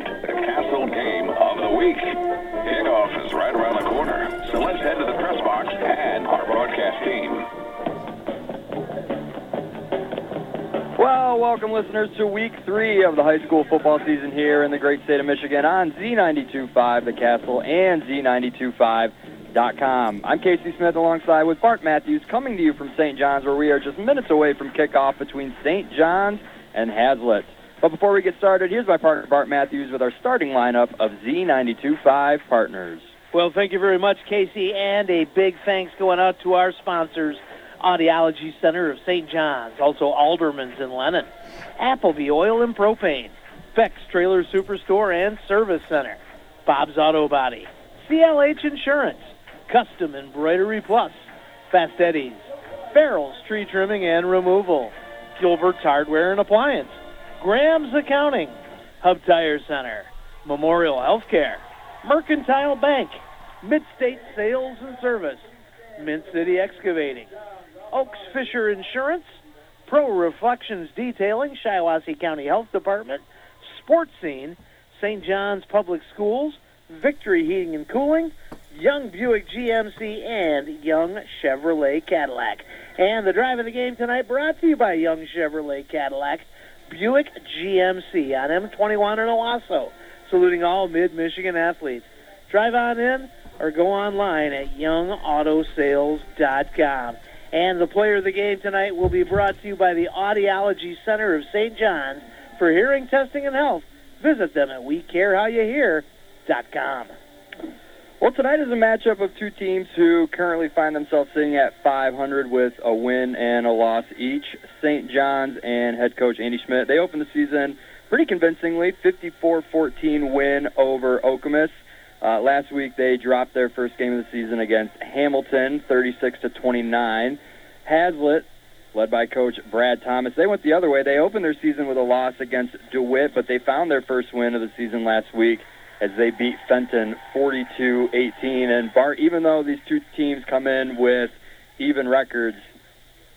the Castle Game of the Week. Kickoff is right around the corner, so let's head to the press box and our broadcast team. Well, welcome listeners to week three of the high school football season here in the great state of Michigan on Z92.5 The Castle and Z92.5.com. I'm Casey Smith alongside with Bart Matthews coming to you from St. John's where we are just minutes away from kickoff between St. John's and Haslett. But before we get started, here's my partner Bart Matthews with our starting lineup of Z92.5 partners. Well, thank you very much, Casey, and a big thanks going out to our sponsors, Audiology Center of St. John's, also Alderman's in Lennon, Appleby Oil and Propane, Beck's Trailer Superstore and Service Center, Bob's Auto Body, CLH Insurance, Custom Embroidery Plus, Fast Eddie's, Farrell's Tree Trimming and Removal, Gilbert's Hardware and Appliance, Graham's Accounting, Hub Tire Center, Memorial Healthcare, Mercantile Bank, Midstate Sales and Service, Mint City Excavating, Oaks Fisher Insurance, Pro Reflections Detailing, Shiawassee County Health Department, Sports Scene, St. John's Public Schools, Victory Heating and Cooling, Young Buick GMC, and Young Chevrolet Cadillac. And the drive of the game tonight brought to you by Young Chevrolet Cadillac, Buick GMC on M21 in Owosso, saluting all mid-Michigan athletes. Drive on in or go online at youngautosales.com. And the player of the game tonight will be brought to you by the Audiology Center of St. John's. For hearing testing and health, visit them at WeCareHowYouHear.com. Well, tonight is a matchup of two teams who currently find themselves sitting at 500 with a win and a loss each. St. John's and head coach Andy Schmidt. They opened the season pretty convincingly, 54-14 win over Okemos. Uh, last week they dropped their first game of the season against Hamilton, 36 to 29. Haslett, led by coach Brad Thomas, they went the other way. They opened their season with a loss against DeWitt, but they found their first win of the season last week as they beat Fenton 42-18. And Bart, even though these two teams come in with even records,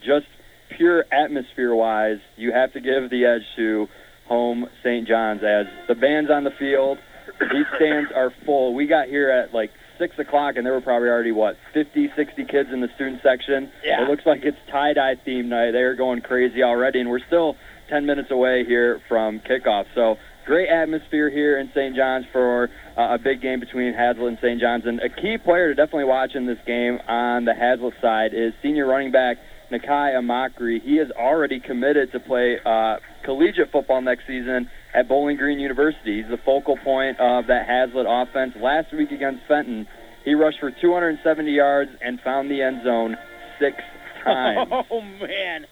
just pure atmosphere-wise, you have to give the edge to home St. John's as the band's on the field. These stands are full. We got here at like 6 o'clock, and there were probably already, what, 50, 60 kids in the student section. Yeah. It looks like it's tie-dye theme night. They're going crazy already, and we're still 10 minutes away here from kickoff. So great atmosphere here in St. John's for uh, a big game between Haslett and St. John's. And a key player to definitely watch in this game on the Haslett side is senior running back Nakai Amachree. He is already committed to play uh, collegiate football next season at Bowling Green University. He's the focal point of that Haslett offense. Last week against Fenton, he rushed for 270 yards and found the end zone six times. Oh, man.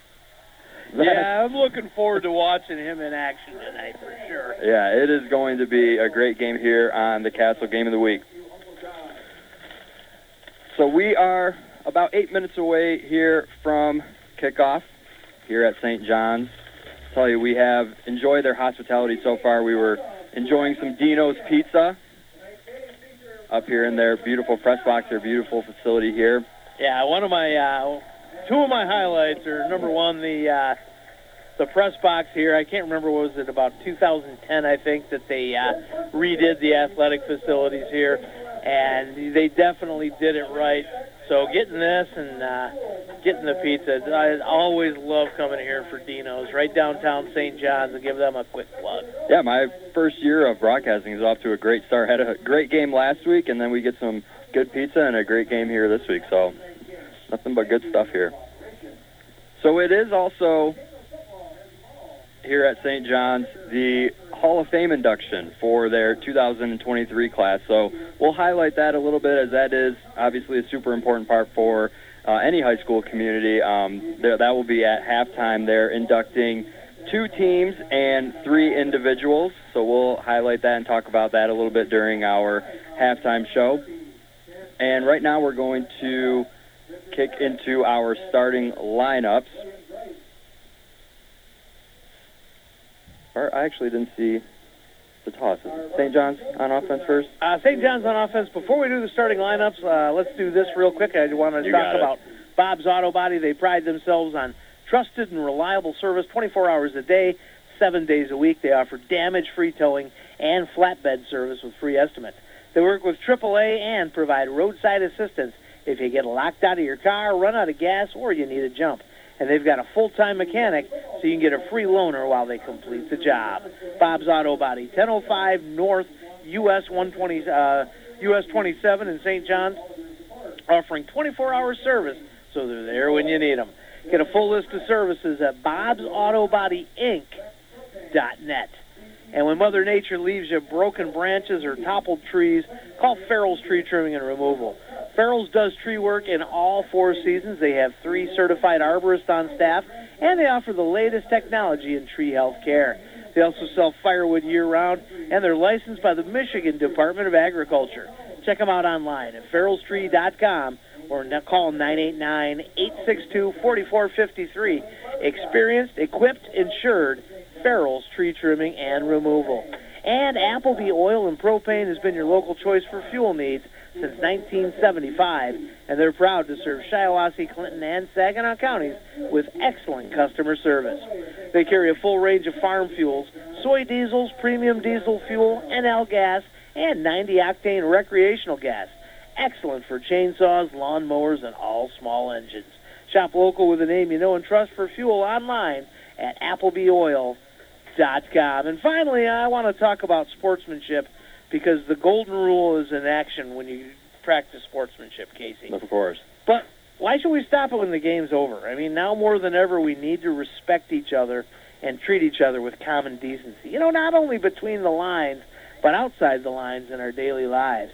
Yeah, I'm looking forward to watching him in action tonight for sure. Yeah, it is going to be a great game here on the Castle Game of the Week. So we are about eight minutes away here from kickoff here at St. John's. tell you, we have enjoyed their hospitality so far. We were enjoying some Dino's Pizza up here in their beautiful press box, their beautiful facility here. Yeah, one of my uh, two of my highlights are number one the uh, the press box here. I can't remember what was it about 2010 I think that they uh, redid the athletic facilities here, and they definitely did it right. So getting this and uh, getting the pizza, I always love coming here for Dino's right downtown St. John's and give them a quick plug. Yeah, my first year of broadcasting is off to a great start. Had a great game last week, and then we get some good pizza and a great game here this week. So nothing but good stuff here. So it is also here at St. John's the Hall of Fame induction for their 2023 class. So we'll highlight that a little bit as that is obviously a super important part for uh, any high school community. Um, there, that will be at halftime. They're inducting two teams and three individuals. So we'll highlight that and talk about that a little bit during our halftime show. And right now we're going to kick into our starting lineups. Or I actually didn't see the toss. St. John's on offense first. Uh, St. John's on offense. Before we do the starting lineups, uh, let's do this real quick. I want to You talk about Bob's Auto Body. They pride themselves on trusted and reliable service 24 hours a day, seven days a week. They offer damage-free towing and flatbed service with free estimate. They work with AAA and provide roadside assistance if you get locked out of your car, run out of gas, or you need a jump. And they've got a full-time mechanic, so you can get a free loaner while they complete the job. Bob's Auto Body, 1005 North US 120, uh, US 27 in St. John's, offering 24-hour service, so they're there when you need them. Get a full list of services at bobsautobodyinc.net. And when Mother Nature leaves you broken branches or toppled trees, call Farrell's Tree Trimming and Removal. Farrell's does tree work in all four seasons. They have three certified arborists on staff, and they offer the latest technology in tree health care. They also sell firewood year-round, and they're licensed by the Michigan Department of Agriculture. Check them out online at farrellstree.com or call 989-862-4453. Experienced, equipped, insured, Farrell's Tree Trimming and Removal. And Appleby Oil and Propane has been your local choice for fuel needs since 1975, and they're proud to serve Shiawassee, Clinton, and Saginaw counties with excellent customer service. They carry a full range of farm fuels, soy diesels, premium diesel fuel, NL gas, and 90-octane recreational gas. Excellent for chainsaws, lawn mowers, and all small engines. Shop local with a name you know and trust for fuel online at ApplebyOil.com. And finally, I want to talk about sportsmanship because the golden rule is in action when you practice sportsmanship, Casey. Of course. But why should we stop it when the game's over? I mean, now more than ever, we need to respect each other and treat each other with common decency. You know, not only between the lines, but outside the lines in our daily lives.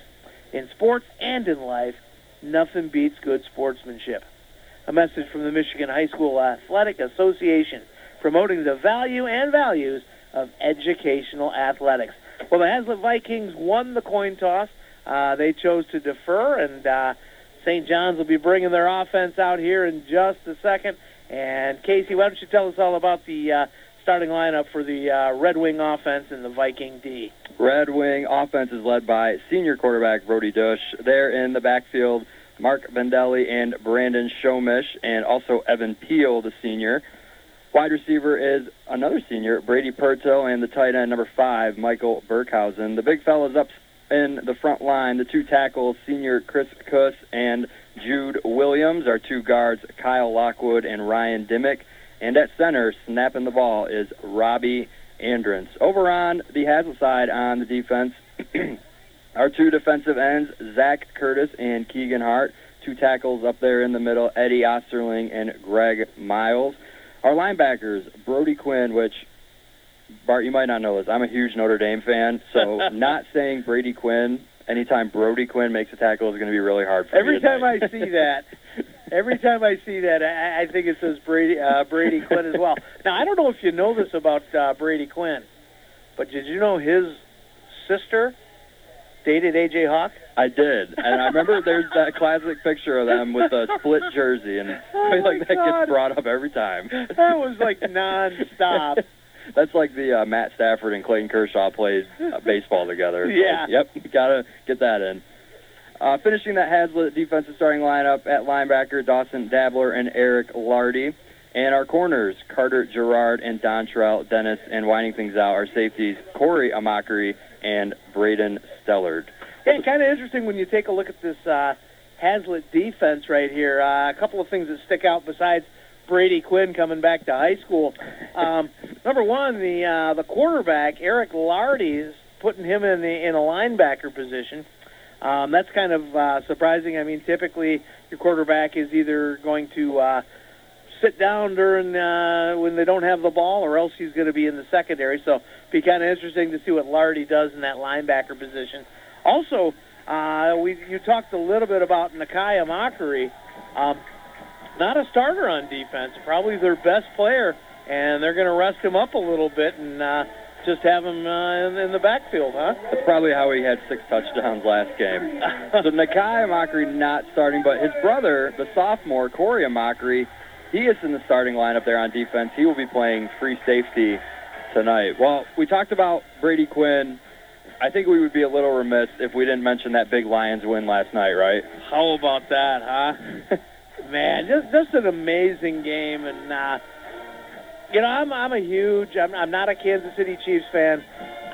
In sports and in life, nothing beats good sportsmanship. A message from the Michigan High School Athletic Association promoting the value and values of educational athletics. Well, the Haslett Vikings won the coin toss. Uh, they chose to defer, and uh, St. John's will be bringing their offense out here in just a second. And Casey, why don't you tell us all about the uh, starting lineup for the uh, Red Wing offense and the Viking D? Red Wing offense is led by senior quarterback Brody Dush. There in the backfield, Mark Vendelli and Brandon Shomish, and also Evan Peel, the senior. Wide receiver is another senior, Brady Perto, and the tight end number five, Michael Burkhausen. The big fellas up in the front line, the two tackles, senior Chris Kuss and Jude Williams, our two guards, Kyle Lockwood and Ryan Dimmick. And at center, snapping the ball, is Robbie Andrance. Over on the Haslett side on the defense, our two defensive ends, Zach Curtis and Keegan Hart. Two tackles up there in the middle, Eddie Osterling and Greg Miles. Our linebackers, Brody Quinn, which Bart, you might not know this. I'm a huge Notre Dame fan, so not saying Brady Quinn anytime Brody Quinn makes a tackle is going to be really hard for every me. time. I see that. Every time I see that, I, I think it says Brady uh, Brady Quinn as well. Now I don't know if you know this about uh, Brady Quinn, but did you know his sister dated AJ Hawk? I did, and I remember there's that classic picture of them with a split jersey, and I Oh feel like that God. gets brought up every time. That was like nonstop. That's like the uh, Matt Stafford and Clayton Kershaw played uh, baseball together. Yeah. yep, gotta get that in. Uh, finishing that Haslett defensive starting lineup at linebacker, Dawson Dabler and Eric Lardy. And our corners, Carter Gerard and Dontrell Dennis. And winding things out, our safeties, Corey Amachree and Braden Stellard. Yeah, kind of interesting when you take a look at this uh, Haslett defense right here. Uh, a couple of things that stick out besides Brady Quinn coming back to high school. Um, number one, the uh, the quarterback Eric Lardy is putting him in the in a linebacker position. Um, that's kind of uh, surprising. I mean, typically your quarterback is either going to uh, sit down during uh, when they don't have the ball, or else he's going to be in the secondary. So, be kind of interesting to see what Lardy does in that linebacker position. Also, uh, we you talked a little bit about Nakai Amachree, Um, not a starter on defense, probably their best player, and they're going to rest him up a little bit and uh, just have him uh, in, in the backfield, huh? That's probably how he had six touchdowns last game. so Nakai Amachree not starting, but his brother, the sophomore, Corey Amachree, he is in the starting lineup there on defense. He will be playing free safety tonight. Well, we talked about Brady Quinn. I think we would be a little remiss if we didn't mention that big Lions win last night, right? How about that, huh? Man, just just an amazing game, and uh, you know I'm I'm a huge I'm I'm not a Kansas City Chiefs fan.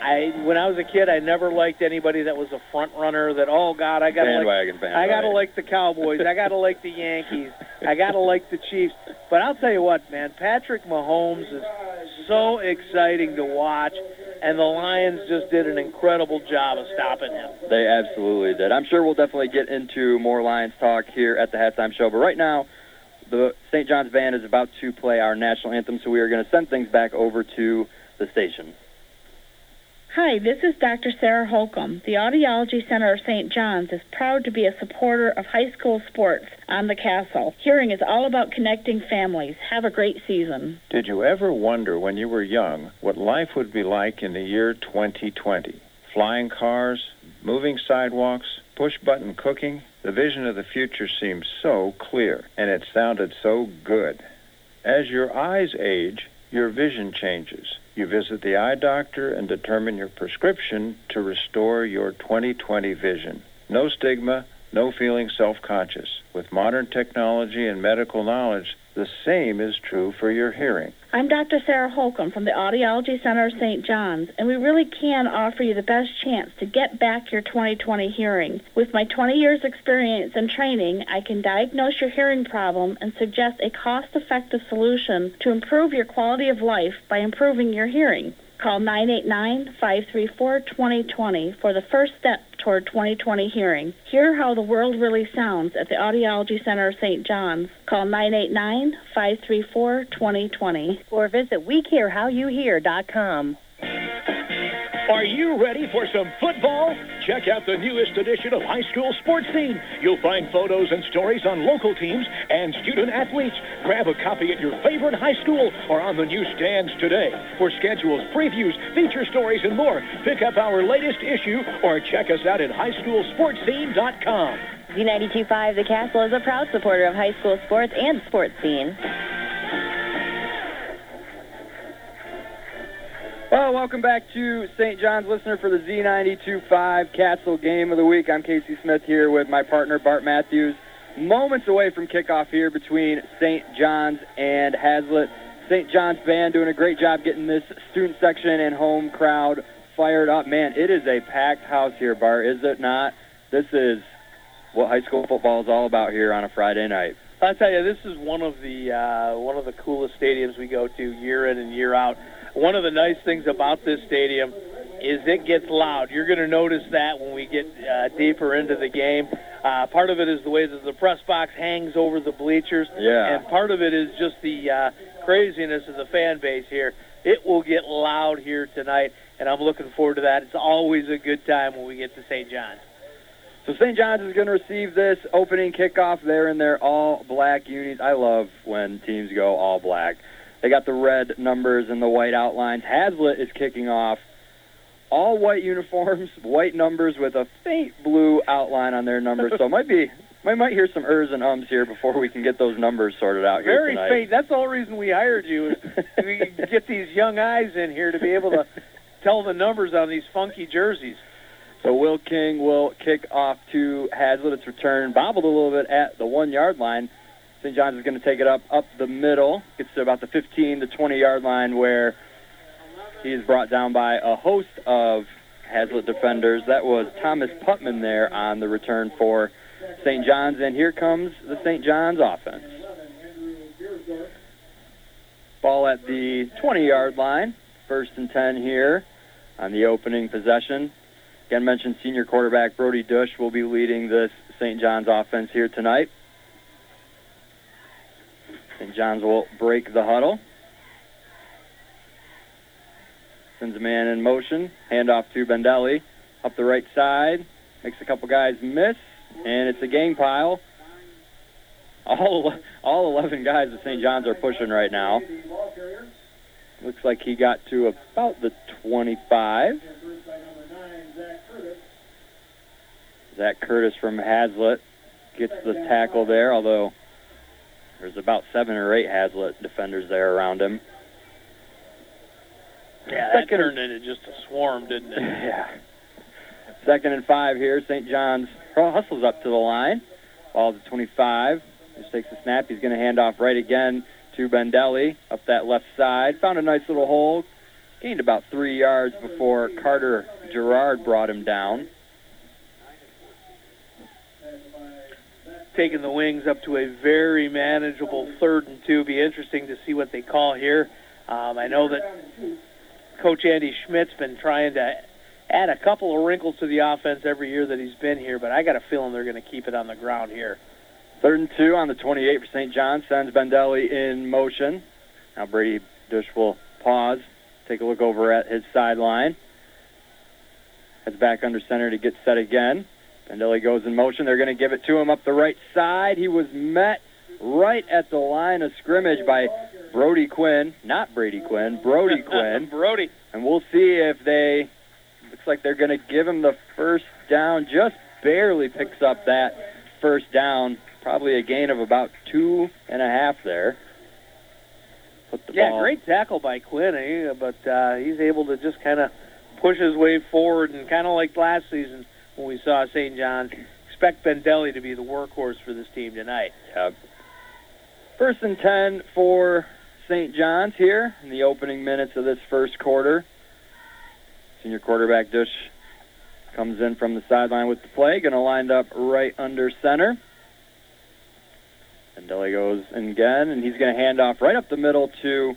I when I was a kid, I never liked anybody that was a front runner. That oh God, I gotta Bandwagon like, I gotta like the Cowboys. I gotta like the Yankees. I gotta like the Chiefs. But I'll tell you what, man, Patrick Mahomes is so exciting to watch, and the Lions just did an incredible job of stopping him. They absolutely did. I'm sure we'll definitely get into more Lions talk here at the halftime show. But right now, the St. John's Band is about to play our national anthem, so we are going to send things back over to the station. Hi, this is Dr. Sarah Holcomb. The Audiology Center of St. John's is proud to be a supporter of high school sports on the castle. Hearing is all about connecting families. Have a great season. Did you ever wonder when you were young what life would be like in the year 2020? Flying cars, moving sidewalks, push button cooking? The vision of the future seemed so clear, and it sounded so good. As your eyes age, your vision changes. You visit the eye doctor and determine your prescription to restore your 2020 vision. No stigma, no feeling self conscious. With modern technology and medical knowledge, the same is true for your hearing. I'm Dr. Sarah Holcomb from the Audiology Center of St. John's, and we really can offer you the best chance to get back your 2020 hearing. With my 20 years experience and training, I can diagnose your hearing problem and suggest a cost-effective solution to improve your quality of life by improving your hearing. Call 989-534-2020 for the first step toward 2020 hearing. Hear how the world really sounds at the Audiology Center of St. John's. Call 989-534-2020. or visit WeCareHowYouHear.com. Are you ready for some football? Check out the newest edition of High School Sports Scene. You'll find photos and stories on local teams and student athletes. Grab a copy at your favorite high school or on the newsstands today. For schedules, previews, feature stories, and more, pick up our latest issue or check us out at highschoolsportscene.com. Z92.5 The Castle is a proud supporter of high school sports and sports scene. Well, welcome back to St. John's listener for the Z92.5 Castle Game of the Week. I'm Casey Smith here with my partner Bart Matthews. Moments away from kickoff here between St. John's and Haslett. St. John's band doing a great job getting this student section and home crowd fired up. Man, it is a packed house here, Bart, is it not? This is what high school football is all about here on a Friday night. I'll tell you, this is one of the uh, one of the coolest stadiums we go to year in and year out. One of the nice things about this stadium is it gets loud. You're going to notice that when we get uh, deeper into the game. Uh, part of it is the way that the press box hangs over the bleachers, Yeah. and part of it is just the uh, craziness of the fan base here. It will get loud here tonight, and I'm looking forward to that. It's always a good time when we get to St. John's. So St. John's is going to receive this opening kickoff. They're in their all-black unis. I love when teams go all black. They got the red numbers and the white outlines. Haslett is kicking off all white uniforms, white numbers with a faint blue outline on their numbers. so it might be we might hear some ers and ums here before we can get those numbers sorted out here Very tonight. faint. That's the whole reason we hired you is we get these young eyes in here to be able to tell the numbers on these funky jerseys. So Will King will kick off to Haslett. It's returned, bobbled a little bit at the one yard line. St. John's is going to take it up up the middle. Gets to about the 15 to 20 yard line where he is brought down by a host of Haslett defenders. That was Thomas Putman there on the return for St. John's. And here comes the St. John's offense. Ball at the 20 yard line. First and 10 here on the opening possession. Again, mentioned senior quarterback Brody Dush will be leading this St. John's offense here tonight. St. John's will break the huddle. Sends a man in motion. Handoff to Bendelli. Up the right side. Makes a couple guys miss. And it's a gang pile. All, all 11 guys at St. John's are pushing right now. Looks like he got to about the 25. Zach Curtis from Haslett gets the tackle there, although there's about seven or eight Haslett defenders there around him. Yeah, that Second- turned into just a swarm, didn't it? yeah. Second and five here. St. John's hustles up to the line. Ball to 25. Just takes a snap. He's going to hand off right again to Bendelli up that left side. Found a nice little hole. gained about three yards before Carter Gerard brought him down. Taking the Wings up to a very manageable third and two. Be interesting to see what they call here. Um, I know that Coach Andy Schmidt's been trying to add a couple of wrinkles to the offense every year that he's been here, but I got a feeling they're going to keep it on the ground here. Third and two on the 28 for St. John sends Bendelli in motion. Now Brady Dush will pause, take a look over at his sideline. Heads back under center to get set again. Bendelli goes in motion. They're going to give it to him up the right side. He was met right at the line of scrimmage by Brody Quinn, not Brady Quinn, Brody Quinn. Brody. And we'll see if they, looks like they're going to give him the first down. Just barely picks up that first down. Probably a gain of about two and a half there. Put the Yeah, ball. great tackle by Quinn, eh? but uh, he's able to just kind of push his way forward and kind of like last season when we saw St. John's. Expect Bendelli to be the workhorse for this team tonight. Yep. First and 10 for St. John's here in the opening minutes of this first quarter. Senior quarterback Dush comes in from the sideline with the play, going to line up right under center. And goes in again, and he's going to hand off right up the middle to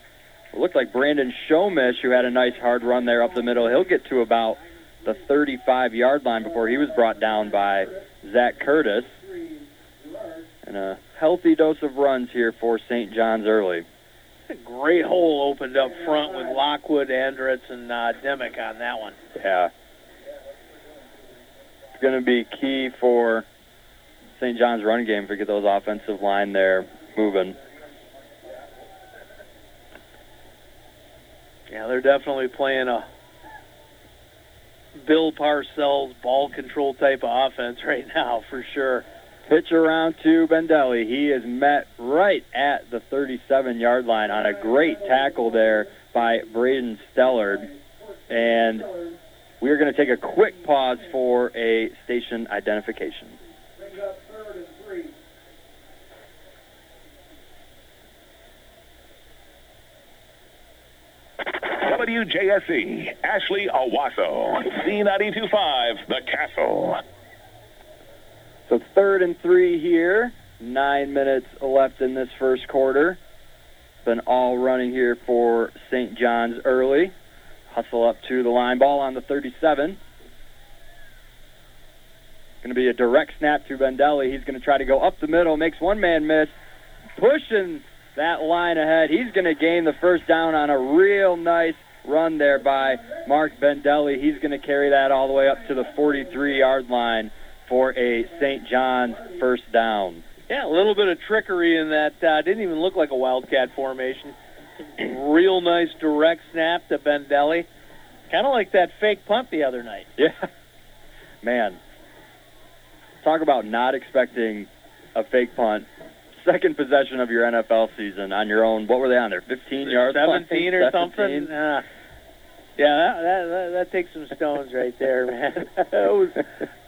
it looked like Brandon Shomish, who had a nice hard run there up the middle. He'll get to about the 35 yard line before he was brought down by Zach Curtis. And a healthy dose of runs here for St. John's early. A great hole opened up front with Lockwood, Andretz, and uh, Demick on that one. Yeah. It's going to be key for St. John's run game to get those offensive line there moving. Yeah, they're definitely playing a Bill Parcells ball control type of offense right now, for sure. Pitch around to Bendelli. He is met right at the 37 yard line on a great tackle there by Braden Stellard. And we are going to take a quick pause for a station identification. WJSZ, Ashley Owosso, Z925, The Castle. So third and three here. Nine minutes left in this first quarter. Been all running here for St. John's early. Hustle up to the line. Ball on the 37. Going to be a direct snap to Bendelli. He's going to try to go up the middle. Makes one man miss. Pushing that line ahead. He's going to gain the first down on a real nice run there by Mark Bendelli. He's going to carry that all the way up to the 43 yard line for a St. John's first down. Yeah, a little bit of trickery in that. Uh, didn't even look like a Wildcat formation. Real nice direct snap to Bendelli. Kind of like that fake punt the other night. Yeah. Man. Talk about not expecting a fake punt. Second possession of your NFL season on your own. What were they on there? 15 yards? 17 or 17? something. Uh, yeah, that, that, that, takes some stones right there, man. that was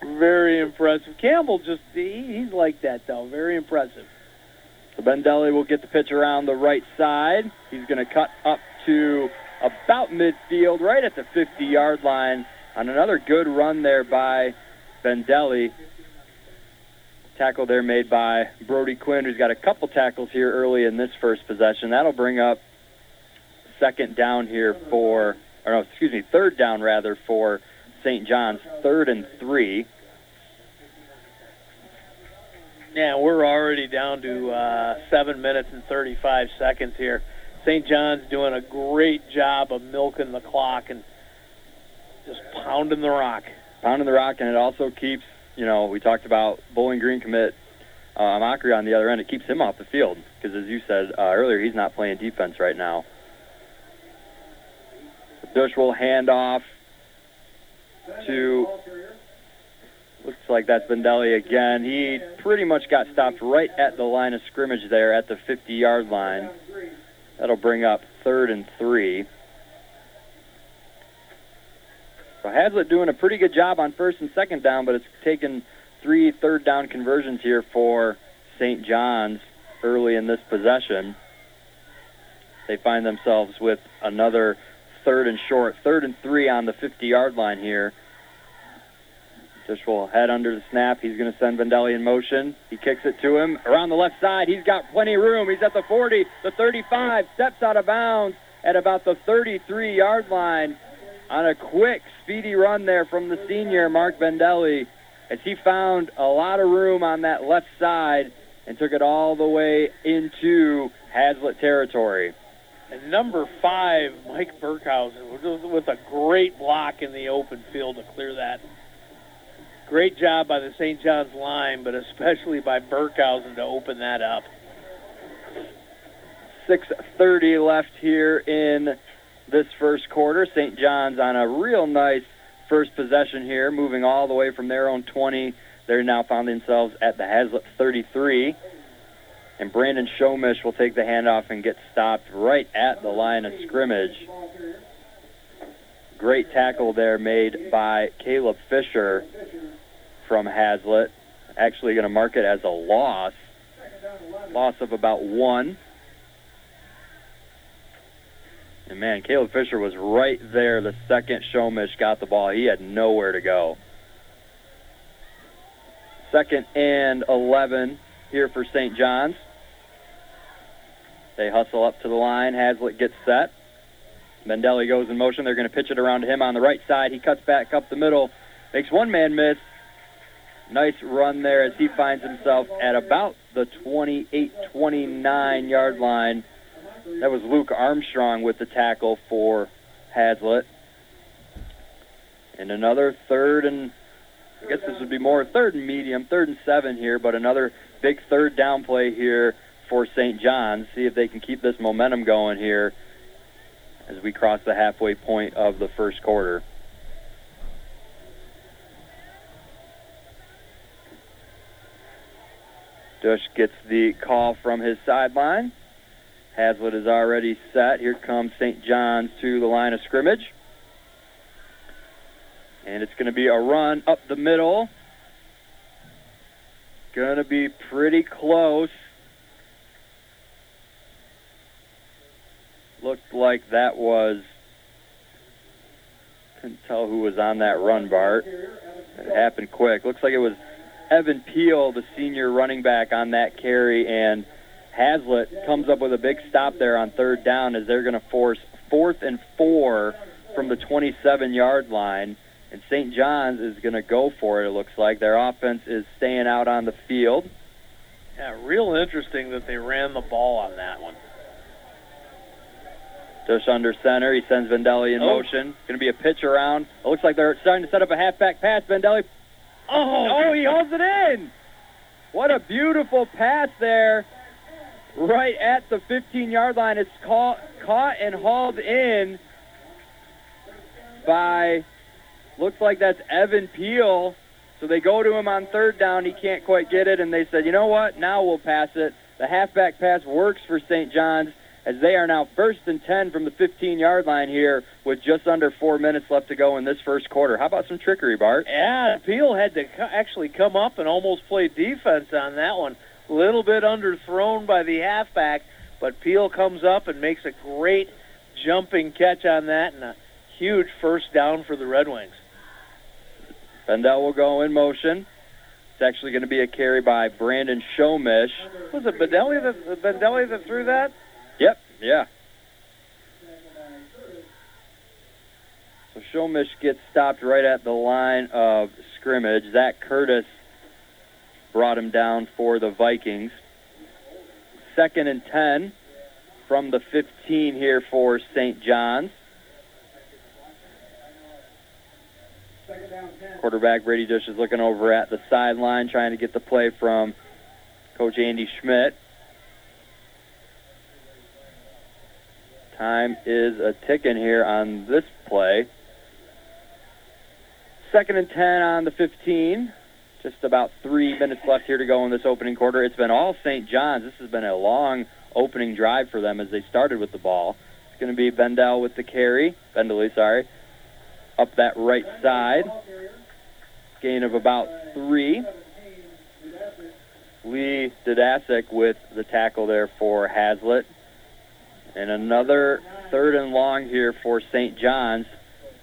very impressive. Campbell just, he, he's like that, though. Very impressive. So Bendelli will get the pitch around the right side. He's going to cut up to about midfield, right at the 50 yard line, on another good run there by Bendelli. Tackle there made by Brody Quinn, who's got a couple tackles here early in this first possession. That'll bring up second down here for, or no, excuse me, third down rather for St. John's, third and three. Yeah, we're already down to uh, seven minutes and 35 seconds here. St. John's doing a great job of milking the clock and just pounding the rock. Pounding the rock, and it also keeps, you know, we talked about Bowling Green commit uh, Amachree on the other end. It keeps him off the field because, as you said uh, earlier, he's not playing defense right now. Dush will hand off to looks like that's Bendelli again. He pretty much got stopped right at the line of scrimmage there at the 50 yard line. That'll bring up third and three. So doing a pretty good job on first and second down, but it's taken three third down conversions here for St. John's early in this possession. They find themselves with another third and short. Third and three on the 50-yard line here. Dush will head under the snap. He's going to send Vendelli in motion. He kicks it to him around the left side. He's got plenty of room. He's at the 40, the 35, steps out of bounds at about the 33-yard line on a quick, speedy run there from the senior, Mark Vendelli, as he found a lot of room on that left side and took it all the way into Haslett territory. And number five, Mike Burkhausen, with- with a great block in the open field to clear that. Great job by the St. John's line, but especially by Burkhausen to open that up. 6.30 left here in this first quarter. St. John's on a real nice first possession here, moving all the way from their own 20. They're now found themselves at the Haslett 33. And Brandon Shomish will take the handoff and get stopped right at the line of scrimmage. Great tackle there made by Caleb Fisher from Haslett. Actually going to mark it as a loss. Loss of about one. And man, Caleb Fisher was right there the second Shomish got the ball. He had nowhere to go. Second and 11 here for St. John's. They hustle up to the line. Haslett gets set. Mendelli goes in motion. They're going to pitch it around to him on the right side. He cuts back up the middle, makes one man miss. Nice run there as he finds himself at about the 28 29 yard line. That was Luke Armstrong with the tackle for Haslett. And another third and I guess this would be more third and medium, third and seven here, but another big third down play here for St. John's. See if they can keep this momentum going here as we cross the halfway point of the first quarter. Dush gets the call from his sideline. Haslett is already set. Here comes St. John's to the line of scrimmage. And it's going to be a run up the middle. Going to be pretty close. Looked like that was. Couldn't tell who was on that run, Bart. It happened quick. Looks like it was Evan Peel, the senior running back, on that carry, and Haslett comes up with a big stop there on third down as they're going to force fourth and four from the 27 yard line. And St. John's is going to go for it, it looks like. Their offense is staying out on the field. Yeah, real interesting that they ran the ball on that one. Dush under center. He sends Vendelli in Oh. motion. Going to be a pitch around. It looks like they're starting to set up a halfback pass. Vendelli. Oh, oh, he holds it in. What a beautiful pass there. Right at the 15 yard line. It's caught, caught and hauled in by, looks like that's Evan Peel. So they go to him on third down. He can't quite get it. And they said, you know what? Now we'll pass it. The halfback pass works for St. John's as they are now first and 10 from the 15 yard line here with just under four minutes left to go in this first quarter. How about some trickery, Bart? Yeah, Peel had to actually come up and almost play defense on that one. Little bit underthrown by the halfback, but Peel comes up and makes a great jumping catch on that and a huge first down for the Red Wings. Bendel will go in motion. It's actually going to be a carry by Brandon Shomish. Was it Bendelli that Bendelli that threw that? Yep, yeah. So Shomish gets stopped right at the line of scrimmage. Zach Curtis brought him down for the Vikings. Second and 10 from the 15 here for St. John's. Quarterback Brady Dush is looking over at the sideline, trying to get the play from Coach Andy Schmidt. Time is a ticking here on this play. Second and 10 on the 15. Just about three minutes left here to go in this opening quarter. It's been all St. John's. This has been a long opening drive for them as they started with the ball. It's going to be Bendel with the carry. Bendeley, sorry. Up that right side. Gain of about three. Lee Didasek with the tackle there for Haslett. And another third and long here for St. John's.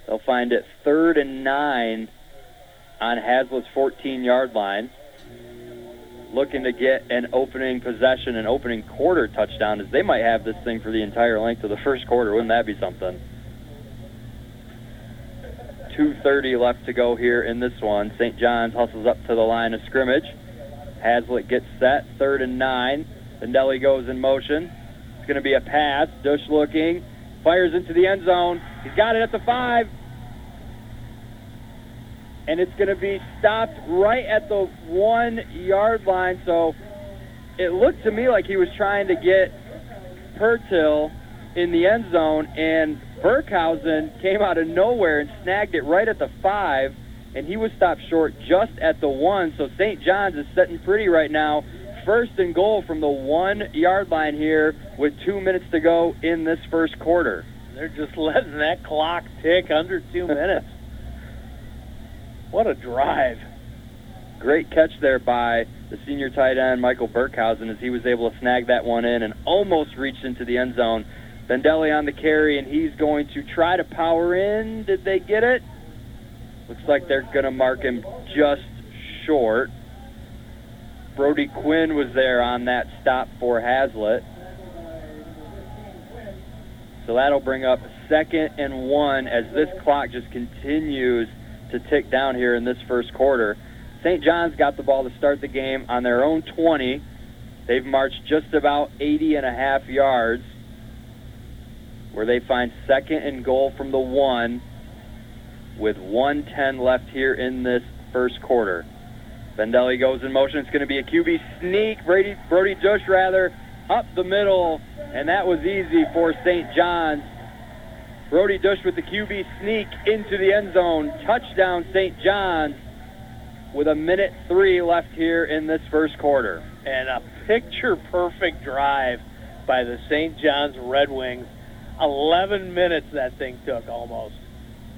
They'll find it third and nine on Haslett's 14 yard line. Looking to get an opening possession, an opening quarter touchdown, as they might have this thing for the entire length of the first quarter. Wouldn't that be something? 2.30 left to go here in this one. St. John's hustles up to the line of scrimmage. Haslett gets set, third and nine. Vendelli goes in motion. It's going to be a pass. Dush looking, fires into the end zone. He's got it at the five. And it's going to be stopped right at the one yard line. So it looked to me like he was trying to get Pertil in the end zone, and Burkhausen came out of nowhere and snagged it right at the five, and he was stopped short just at the one. So St. John's is sitting pretty right now. First and goal from the one yard line here with two minutes to go in this first quarter. They're just letting that clock tick under two minutes. what a drive. Great catch there by the senior tight end, Michael Burkhausen, as he was able to snag that one in and almost reached into the end zone. Vendelli on the carry, and he's going to try to power in. Did they get it? Looks like they're going to mark him just short. Brody Quinn was there on that stop for Haslett. So that'll bring up second and one as this clock just continues to tick down here in this first quarter. St. John's got the ball to start the game on their own 20. They've marched just about 80 and a half yards where they find second and goal from the one with 110 left here in this first quarter. Vendelli goes in motion. It's going to be a QB sneak. Brady, Brody Dush, rather, up the middle, and that was easy for St. John's. Brody Dush with the QB sneak into the end zone. Touchdown, St. John's, with a minute three left here in this first quarter. And a picture perfect drive by the St. John's Red Wings. 11 minutes that thing took almost.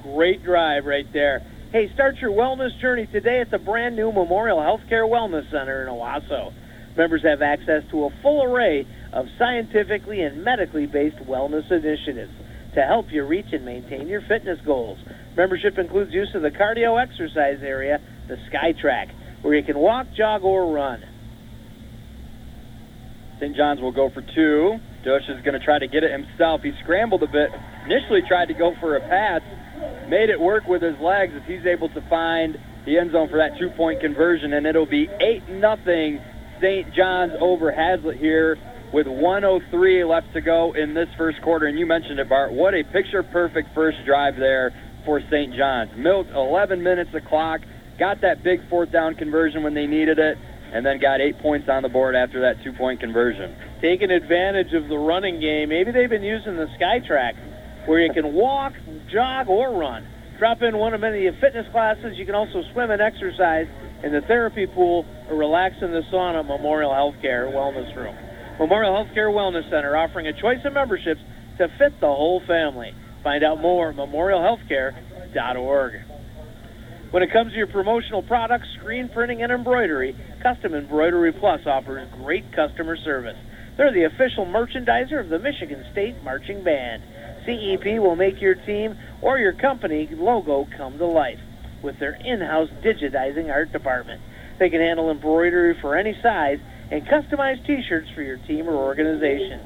Great drive right there. Hey, start your wellness journey today at the brand new Memorial Healthcare Wellness Center in Owosso. Members have access to a full array of scientifically and medically based wellness initiatives to help you reach and maintain your fitness goals. Membership includes use of the cardio exercise area, the SkyTrack, where you can walk, jog, or run. St. John's will go for two. Dush is going to try to get it himself. He scrambled a bit. Initially tried to go for a pass. Made it work with his legs as he's able to find the end zone for that two-point conversion, and it'll be 8 nothing St. John's over Haslett here with 103 left to go in this first quarter. And you mentioned it, Bart. What a picture-perfect first drive there for St. John's. Milked 11 minutes of clock, got that big fourth down conversion when they needed it, and then got eight points on the board after that two-point conversion. Taking advantage of the running game. Maybe they've been using the SkyTrack where you can walk, jog, or run. Drop in one of many fitness classes. You can also swim and exercise in the therapy pool or relax in the sauna at Memorial Healthcare Wellness Room. Memorial Healthcare Wellness Center offering a choice of memberships to fit the whole family. Find out more at memorialhealthcare.org. When it comes to your promotional products, screen printing, and embroidery, Custom Embroidery Plus offers great customer service. They're the official merchandiser of the Michigan State Marching Band. CEP will make your team or your company logo come to life with their in-house digitizing art department. They can handle embroidery for any size and customize t-shirts for your team or organization.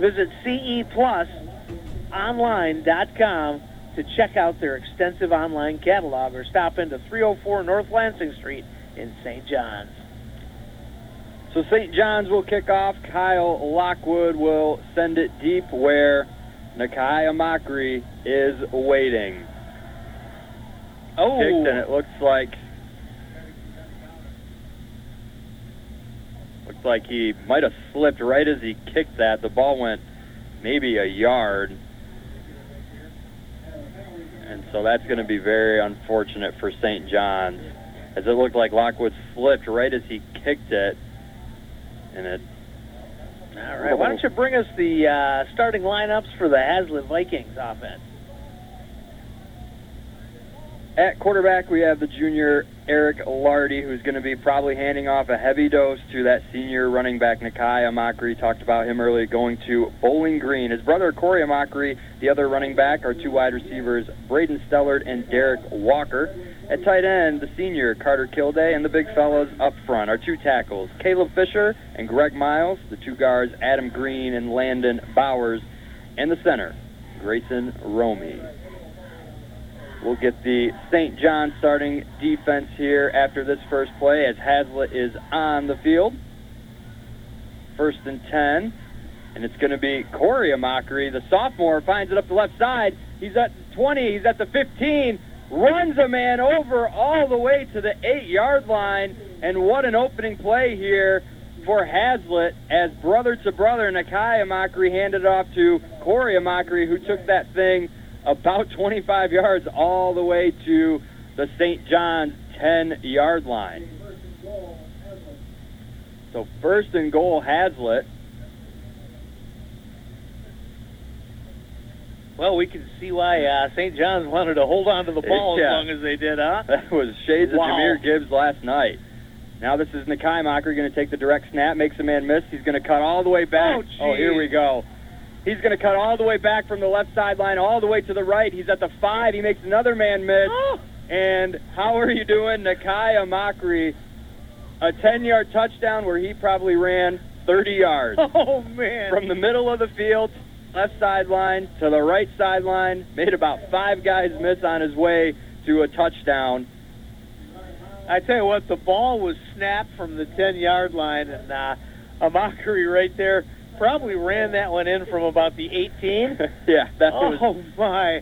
Visit ceplusonline.com to check out their extensive online catalog or stop into 304 North Lansing Street in St. John's. So St. John's will kick off. Kyle Lockwood will send it deep where Nakai Amachree is waiting. Oh, Kicked, and it looks like like he might have slipped right as he kicked that. The ball went maybe a yard. And so that's going to be very unfortunate for St. John's, as it looked like Lockwood slipped right as he kicked it, and it. all right. Why don't you bring us the uh, starting lineups for the Haslett Vikings offense? At quarterback, we have the junior Eric Lardy, who's going to be probably handing off a heavy dose to that senior running back Nakai Amachree. Talked about him earlier, going to Bowling Green. His brother Corey Amachree, the other running back, are two wide receivers, Braden Stellard and Derek Walker. At tight end, the senior Carter Kilday and the big fellows up front are two tackles, Caleb Fisher and Greg Miles, the two guards Adam Green and Landon Bowers, and the center Grayson Romy. We'll get the St. John starting defense here after this first play as Haslett is on the field. First and 10. And it's going to be Corey Amachree. The sophomore finds it up the left side. He's at 20. He's at the 15. Runs a man over all the way to the eight yard line. And what an opening play here for Haslett as brother to brother Nakai Amachree handed off to Corey Amachree, who took that thing about 25 yards all the way to the St. John's 10 yard line. So first and goal, Haslett. Well, we can see why uh, St. John's wanted to hold on to the ball Yeah. as long as they did, huh? That was shades Wow. of Jahmyr Gibbs last night. Now this is Nakai Amachree going to take the direct snap, makes a man miss. He's going to cut all the way back. Oh, here we go. He's going to cut all the way back from the left sideline all the way to the right. He's at the five. He makes another man miss. Oh. And how are you doing, Nakai Amachree? A 10-yard touchdown where he probably ran 30 yards. Oh, man. From the middle of the field, left sideline to the right sideline, made about five guys miss on his way to a touchdown. I tell you what, the ball was snapped from the 10 yard line, and uh, Amachree right there probably ran that one in from about the 18. yeah, that oh, was. oh, my.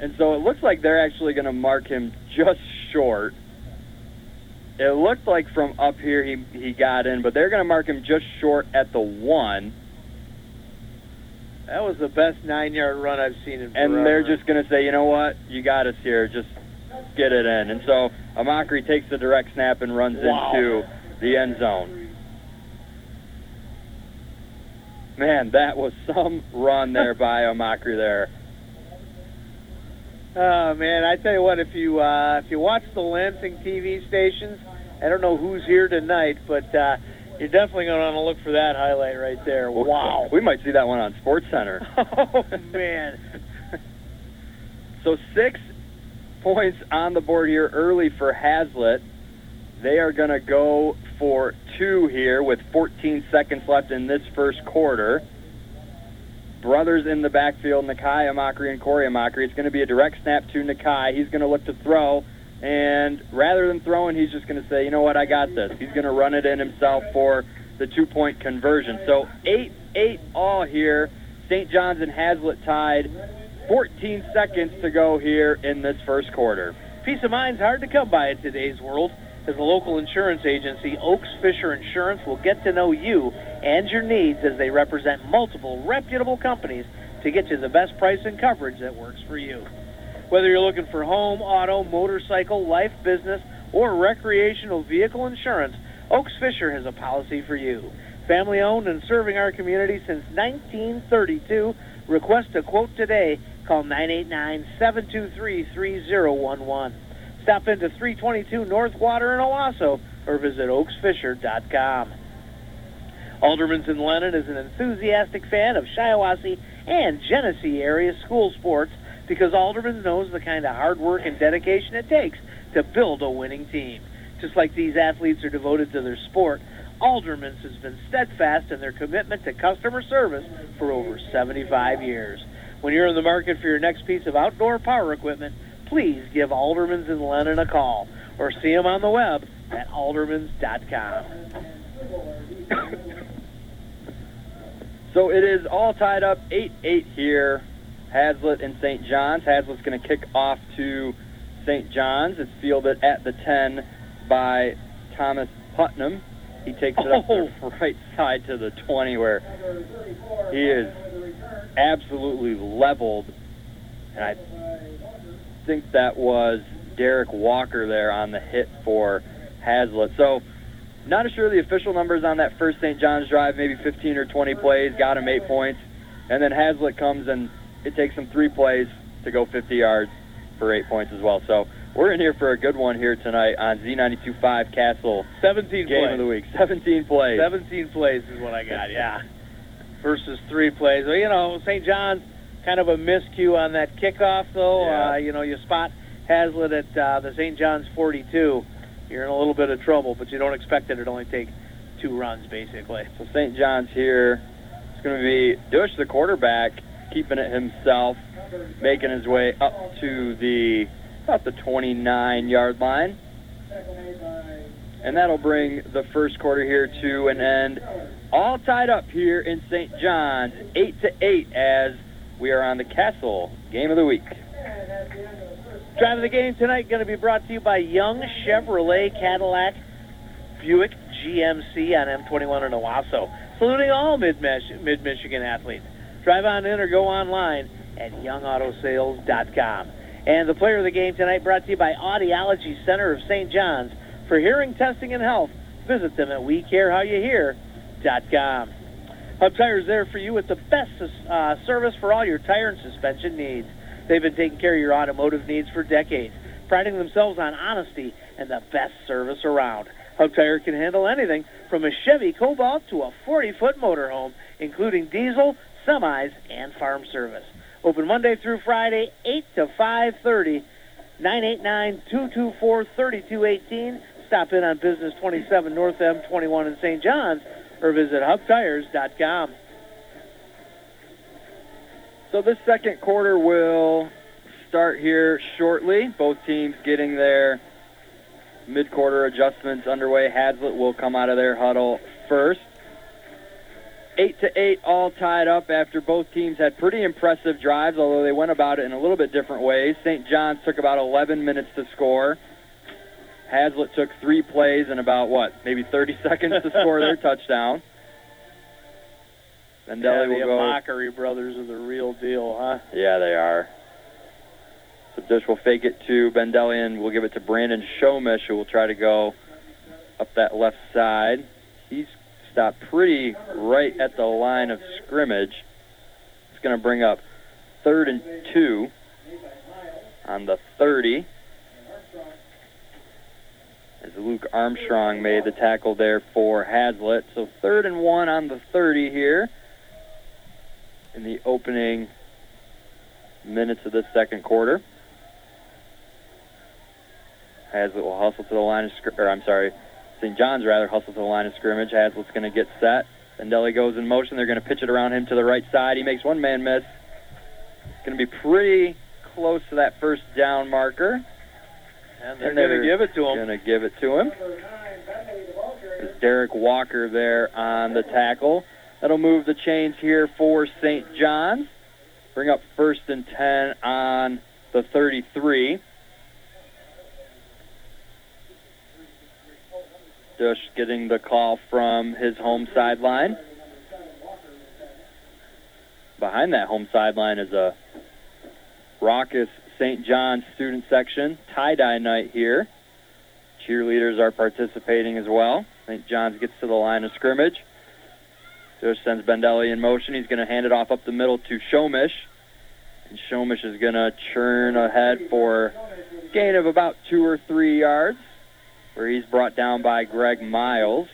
And so it looks like they're actually going to mark him just short. It looked like from up here he he got in, but they're going to mark him just short at the one, That was the best nine yard run I've seen in forever. and they're just going to say, you know what, you got us here, just get it in. And so Amachree takes the direct snap and runs Wow. into the end zone. Man, that was some run there by Amachree there. Oh man, I tell you what, if you uh, if you watch the Lansing TV stations, I don't know who's here tonight, but uh, you're definitely going to want to look for that highlight right there. Wow. We might see that one on Sports Center. oh man. So six points on the board here early for Haslett. They are going to go for two here with 14 seconds left in this first quarter. Brothers in the backfield, Nakai Amachree and Corey Amachree. It's going to be a direct snap to Nakai. He's going to look to throw, and rather than throwing, he's just going to say, you know what, I got this. He's going to run it in himself for the two-point conversion. So 8-8 all here. St. John's and Haslett tied. 14 seconds to go here in this first quarter. Peace of mind's hard to come by in today's world. As a local insurance agency, Oaks Fisher Insurance will get to know you and your needs as they represent multiple reputable companies to get you the best price and coverage that works for you. Whether you're looking for home, auto, motorcycle, life, business, or recreational vehicle insurance, Oaks Fisher has a policy for you. Family owned and serving our community since 1932. Request a quote today. Call 989 723 3011. Stop into 322 North Water in Owosso or visit oaksfisher.com. Alderman's in Lennon is an enthusiastic fan of Shiawassee and Genesee area school sports because Alderman's knows the kind of hard work and dedication it takes to build a winning team. Just like these athletes are devoted to their sport, Alderman's has been steadfast in their commitment to customer service for over 75 years. When you're in the market for your next piece of outdoor power equipment, please give Alderman's in Lennon a call or see them on the web at aldermans.com. So it is all tied up 8-8 here. Haslett and St. John's. Haslett's going to kick off to St. John's. It's fielded at the 10 by Thomas Putnam. He takes it up Oh. the right side to the 20 where he is absolutely leveled. And I think that was Derek Walker there on the hit for Haslett. So not sure the official numbers on that first St. John's drive, maybe 15 or 20 plays, got him eight points. And then Haslett comes and it takes him three plays to go 50 yards for eight points as well. So we're in here for a good one here tonight on Z92.5 Castle 17 Game plays. of the Week. 17 plays. 17 plays is what I got, yeah. Versus three plays. Well, you know, St. John's kind of a miscue on that kickoff, though. Yeah. Uh, you know, you spot Haslett at uh, the St. John's 42. You're in a little bit of trouble, but you don't expect it to only take two runs, basically. So St. John's here. It's going to be Dush, the quarterback, keeping it himself, making his way up to the about the 29 yard line. And that'll bring the first quarter here to an end. All tied up here in St. John's, 8 to 8 as we are on the Castle Game of the Week. Drive of the game tonight going to be brought to you by Young Chevrolet Cadillac Buick GMC on M21 in Owosso. Saluting all mid-Michigan athletes. Drive on in or go online at youngautosales.com. And the player of the game tonight brought to you by Audiology Center of St. John's. For hearing testing and health, visit them at WeCareHowYouHear.com. Hub Tire's there for you with the best uh, service for all your tire and suspension needs. They've been taking care of your automotive needs for decades, priding themselves on honesty and the best service around. Hub Tire can handle anything from a Chevy Cobalt to a 40-foot motorhome, including diesel, semis, and farm service. Open Monday through Friday, 8 to 5:30. 989-224-3218. Stop in on Business 27 North M21 in St. John's, or visit hubtires.com. So this second quarter will start here shortly. Both teams getting their mid-quarter adjustments underway. Haslett will come out of their huddle first. Eight to eight, all tied up after both teams had pretty impressive drives, although they went about it in a little bit different ways. St. John's took about 11 minutes to score. Haslett took three plays in about what, maybe 30 seconds to score their touchdown. And Yeah, will the go. Amachree brothers are the real deal, huh? Yeah, they are. So Dush will fake it to Bendelli and We'll give it to Brandon Shomish, who will try to go up that left side. He's stopped pretty right at the line of scrimmage. It's going to bring up third and two on the 30. As Luke Armstrong made the tackle there for Haslett. So third and one on the 30 here in the opening minutes of the second quarter. Haslett will hustle to the line of scrimmage, or I'm sorry, St. John's rather hustle to the line of scrimmage. Haslett's going to get set. Bendelli goes in motion. They're going to pitch it around him to the right side. He makes one man miss. Going to be pretty close to that first down marker. And they're going to give it to him. Going to give it to him. It's Derek Walker there on the tackle. That'll move the chains here for St. John's. Bring up first and 10 on the 33. Dush getting the call from his home sideline. Behind that home sideline is a raucous St. John's student section. Tie-dye night here. Cheerleaders are participating as well. St. John's gets to the line of scrimmage. Dush sends Bendelli in motion. He's going to hand it off up the middle to Shomish. And Shomish is going to churn ahead for gain of about two or three yards, where he's brought down by Greg Miles.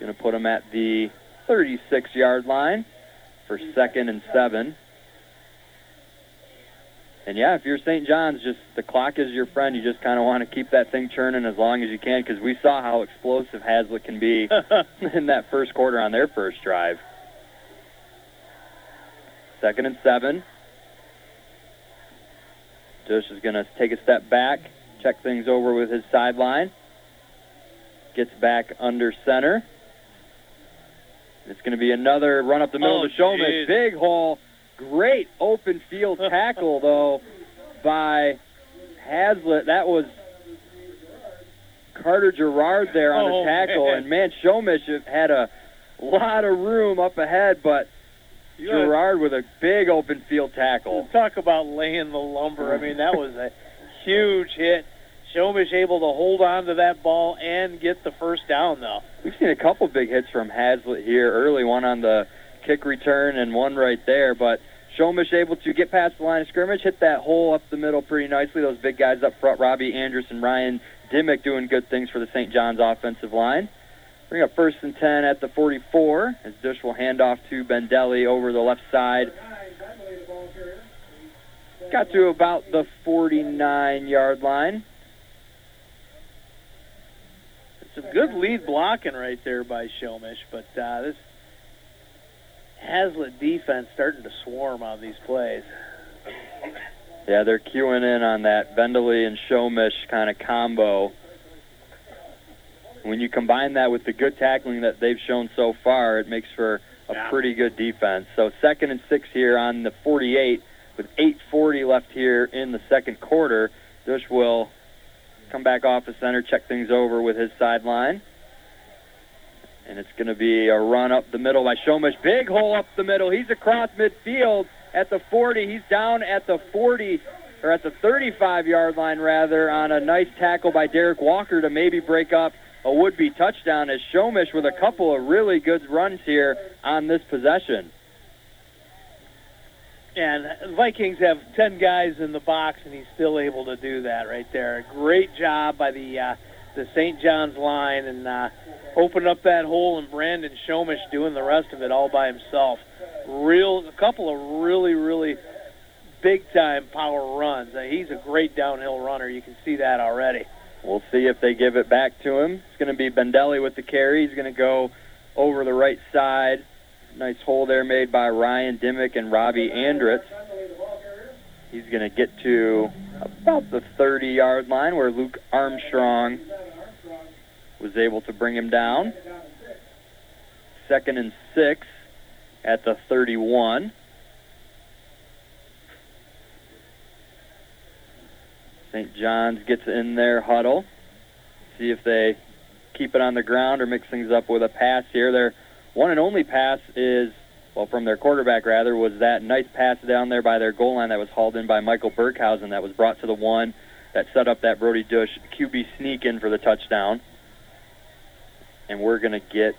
Going to put him at the 36-yard line for second and seven. And yeah, if you're St. John's, just the clock is your friend. You just kind of want to keep that thing churning as long as you can because we saw how explosive Haslett can be in that first quarter on their first drive. Second and seven. Dush is going to take a step back, check things over with his sideline. Gets back under center. It's going to be another run up the middle Oh, to Showman. Big hole. Great open field tackle, though, by Haslett. That was Carter Gerard there on Oh, the tackle. man. And, man, Shomish had a lot of room up ahead, but You Gerard with a big open field tackle. Talk about laying the lumber. I mean, that was a huge hit. Shomish able to hold on to that ball and get the first down, though. We've seen a couple big hits from Haslett here early, one on the kick return and one right there. But Shomish able to get past the line of scrimmage, hit that hole up the middle pretty nicely. Those big guys up front, Robbie Andrus and Ryan Dimmick, doing good things for the St. John's offensive line. Bring up first and 10 at the 44 as Dush will hand off to Bendelli over the left side. Got to about the 49 yard line. Some good lead blocking right there by Shomish, but uh, this Haslett defense starting to swarm on these plays. Yeah, they're queuing in on that Bendelli and Shomish kind of combo. When you combine that with the good tackling that they've shown so far, it makes for a Yeah. pretty good defense. So second and six here on the 48 with 8:40 left here in the second quarter. Dush will come back off the center, check things over with his sideline. And it's going to be a run up the middle by Shomish. Big hole up the middle. He's across midfield at the 40. He's down at the 40, or at the 35 yard line, rather, on a nice tackle by Derek Walker to maybe break up a would be touchdown as Shomish with a couple of really good runs here on this possession. And Vikings have 10 guys in the box, and he's still able to do that right there. Great job by the uh, the St. John's line and uh, open up that hole, and Brandon Shomish doing the rest of it all by himself. Real, a couple of really, really big time power runs. Uh, he's a great downhill runner. You can see that already. We'll see if they give it back to him. It's going to be Bendelli with the carry. He's going to go over the right side. Nice hole there made by Ryan Dimmick and Robbie Andritz. He's going to get to about the 30 yard line where Luke Armstrong was able to bring him down. Second and six at the 31. St. John's gets in their huddle. See if they keep it on the ground or mix things up with a pass here. Their one and only pass is, well, from their quarterback rather, was that nice pass down there by their goal line that was hauled in by Michael Burkhausen that was brought to the one that set up that Brody Dush QB sneak in for the touchdown. And we're going to get,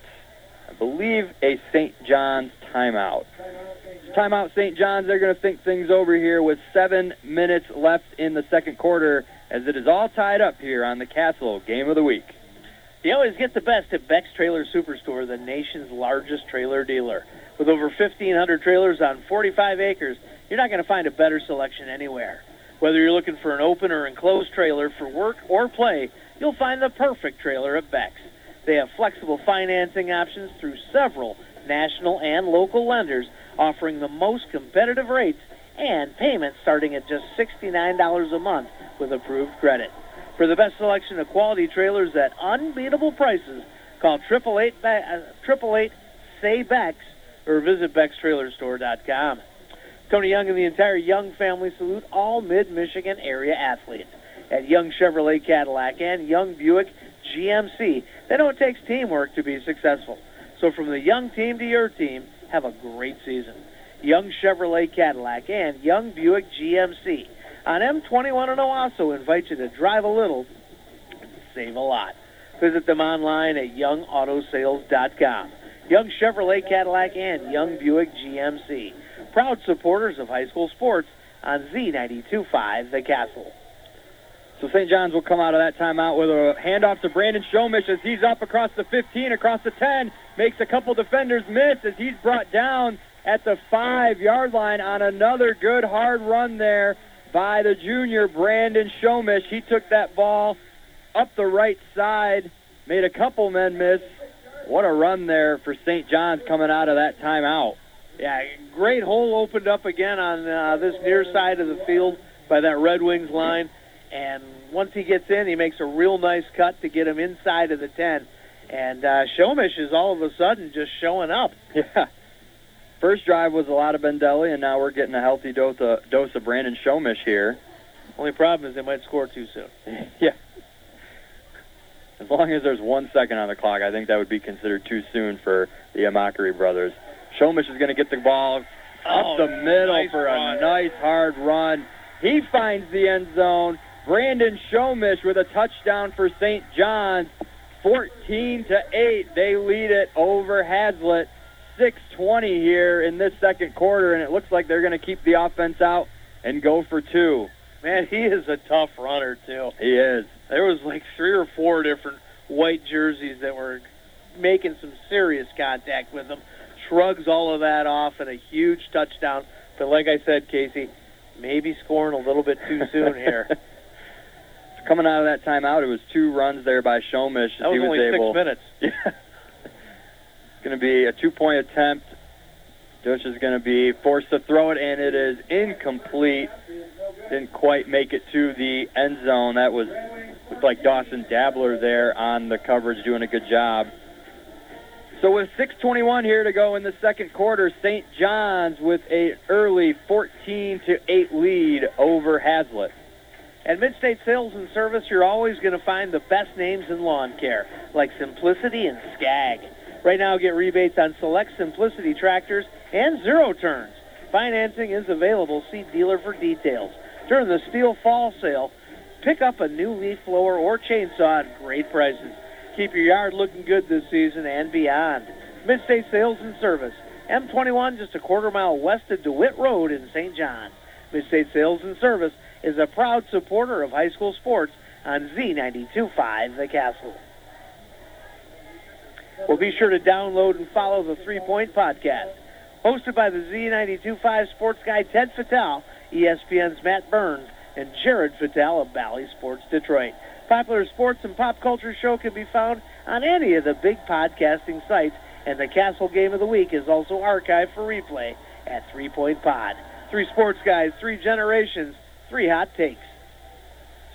I believe, a St. John's timeout. Timeout, St. John's. They're going to think things over here with seven minutes left in the second quarter as it is all tied up here on the Castle Game of the Week. You always get the best at Beck's Trailer Superstore, the nation's largest trailer dealer. With over 1,500 trailers on 45 acres, you're not going to find a better selection anywhere. Whether you're looking for an open or enclosed trailer for work or play, you'll find the perfect trailer at Beck's. They have flexible financing options through several national and local lenders offering the most competitive rates and payments starting at just $69 a month with approved credit. For the best selection of quality trailers at unbeatable prices, call 888 uh, 888 say Bex or visit BexTrailerStore.com. Tony Young and the entire Young family salute all mid-Michigan area athletes. At Young Chevrolet Cadillac and Young Buick GMC, they know it takes teamwork to be successful. So from the Young team to your team, have a great season. Young Chevrolet Cadillac and Young Buick GMC on M21 in Owosso invite you to drive a little and save a lot. Visit them online at youngautosales.com. Young Chevrolet Cadillac and Young Buick GMC, proud supporters of high school sports on Z92.5 The Castle. So St. John's will come out of that timeout with a handoff to Brandon Shomish as he's up across the 15, across the 10, makes a couple defenders miss as he's brought down at the five-yard line on another good hard run there by the junior Brandon Shomish. He took that ball up the right side, made a couple men miss. What a run there for St. John's coming out of that timeout. Yeah, great hole opened up again on uh, this near side of the field by that Red Wings line. And once he gets in, he makes a real nice cut to get him inside of the 10. And uh, Shomish is all of a sudden just showing up. Yeah. First drive was a lot of Bendelli, and now we're getting a healthy dose of, dose of Brandon Shomish here. Only problem is they might score too soon. yeah. As long as there's one second on the clock, I think that would be considered too soon for the Amachree brothers. Shomish is going to get the ball up Oh, the middle nice for run. a nice hard run. He finds the end zone. Brandon Shomish with a touchdown for St. John's. 14 to 8. They lead it over Haslett. 6:20 here in this second quarter, and it looks like they're going to keep the offense out and go for two. Man, he is a tough runner too. He is. There was like three or four different white jerseys that were making some serious contact with him. Shrugs all of that off and a huge touchdown. But like I said, Casey, maybe scoring a little bit too soon here. Coming out of that timeout, it was two runs there by Shomish. That was, he was only able, six minutes. Yeah. it's going to be a two-point attempt. Dush is going to be forced to throw it, and it is incomplete. Didn't quite make it to the end zone. That was looked like Dawson Dabbler there on the coverage, doing a good job. So with 6:21 here to go in the second quarter, St. John's with a early 14 to 8 lead over Haslett. At Midstate Sales and Service, you're always going to find the best names in lawn care, like Simplicity and Scag. Right now, get rebates on select Simplicity tractors and zero turns. Financing is available. See dealer for details. During the Stihl Fall sale, pick up a new leaf blower or chainsaw at great prices. Keep your yard looking good this season and beyond. Midstate Sales and Service, M21, just a quarter mile west of DeWitt Road in St. John. Midstate Sales and Service is a proud supporter of high school sports on Z92.5 The Castle. Well, be sure to download and follow the Three Point Podcast. Hosted by the Z92.5 sports guy Ted Fattal, ESPN's Matt Burns, and Jared Fattal of Bally Sports Detroit. Popular sports and pop culture show can be found on any of the big podcasting sites, and the Castle Game of the Week is also archived for replay at Three Point Pod. Three sports guys, three generations, three hot takes.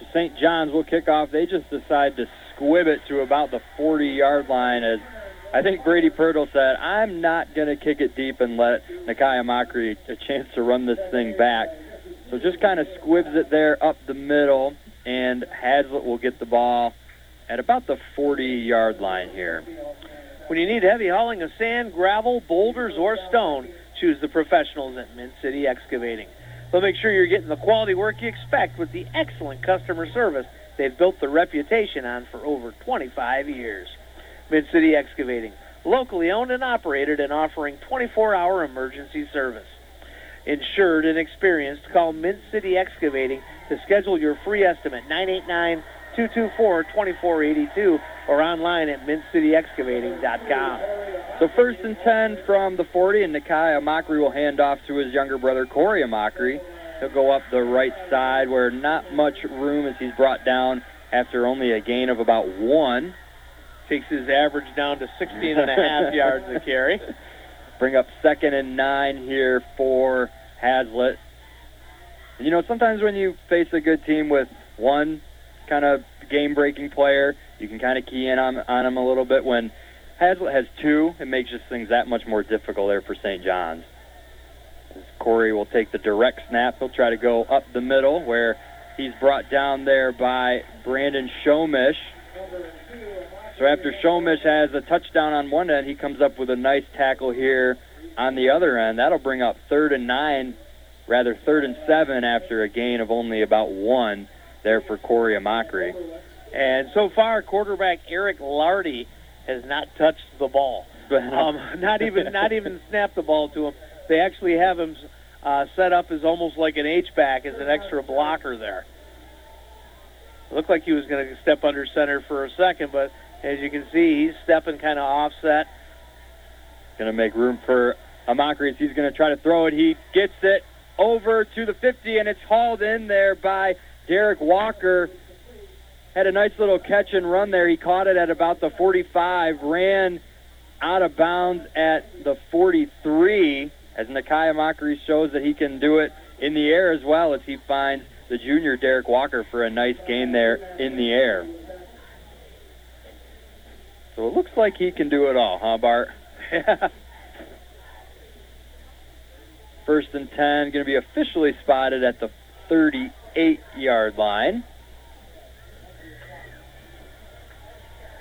So St. John's will kick off. They just decide to squib it to about the 40-yard line as I think Brady Pirtle said, I'm not going to kick it deep and let Nakia Amachree a chance to run this thing back. So just kind of squibs it there up the middle, and Haslett will get the ball at about the 40-yard line here. When you need heavy hauling of sand, gravel, boulders, or stone, choose the professionals at Mid City Excavating. They'll make sure you're getting the quality work you expect with the excellent customer service they've built their reputation on for over 25 years. Mid City Excavating, locally owned and operated and offering 24 hour emergency service. Insured and experienced, call Mid City Excavating to schedule your free estimate 989 224 2482 or online at midcityexcavating.com. So first and 10 from the 40, and Nakia Amachree will hand off to his younger brother, Corey Amachree. He'll go up the right side where not much room as he's brought down after only a gain of about one. Takes his average down to 16 and a half yards a carry. Bring up second and nine here for Haslett. You know, sometimes when you face a good team with one kind of game-breaking player, you can kind of key in on, on him a little bit. When Haslett has two, it makes just things that much more difficult there for St. John's. As Corey will take the direct snap. He'll try to go up the middle where he's brought down there by Brandon Shomish. So after Shomish has a touchdown on one end, he comes up with a nice tackle here on the other end. That'll bring up third and nine, rather third and seven after a gain of only about one there for Corey Amachree. And so far, quarterback Eric Lardy has not touched the ball. Um, not even not even snapped the ball to him. They actually have him uh, set up as almost like an H back as an extra blocker there. It looked like he was going to step under center for a second, but as you can see, he's stepping kind of offset. Going to make room for Amachrees. He's going to try to throw it. He gets it over to the 50, and it's hauled in there by Derek Walker. Had a nice little catch and run there. He caught it at about the 45, ran out of bounds at the 43, as Nakia Amachree shows that he can do it in the air as well as he finds the junior Derek Walker for a nice gain there in the air. So it looks like he can do it all, huh, Bart? First and 10, going to be officially spotted at the 38 yard line.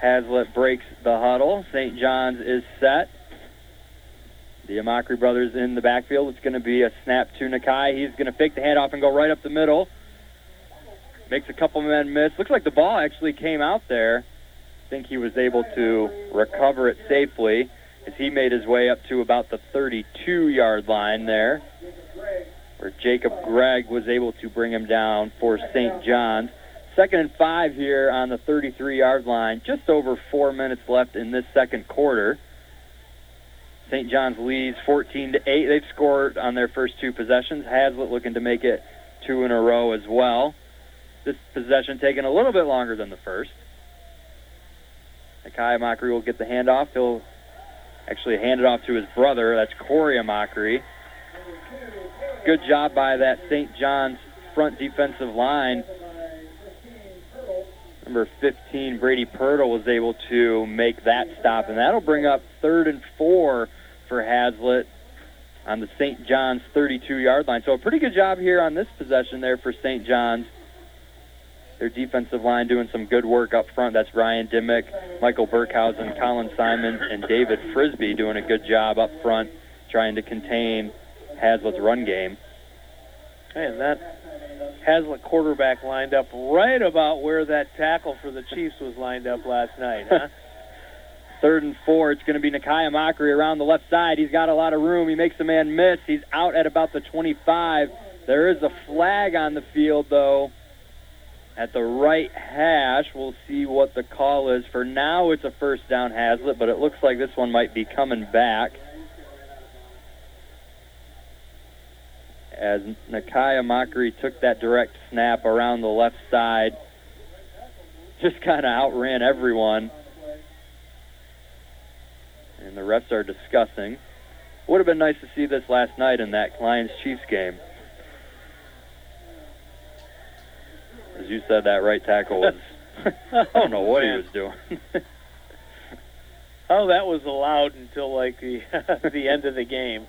Haslett breaks the huddle. St. John's is set. The Amachree brothers in the backfield. It's going to be a snap to Nakai. He's going to fake the handoff and go right up the middle. Makes a couple men miss. Looks like the ball actually came out there. Think he was able to recover it safely. as he made his way up to about the 32 yard line there, where Jacob Gregg was able to bring him down for St. John's. Second and five here on the 33 yard line, just over four minutes left in this second quarter. St. John's leads 14 to 8. They've scored on their first two possessions. Haslett looking to make it two in a row as well. This possession taking a little bit longer than the first. Nakai Amachree will get the handoff. He'll actually hand it off to his brother. That's Corey Amachree. Good job by that St. John's front defensive line. Number 15, Brady Pirtle, was able to make that stop, and that'll bring up third and four for Haslett on the St. John's 32 yard line. So a pretty good job here on this possession there for St. John's. Their defensive line doing some good work up front. That's Ryan Dimmick, Michael Burkhausen, Colin Simon, and David Frisbee doing a good job up front trying to contain Haslett's run game. And that Haslett quarterback lined up right about where that tackle for the Chiefs was lined up last night, huh? Third and four. It's going to be Nakia Amachree around the left side. He's got a lot of room. He makes the man miss. He's out at about the 25. There is a flag on the field, though, at the right hash. We'll see what the call is. For now, it's a first down Haslett, but it looks like this one might be coming back. As Nakia Amachree took that direct snap around the left side, just kind of outran everyone and the refs are discussing. Would have been nice to see this last night in that Lions Chiefs game. As you said, that right tackle was. I don't know what he was doing. oh, that was allowed until like the the end of the game.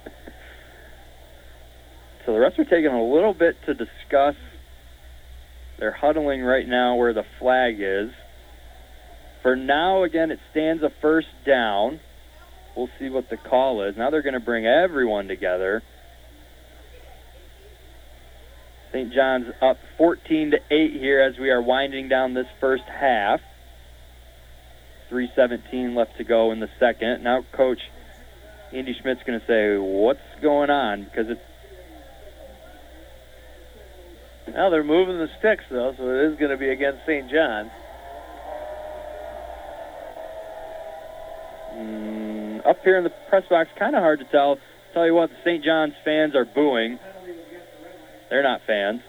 So the refs are taking a little bit to discuss. They're huddling right now where the flag is. For now, again, it stands a first down. We'll see what the call is. Now they're going to bring everyone together. St. John's up 14 to 8 here as we are winding down this first half. 3:17 left to go in the second. Now coach Andy Schmidt's going to say what's going on because it's now they're moving the sticks though, so it is going to be against St. John's. Mm, up here in the press box, kind of hard to tell. Tell you what, the St. John's fans are booing. They're not fans.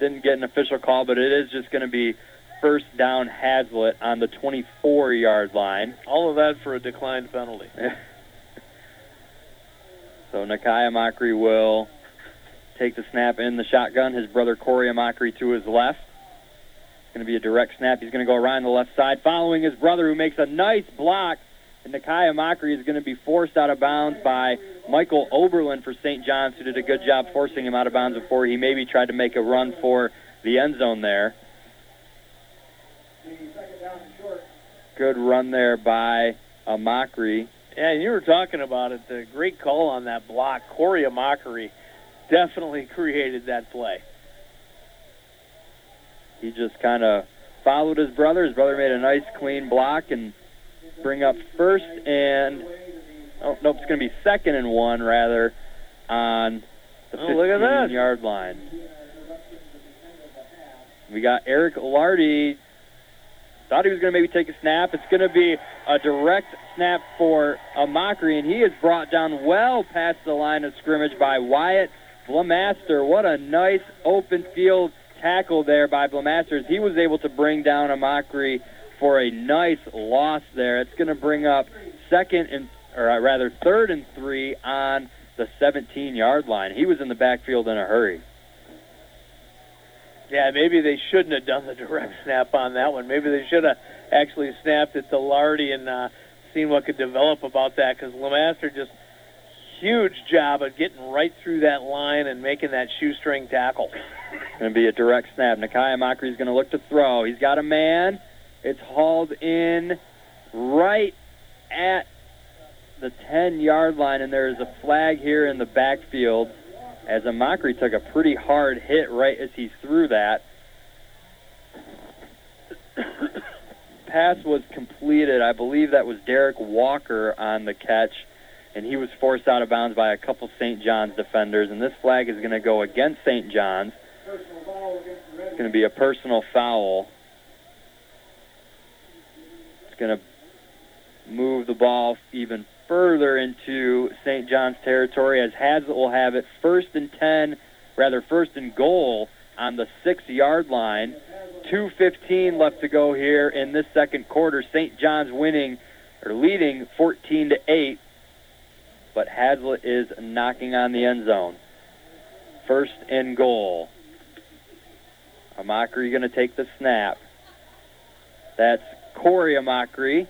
Didn't get an official call, but it is just going to be first down Haslett on the 24-yard line. All of that for a declined penalty. so Nakia Amachree will take the snap in the shotgun. His brother Corey Amachree to his left. It's going to be a direct snap. He's going to go around the left side, following his brother, who makes a nice block. And Nakia Amachree is going to be forced out of bounds by Michael Oberlin for St. John's, who did a good job forcing him out of bounds before he maybe tried to make a run for the end zone there. Good run there by Amachree. Yeah, and you were talking about it. The great call on that block. Corey Amachree definitely created that play he just kind of followed his brother. His brother made a nice clean block and bring up first and oh nope, it's going to be second and one rather on the oh, 15 yard line. We got Eric Lardy. Thought he was going to maybe take a snap. It's going to be a direct snap for Amachree, and he is brought down well past the line of scrimmage by Wyatt Blamaster. What a nice open field tackle there by Blamasters. He was able to bring down Amachree for a nice loss there. It's going to bring up second and, or uh, rather third and three on the 17-yard line. He was in the backfield in a hurry. Yeah, maybe they shouldn't have done the direct snap on that one. Maybe they should have actually snapped it to Lardy and uh, seen what could develop about that because Lemaster just huge job of getting right through that line and making that shoestring tackle. Going to be a direct snap. Nakia Amachree is going to look to throw. He's got a man. It's hauled in right at the 10 yard line, and there is a flag here in the backfield as Amachree took a pretty hard hit right as he threw that. pass was completed. I believe that was Derek Walker on the catch, and he was forced out of bounds by a couple St. John's defenders. And this flag is going to go against St. John's. It's going to be a personal foul. It's going to move the ball even further into St. John's territory as Haslett will have it first and 10, rather first and goal on the six yard line. 2.15 left to go here in this second quarter. St. John's winning or leading 14 to 8, but Haslett is knocking on the end zone. First and goal. Amachree going to take the snap. That's Corey Amachree.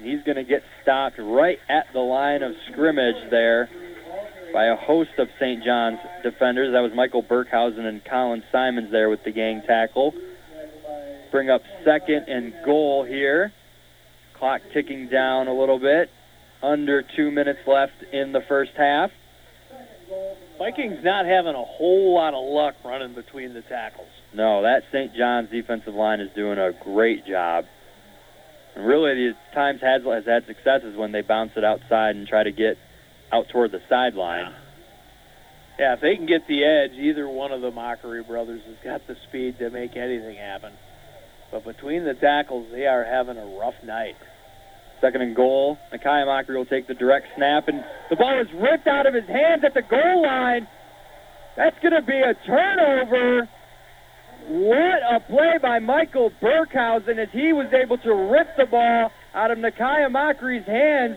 He's going to get stopped right at the line of scrimmage there by a host of St. John's defenders. That was Michael Burkhausen and Colin Simons there with the gang tackle. Bring up second and goal here. Clock ticking down a little bit. Under two minutes left in the first half. Vikings not having a whole lot of luck running between the tackles. No, that St. John's defensive line is doing a great job. And really, the times has had success is when they bounce it outside and try to get out toward the sideline. Yeah, if they can get the edge, either one of the Amachree brothers has got the speed to make anything happen. But between the tackles, they are having a rough night. Second and goal. Nakai Amachree will take the direct snap, and the ball is ripped out of his hands at the goal line. That's going to be a turnover. What a play by Michael Burkhausen as he was able to rip the ball out of Nakai Amachree's hands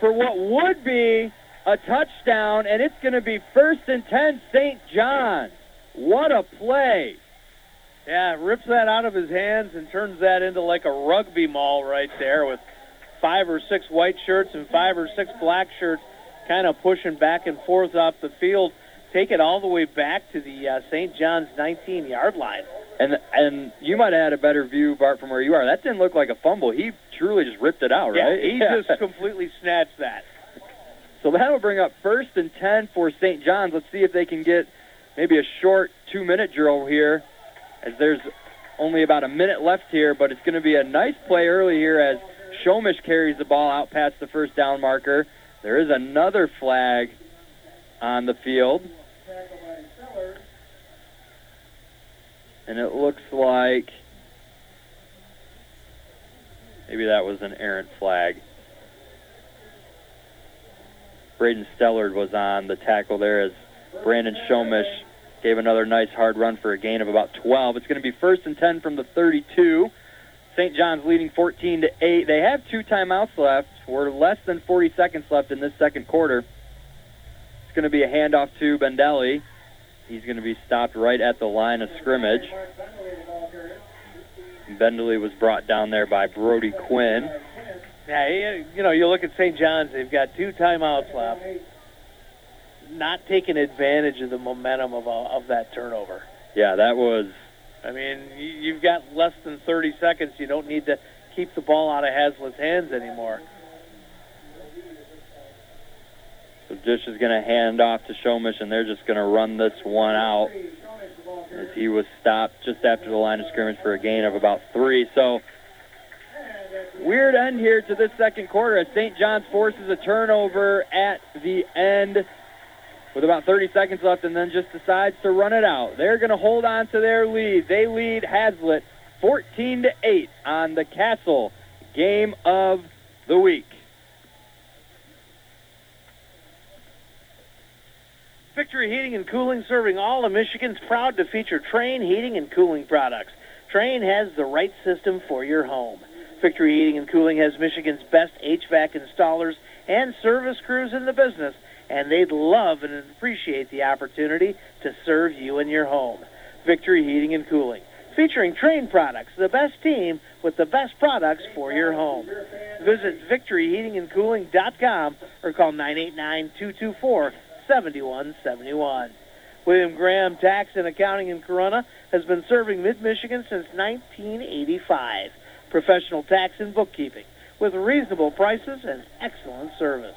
for what would be a touchdown, and it's going to be first and 10 St. John. What a play. Yeah, rips that out of his hands and turns that into like a rugby maul right there with five or six white shirts and five or six black shirts kind of pushing back and forth off the field. Take it all the way back to the uh, St. John's 19 yard line. And and you might have had a better view, Bart, from where you are. That didn't look like a fumble. He truly just ripped it out, right? Yeah, he Yeah. just completely snatched that. So that'll bring up first and 10 for St. John's. Let's see if they can get maybe a short two minute drill here, as there's only about a minute left here, but it's going to be a nice play early here as Shomish carries the ball out past the first down marker. There is another flag on the field. And it looks like maybe that was an errant flag. Braden Stellard was on the tackle there as Brandon Shomish gave another nice hard run for a gain of about 12. It's going to be first and 10 from the 32. St. John's leading 14 to 8. They have two timeouts left. We're less than 40 seconds left in this second quarter. It's going to be a handoff to Bendelli. He's going to be stopped right at the line of scrimmage. Bendelli was brought down there by Brody Quinn. Yeah, you- uh, you know, you look at St. John's, they've got two timeouts left. Not taking advantage of the momentum of, a, of that turnover. Yeah, that was I mean, you- you've got less than 30 seconds. You don't need to keep the ball out of Haslett's hands anymore. So Dush is going to hand off to Shomish, and they're just going to run this one out as he was stopped just after the line of scrimmage for a gain of about three. So weird end here to this second quarter as St. John's forces a turnover at the end with about 30 seconds left and then just decides to run it out. They're going to hold on to their lead. They lead Haslett 14 to 8 on the Castle game of the week. Victory Heating and Cooling serving all of Michigan's proud to feature Trane Heating and Cooling products. Trane has the right system for your home. Victory Heating and Cooling has Michigan's best HVAC installers and service crews in the business, and they'd love and appreciate the opportunity to serve you and your home. Victory Heating and Cooling, featuring Trane products, the best team with the best products for your home. Visit victoryheatingandcooling.com or call 989-224 7171. William Graham Tax and Accounting in Corunna has been serving Mid-Michigan since 1985. Professional tax and bookkeeping with reasonable prices and excellent service.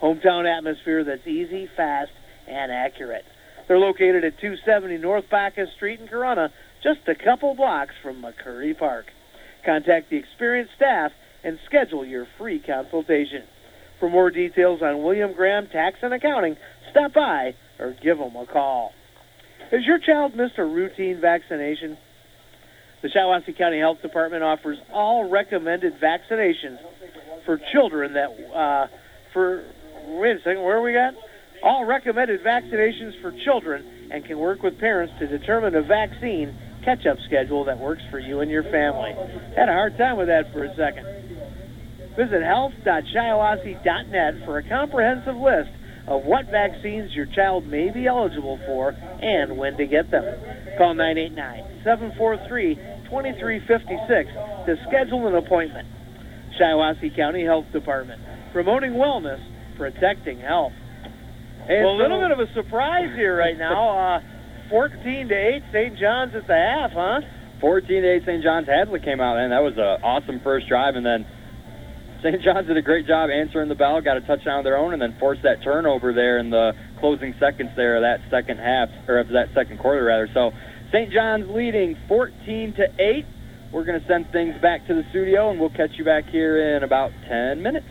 Hometown atmosphere that's easy, fast, and accurate. They're located at 270 North Bacchus Street in Corunna, just a couple blocks from McCurry Park. Contact the experienced staff and schedule your free consultation. For more details on William Graham Tax and Accounting, stop by or give them a call. Has your child missed a routine vaccination? The Shiawassee County Health Department offers all recommended vaccinations for children that, uh, for, wait a second, where are we at? All recommended vaccinations for children and can work with parents to determine a vaccine catch-up schedule that works for you and your family. Had a hard time with that for a second. Visit health.shiawassee.net for a comprehensive list of what vaccines your child may be eligible for and when to get them. Call 989-743-2356 to schedule an appointment. Shiawassee County Health Department, promoting wellness, protecting health. Hey, well, a little bit of a surprise here right now. Uh, 14 to 8, St. John's at the half, huh? 14 to 8, St. John's. Hadley came out, and that was an awesome first drive, and then St. John's did a great job answering the bell, got a touchdown of their own, and then forced that turnover there in the closing seconds there of that second half, or of that second quarter rather. So St. John's leading 14 to 8. We're going to send things back to the studio, and we'll catch you back here in about 10 minutes.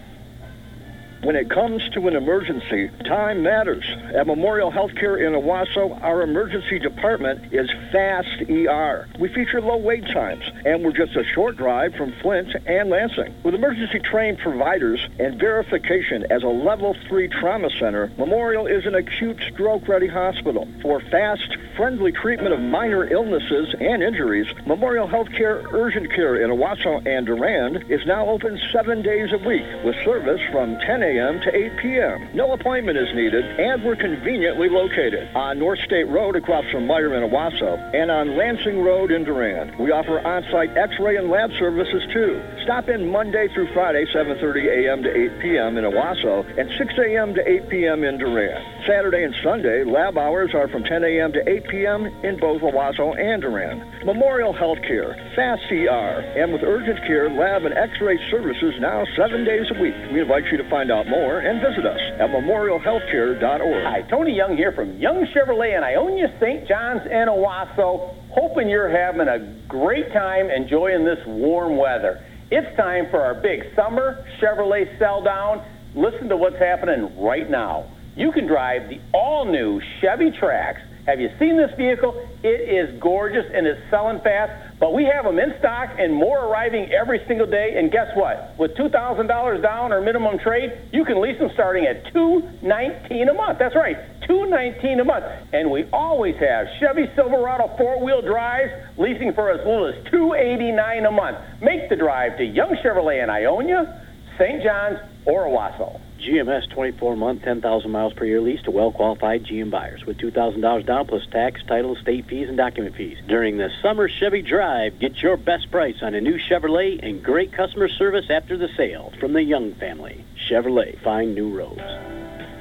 When it comes to an emergency, time matters. At Memorial Healthcare in Owosso, our emergency department is Fast ER. We feature low wait times, and we're just a short drive from Flint and Lansing. With emergency trained providers and verification as a level 3 trauma center, Memorial is an acute stroke ready hospital. For fast, friendly treatment of minor illnesses and injuries, Memorial Healthcare Urgent Care in Owosso and Durand is now open seven days a week with service from 10 a.m a.m. to 8 p.m. No appointment is needed, and we're conveniently located on North State Road across from Meijer and Owosso, and on Lansing Road in Durand. We offer on-site X-ray and lab services too. Stop in Monday through Friday, 7:30 a.m. to 8 p.m. in Owosso, and 6 a.m. to 8 p.m. in Durand. Saturday and Sunday, lab hours are from 10 a.m. to 8 p.m. in both Owosso and Durand. Memorial Healthcare, Fast CR, and with urgent care, lab, and X-ray services now seven days a week. We invite you to find out more and visit us at memorialhealthcare.org. Hi, Tony Young here from Young Chevrolet in Ionia, St. John's, and Owosso. Hoping you're having a great time enjoying this warm weather. It's time for our big summer Chevrolet sell down. Listen to what's happening right now. You can drive the all-new Chevy Trax have you seen this vehicle? It is gorgeous and it's selling fast, but we have them in stock and more arriving every single day. And guess what? With $2,000 down or minimum trade, you can lease them starting at 219 a month. That's right, 219 a month. And we always have Chevy Silverado four-wheel drives leasing for as little as 289 a month. Make the drive to Young Chevrolet in Ionia, St. John's, or Owosso. GMS 24 month, 10,000 miles per year lease to well qualified GM buyers with $2,000 down plus tax, title, state fees, and document fees. During the summer Chevy Drive, get your best price on a new Chevrolet and great customer service after the sale from the Young family. Chevrolet, find new roads.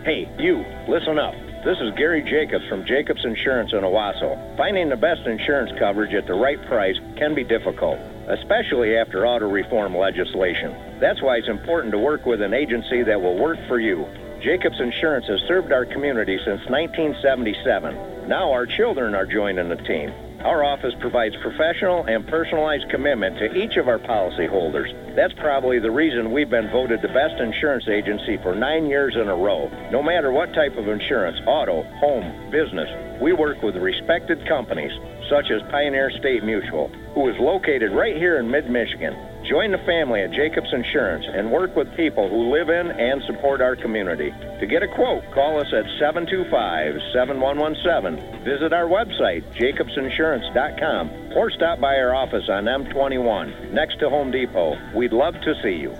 Hey, you, listen up. This is Gary Jacobs from Jacobs Insurance in Owosso. Finding the best insurance coverage at the right price can be difficult especially after auto reform legislation. That's why it's important to work with an agency that will work for you. Jacobs Insurance has served our community since 1977. Now our children are joining the team. Our office provides professional and personalized commitment to each of our policyholders. That's probably the reason we've been voted the best insurance agency for nine years in a row. No matter what type of insurance, auto, home, business, we work with respected companies such as Pioneer State Mutual, who is located right here in mid Michigan. Join the family at Jacobs Insurance and work with people who live in and support our community. To get a quote, call us at 725 7117. Visit our website, jacobsinsurance.com, or stop by our office on M21 next to Home Depot. We'd love to see you.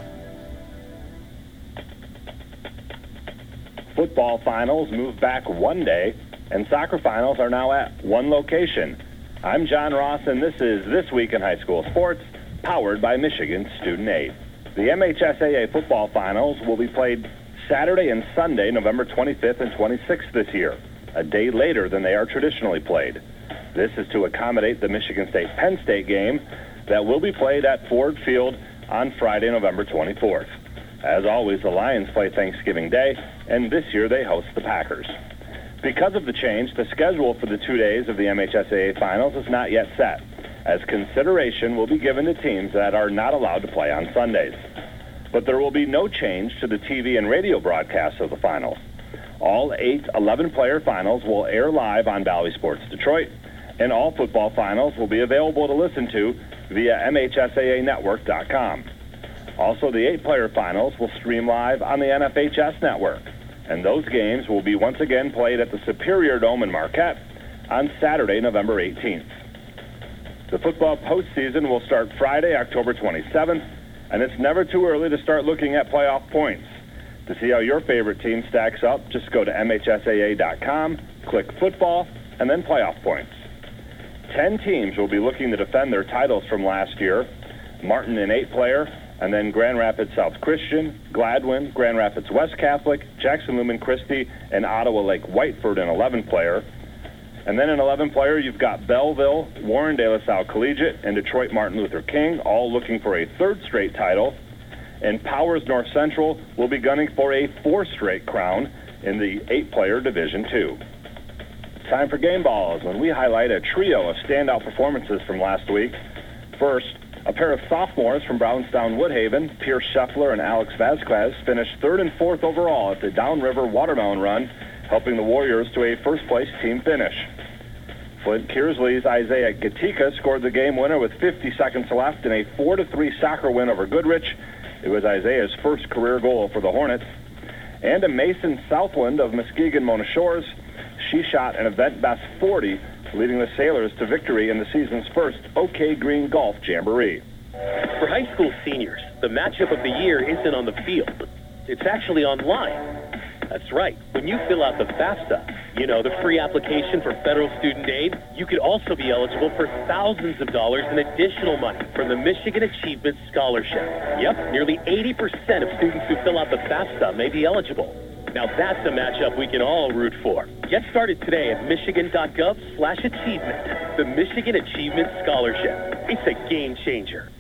Football finals move back one day, and soccer finals are now at one location. I'm John Ross, and this is This Week in High School Sports, powered by Michigan Student Aid. The MHSAA football finals will be played Saturday and Sunday, November 25th and 26th this year, a day later than they are traditionally played. This is to accommodate the Michigan State Penn State game that will be played at Ford Field on Friday, November 24th. As always, the Lions play Thanksgiving Day, and this year they host the Packers. Because of the change, the schedule for the two days of the MHSAA finals is not yet set. as consideration will be given to teams that are not allowed to play on Sundays. But there will be no change to the TV and radio broadcasts of the finals. All eight 11 player finals will air live on Valley Sports Detroit, and all football finals will be available to listen to via MHSAAnetwork.com. Also, the eight player finals will stream live on the NFHS network, and those games will be once again played at the Superior Dome in Marquette on Saturday, November 18th. The football postseason will start Friday, October 27th, and it's never too early to start looking at playoff points. To see how your favorite team stacks up, just go to MHSAA.com, click football, and then playoff points. Ten teams will be looking to defend their titles from last year. Martin in eight player, and then Grand Rapids South Christian, Gladwin, Grand Rapids West Catholic, Jackson Lumen Christi, and Ottawa Lake Whiteford in 11 player. And then in 11 player, you've got Belleville, Warren De La Salle Collegiate, and Detroit Martin Luther King, all looking for a third straight title. And Powers North Central will be gunning for a fourth straight crown in the eight player Division Two. Time for game balls when we highlight a trio of standout performances from last week. First, a pair of sophomores from Brownstown Woodhaven, Pierce Scheffler and Alex Vasquez, finished third and fourth overall at the Downriver Watermelon Run, helping the Warriors to a first place team finish. Flint Kearsley's Isaiah Gatika scored the game winner with 50 seconds left in a 4 3 soccer win over Goodrich. It was Isaiah's first career goal for the Hornets. And a Mason Southland of Muskegon Mona Shores. She shot an event best 40, leading the Sailors to victory in the season's first OK Green Golf Jamboree. For high school seniors, the matchup of the year isn't on the field. It's actually online. That's right. When you fill out the FAFSA, you know, the free application for federal student aid, you could also be eligible for thousands of dollars in additional money from the Michigan Achievement Scholarship. Yep, nearly 80% of students who fill out the FAFSA may be eligible. Now that's a matchup we can all root for. Get started today at michigan.gov slash achievement. The Michigan Achievement Scholarship. It's a game changer.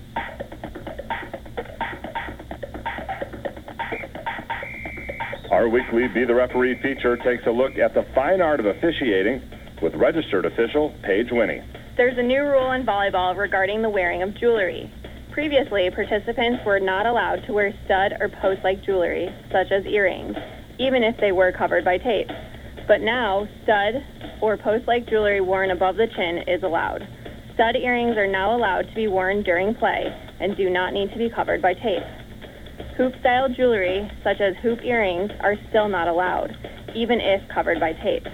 Our weekly Be the Referee feature takes a look at the fine art of officiating with registered official Paige Winnie. There's a new rule in volleyball regarding the wearing of jewelry. Previously, participants were not allowed to wear stud or post-like jewelry, such as earrings, even if they were covered by tape. But now, stud or post-like jewelry worn above the chin is allowed. Stud earrings are now allowed to be worn during play and do not need to be covered by tape. Hoop-style jewelry, such as hoop earrings, are still not allowed, even if covered by tape.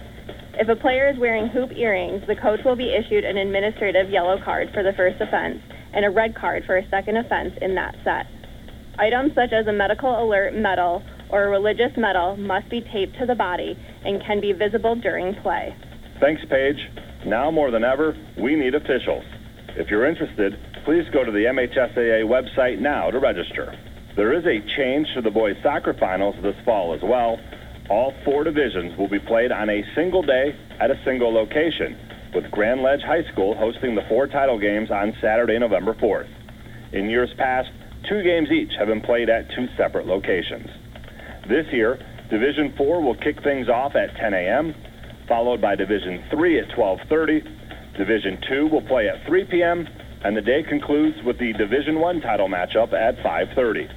If a player is wearing hoop earrings, the coach will be issued an administrative yellow card for the first offense and a red card for a second offense in that set. Items such as a medical alert medal or religious medal must be taped to the body and can be visible during play. Thanks, Paige. Now more than ever, we need officials. If you're interested, please go to the MHSAA website now to register. There is a change to the boys soccer finals this fall as well. All four divisions will be played on a single day at a single location, with Grand Ledge High School hosting the four title games on Saturday, November 4th. In years past, two games each have been played at two separate locations. This year, Division 4 will kick things off at 10 a.m., followed by Division 3 at 12:30. Division 2 will play at 3 p.m., and the day concludes with the Division 1 title matchup at 5:30.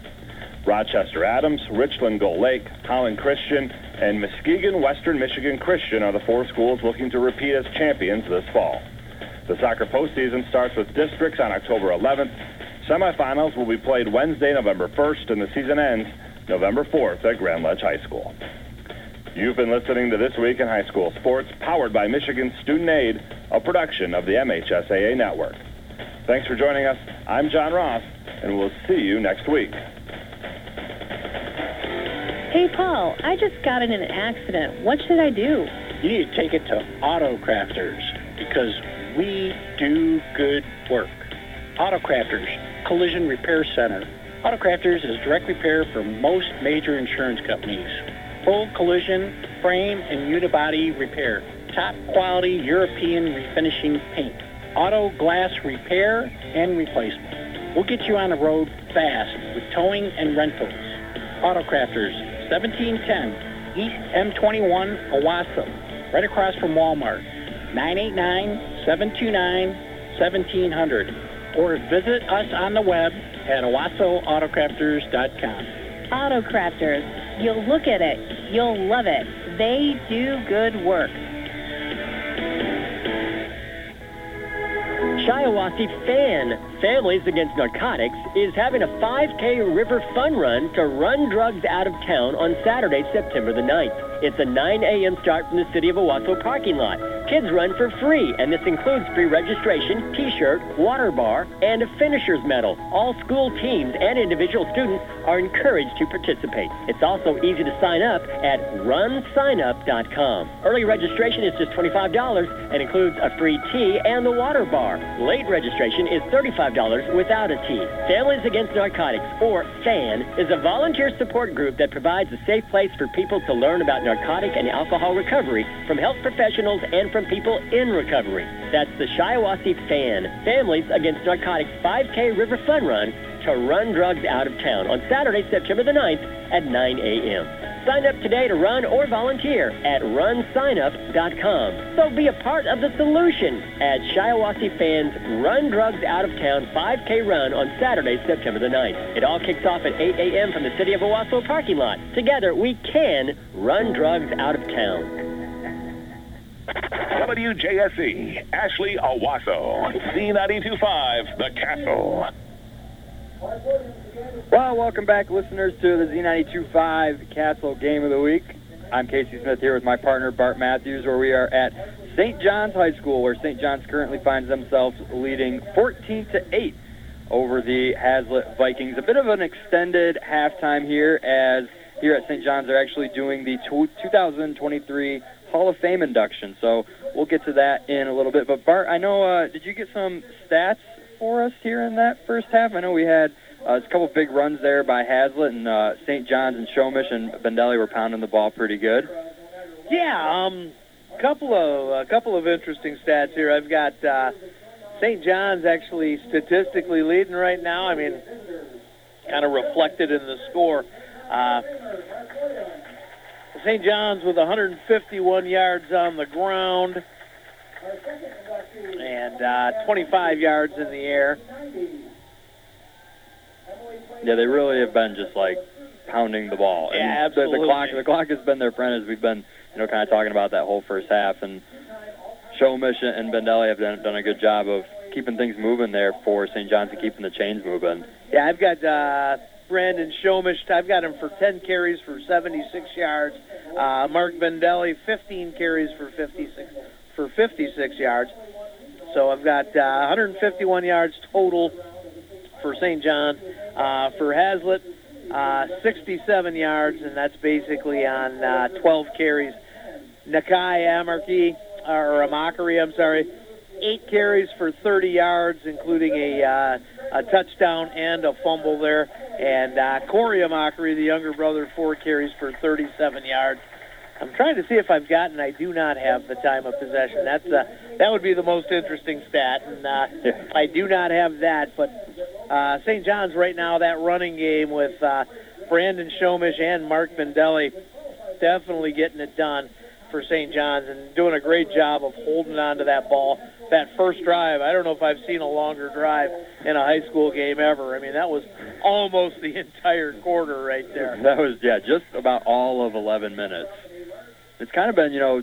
Rochester Adams, Richland Gull Lake, Holland Christian, and Muskegon Western Michigan Christian are the four schools looking to repeat as champions this fall. The soccer postseason starts with districts on October 11th. Semifinals will be played Wednesday, November 1st, and the season ends November 4th at Grand Ledge High School. You've been listening to This Week in High School Sports, powered by Michigan Student Aid, a production of the MHSAA Network. Thanks for joining us. I'm John Ross, and we'll see you next week. Hey, Paul, I just got in an accident. What should I do? You need to take it to Auto Crafters because we do good work. Auto Crafters, Collision Repair Center. Auto Crafters is direct repair for most major insurance companies. Full collision, frame, and unibody repair. Top quality European refinishing paint. Auto glass repair and replacement. We'll get you on the road fast with towing and rentals. Auto Crafters, 1710 East M21, Owosso, right across from Walmart. 989-729-0600. 1700 or visit us on the web at owossoautocrafters.com. Autocrafters. You'll look at it. You'll love it. They do good work. Shiawassee Fan Families Against Narcotics is having a 5K river fun run to run drugs out of town on Saturday, September the 9th. It's a 9 a.m. start from the City of Owosso parking lot. Kids run for free, and this includes free registration, t-shirt, water bar, and a finisher's medal. All school teams and individual students are encouraged to participate. It's also easy to sign up at runsignup.com. Early registration is just $25 and includes a free tea and the water bar. Late registration is $35 without a tea. Families Against Narcotics, or FAN, is a volunteer support group that provides a safe place for people to learn about narcotic and alcohol recovery from health professionals and from people in recovery. That's the Shiawassee FAN, Families Against Narcotics 5K River Fun Run to run drugs out of town on Saturday, September the 9th at 9 a.m. Sign up today to run or volunteer at runsignup.com. So be a part of the solution at Shiawassee Fans Run Drugs Out of Town 5K Run on Saturday, September the 9th. It all kicks off at 8 a.m. from the City of Owosso parking lot. Together, we can run drugs out of town. WJSZ, Ashley Owosso, Z925, The Castle. Well, welcome back, listeners, to the Z92.5 Castle Game of the Week. I'm Casey Smith here with my partner, Bart Matthews, where we are at St. John's High School, where St. John's currently finds themselves leading 14 to 8 over the Haslett Vikings. A bit of an extended halftime here, as here at St. John's they're actually doing the 2023 Hall of Fame induction. So we'll get to that in a little bit. But Bart, I know, uh, did you get some stats for us here in that first half? I know we had uh, a couple big runs there by Haslett and uh, St. John's and Shomish and Bendelli were pounding the ball pretty good. Yeah, um, couple of a couple of interesting stats here. I've got uh, St. John's actually statistically leading right now. I mean, kind of reflected in the score. Uh, St. John's with 151 yards on the ground and uh, 25 yards in the air. Yeah, they really have been just like pounding the ball. Yeah, and the, absolutely. the clock, the clock has been their friend as we've been, you know, kind of talking about that whole first half. And Shomish and Bendelli have done, done a good job of keeping things moving there for St. John's and keeping the chains moving. Yeah, I've got uh, Brandon Shomish. I've got him for 10 carries for 76 yards. Uh, Mark Bendelli, 15 carries for 56 for 56 yards. So I've got uh, 151 yards total for St. John. Uh, for Haslett, uh, 67 yards, and that's basically on uh, 12 carries. Nakai Amarki, or Amachree, I'm sorry, eight carries for 30 yards, including a, uh, a touchdown and a fumble there. And uh, Corey Amachree, the younger brother, four carries for 37 yards. I'm trying to see if I've gotten. I do not have the time of possession. That's uh, that would be the most interesting stat, and uh, I do not have that. But uh, St. John's right now, that running game with uh, Brandon Shomish and Mark Bendelli, definitely getting it done for St. John's and doing a great job of holding on to that ball. That first drive, I don't know if I've seen a longer drive in a high school game ever. I mean, that was almost the entire quarter right there. That was yeah, just about all of 11 minutes. It's kind of been you know,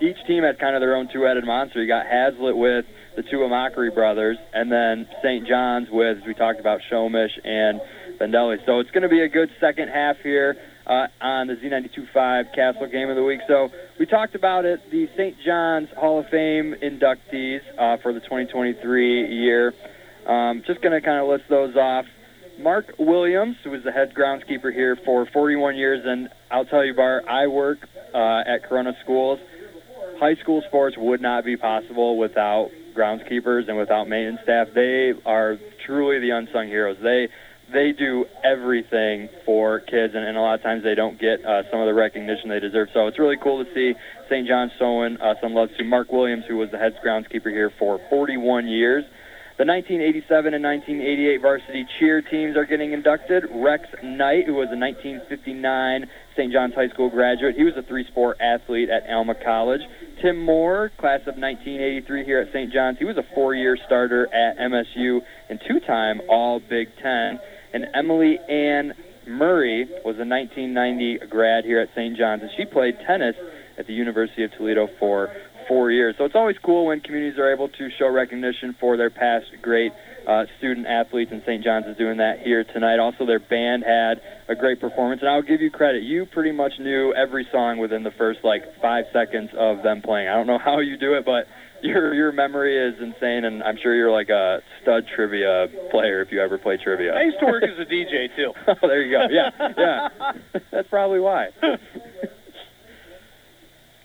each team had kind of their own two-headed monster. You got Haslett with the two Amachree brothers, and then St. John's with as we talked about Shomish and Bendelli. So it's going to be a good second half here uh, on the Z92.5 Castle Game of the Week. So we talked about it, the St. John's Hall of Fame inductees uh, for the 2023 year. Um, just going to kind of list those off. Mark Williams, who was the head groundskeeper here for 41 years, and I'll tell you, Bart, I work uh, at Corunna Schools. High school sports would not be possible without groundskeepers and without maintenance staff. They are truly the unsung heroes. They they do everything for kids, and, and a lot of times they don't get uh, some of the recognition they deserve. So it's really cool to see St. John showing uh, some love to Mark Williams, who was the head groundskeeper here for 41 years. The 1987 and 1988 varsity cheer teams are getting inducted. Rex Knight, who was a 1959 St. John's High School graduate, he was a three-sport athlete at Alma College. Tim Moore, class of 1983 here at St. John's. He was a four-year starter at MSU and two-time All Big Ten. And Emily Ann Murray was a 1990 grad here at St. John's, and she played tennis at the University of Toledo for four years. So it's always cool when communities are able to show recognition for their past great uh, student athletes, and St. John's is doing that here tonight. Also, their band had a great performance, and I'll give you credit. You pretty much knew every song within the first like five seconds of them playing. I don't know how you do it, but your your memory is insane, and I'm sure you're like a stud trivia player if you ever play trivia. I used to work as a DJ too. oh, there you go. Yeah, yeah. That's probably why.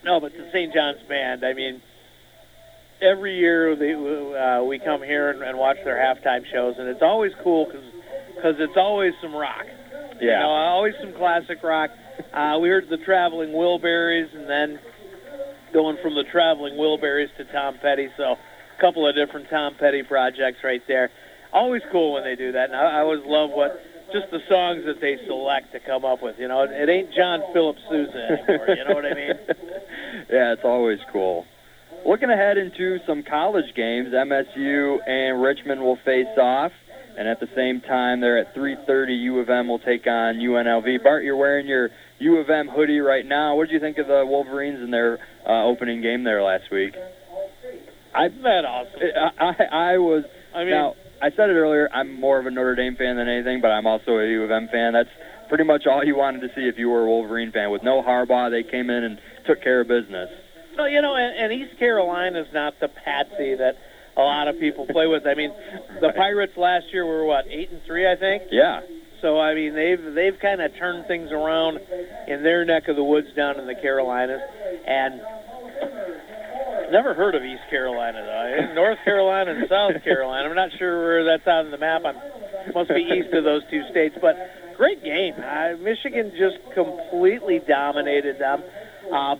No, but the St. John's band. I mean, every year they, uh, we come here and, and watch their halftime shows, and it's always cool because because it's always some rock. Yeah. You know, always some classic rock. Uh, we heard the Traveling Wilburys, and then going from the Traveling Wilburys to Tom Petty. So, a couple of different Tom Petty projects right there. Always cool when they do that, and I, I always love what just the songs that they select to come up with. You know, it, it ain't John Philip Sousa anymore. you know what I mean? yeah, it's always cool. Looking ahead into some college games, MSU and Richmond will face off, and at the same time, they're at 3:30. U of M will take on UNLV. Bart, you're wearing your U of M hoodie right now. What did you think of the Wolverines in their uh, opening game there last week? I that awesome. I, I, I was. I mean, now I said it earlier. I'm more of a Notre Dame fan than anything, but I'm also a U of M fan. That's pretty much all you wanted to see if you were a Wolverine fan. With no Harbaugh, they came in and took care of business. No, you know, and, and East Carolina is not the patsy that a lot of people play with. I mean, the Pirates last year were what eight and three, I think. Yeah. So I mean, they've they've kind of turned things around in their neck of the woods down in the Carolinas, and never heard of East Carolina though. North Carolina and South Carolina. I'm not sure where that's on the map. I'm must be east of those two states, but great game. Uh, Michigan just completely dominated them. Uh,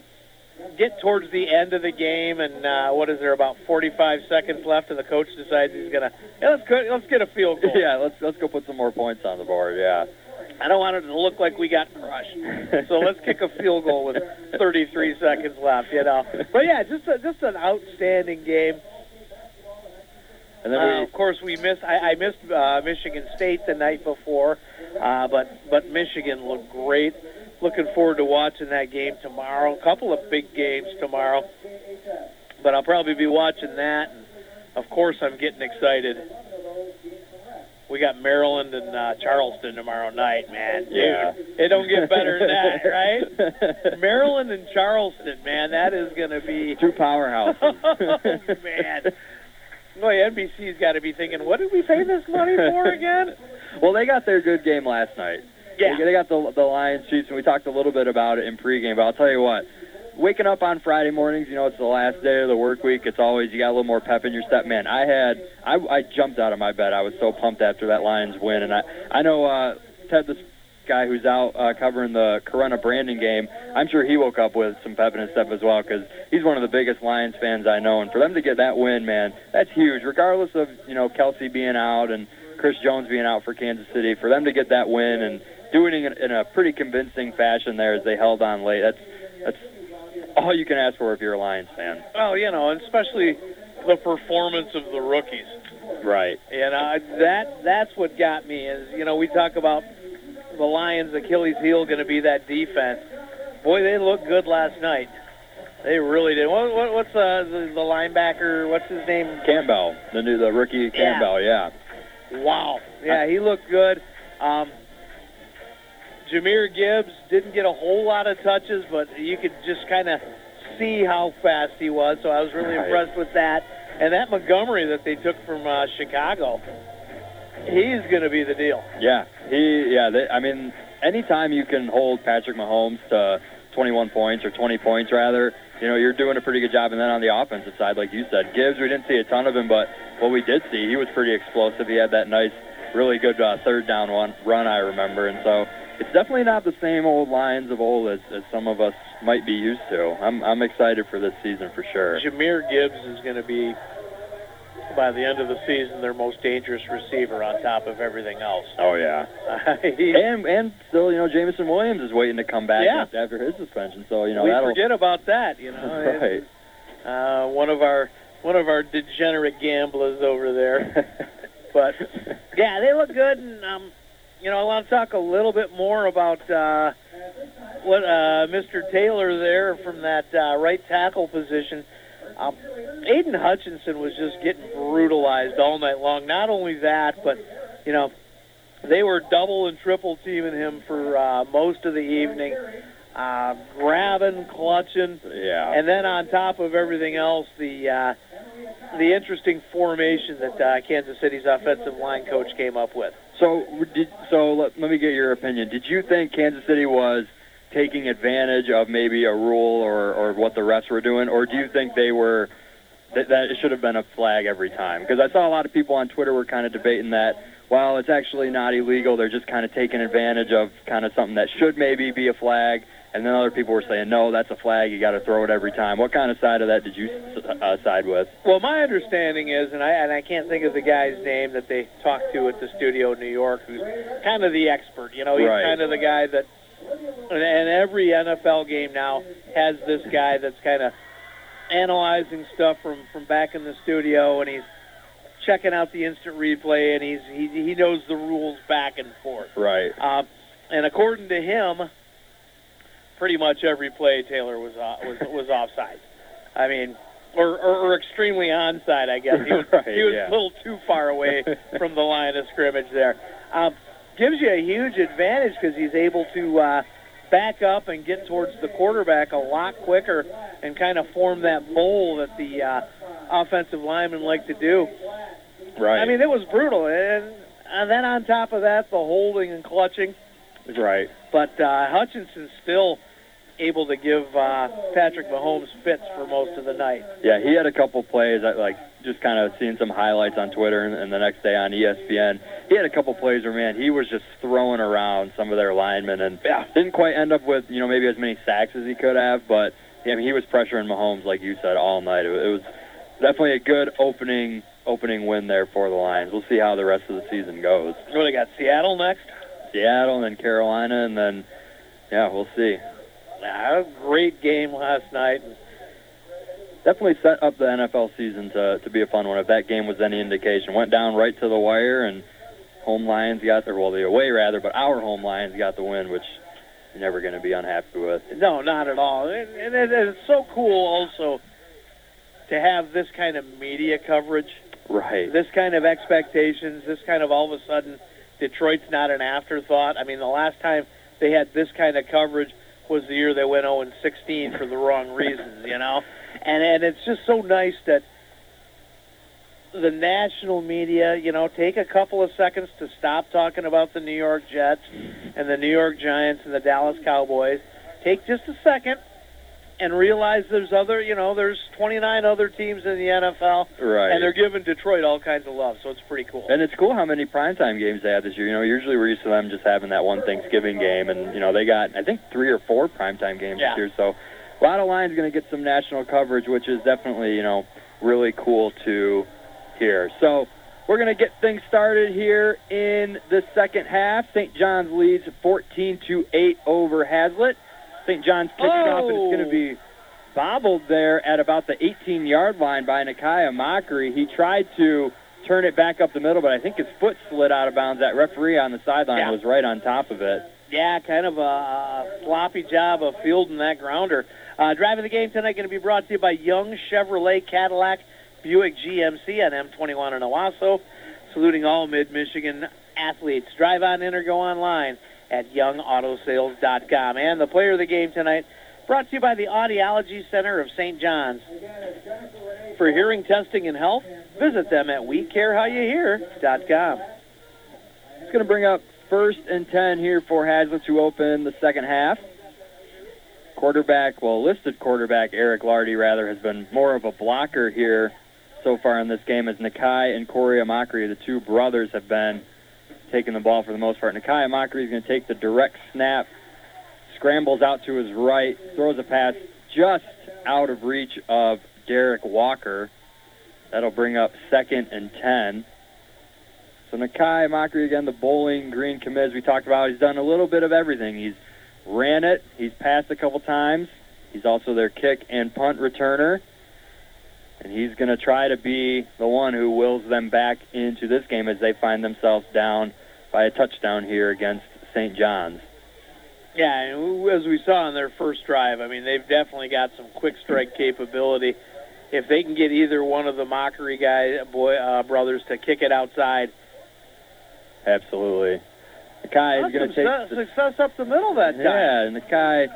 get towards the end of the game, and uh, what is there about 45 seconds left, and the coach decides he's gonna yeah, let's let's get a field goal. Yeah, let's let's go put some more points on the board. Yeah. I don't want it to look like we got crushed, so let's kick a field goal with 33 seconds left. You know, but yeah, just a, just an outstanding game. And then uh, we, of course, we missed. I, I missed uh, Michigan State the night before, uh, but but Michigan looked great. Looking forward to watching that game tomorrow. A couple of big games tomorrow, but I'll probably be watching that. And of course, I'm getting excited. We got Maryland and uh, Charleston tomorrow night, man. Dude, Yeah. it don't get better than that, right? Maryland and Charleston, man, that is going to be two powerhouses. oh, man. Boy, NBC's got to be thinking, what did we pay this money for again? well, they got their good game last night. Yeah. They, they got the the Lions Chiefs, and we talked a little bit about it in pregame. But I'll tell you what, waking up on Friday mornings, you know, it's the last day of the work week. It's always you got a little more pep in your step. Man, I had I, I jumped out of my bed. I was so pumped after that Lions win, and I I know uh, Ted, this guy who's out uh, covering the Corunna Brandon game. I'm sure he woke up with some pep in his step as well because he's one of the biggest Lions fans I know, and for them to get that win, man, that's huge. Regardless of you know Kelce being out and Chris Jones being out for Kansas City, for them to get that win and doing it in, a pretty convincing fashion there as they held on late. That's all you can ask for if you're a Lions fan. Well, you know, and especially the performance of the rookies. Right. And uh, that that's what got me is you know we talk about the Lions' Achilles heel going to be that defense. Boy, they looked good last night. They really did. What, what, what's uh, the, the linebacker? What's his name? Campbell, the new the rookie Campbell, yeah. Wow. Yeah, he looked good. Um, Jahmyr Gibbs didn't get a whole lot of touches, but you could just kind of see how fast he was. So I was really Right. impressed with that. And that Montgomery that they took from uh, Chicago, he's going to be the deal. Yeah, he. Yeah, they, I mean, anytime you can hold Patrick Mahomes to 21 points or 20 points rather, you know, you're doing a pretty good job. And then on the offensive side, like you said, Gibbs, we didn't see a ton of him, but what we did see, he was pretty explosive. He had that nice, really good uh, third down one run, I remember. And so it's definitely not the same old Lions of old as, as some of us might be used to. I'm I'm excited for this season for sure. Jahmyr Gibbs is going to be, by the end of the season, their most dangerous receiver on top of everything else. Oh yeah. And and still, you know, Jameson Williams is waiting to come back Yeah. after his suspension. So you know we that'll forget about that, you know. right. uh, one of our one of our degenerate gamblers over there. but yeah, they look good, and um, you know, I want to talk a little bit more about uh, what uh, Mr. Taylor there from that uh, right tackle position. Um, Aidan Hutchinson was just getting brutalized all night long. Not only that, but you know, they were double and triple teaming him for uh, most of the evening, uh, grabbing, clutching, Yeah. and then on top of everything else, the uh, the interesting formation that uh, Kansas City's offensive line coach came up with. So, did, so let, let me get your opinion. Did you think Kansas City was taking advantage of maybe a rule or, or what the refs were doing, or do you think they were that, that it should have been a flag every time? Because I saw a lot of people on Twitter were kind of debating that. While it's actually not illegal, they're just kind of taking advantage of kind of something that should maybe be a flag. And then other people were saying, no, that's a flag. You got to throw it every time. What kind of side of that did you uh, side with? Well, my understanding is, and I and I can't think of the guy's name that they talked to at the studio in New York, who's kind of the expert. You know, he's Right. kind of the guy that, and, and every NFL game now has this guy that's kind of analyzing stuff from from back in the studio, and he's checking out the instant replay, and he's he he knows the rules back and forth. Right. Um, and according to him, pretty much every play Taylor was uh, was was offside. I mean, or, or, or extremely onside, I guess. He was, Right, he was yeah. a little too far away from the line of scrimmage there. Um, gives you a huge advantage because he's able to uh, back up and get towards the quarterback a lot quicker and kind of form that bowl that the uh, offensive linemen like to do. Right. I mean, it was brutal, and, and then on top of that, the holding and clutching. Right. But uh, Hutchinson's still able to give uh, Patrick Mahomes fits for most of the night. Yeah, he had a couple plays. I like just kind of seeing some highlights on Twitter, and, and the next day on ESPN, he had a couple plays where man, he was just throwing around some of their linemen, and yeah, didn't quite end up with you know maybe as many sacks as he could have, but I mean he was pressuring Mahomes like you said all night. It, it was definitely a good opening opening win there for the Lions. We'll see how the rest of the season goes. What they got? Seattle next. Seattle and then Carolina, and then yeah, we'll see. A great game last night. definitely set up the NFL season to to be a fun one. If that game was any indication, went down right to the wire, and home Lions got the well, the away rather, but our home Lions got the win, which you're never going to be unhappy with. No, not at all. And, and it, it's so cool also to have this kind of media coverage, Right. this kind of expectations, this kind of all of a sudden Detroit's not an afterthought. I mean, the last time they had this kind of coverage was the year they went 0 and 16 for the wrong reasons, you know. And and it's just so nice that the national media, you know, take a couple of seconds to stop talking about the New York Jets and the New York Giants and the Dallas Cowboys. Take just a second and realize there's other, you know, there's 29 other teams in the NFL, Right. and they're giving Detroit all kinds of love, so it's pretty cool. And it's cool how many primetime games they had this year. You know, usually we're used to them just having that one Thanksgiving game, and you know they got I think three or four primetime games Yeah. this year. So a lot of Lions going to get some national coverage, which is definitely you know really cool to hear. So we're going to get things started here in the second half. St. John's leads 14 to 8 over Haslett. St. John's kicks off, and it's going to be bobbled there at about the 18-yard line by Nakai Amachree. He tried to turn it back up the middle, but I think his foot slid out of bounds. That referee on the sideline Yeah. was right on top of it. Yeah, kind of a sloppy job of fielding that grounder. Uh, driving the game tonight going to be brought to you by Young Chevrolet Cadillac Buick GMC on M21 in Owosso. Saluting all mid-Michigan athletes. Drive on in or go online at youngautosales.com. And the player of the game tonight brought to you by the Audiology Center of St. John's. For hearing testing and health, visit them at wecarehowyouhear.com. It's going to bring up first and 10 here for Haslett to open the second half. Quarterback, well, listed quarterback Eric Lardy, rather, has been more of a blocker here so far in this game as Nakai and Corey Amachree, the two brothers, have been taking the ball for the most part. Nakai Amachree is going to take the direct snap, scrambles out to his right, throws a pass just out of reach of Derek Walker. That'll bring up second and 10. So Nakai Amachree again, the bowling green commiz we talked about. He's done a little bit of everything. He's ran it. He's passed a couple times. He's also their kick and punt returner. And he's going to try to be the one who wills them back into this game as they find themselves down by a touchdown here against St. John's. Yeah, and as we saw on their first drive, I mean, they've definitely got some quick strike capability. If they can get either one of the Amachree guy boy uh, brothers to kick it outside, Absolutely. Nakai is going to take su- the success up the middle that time. Yeah, and Nakai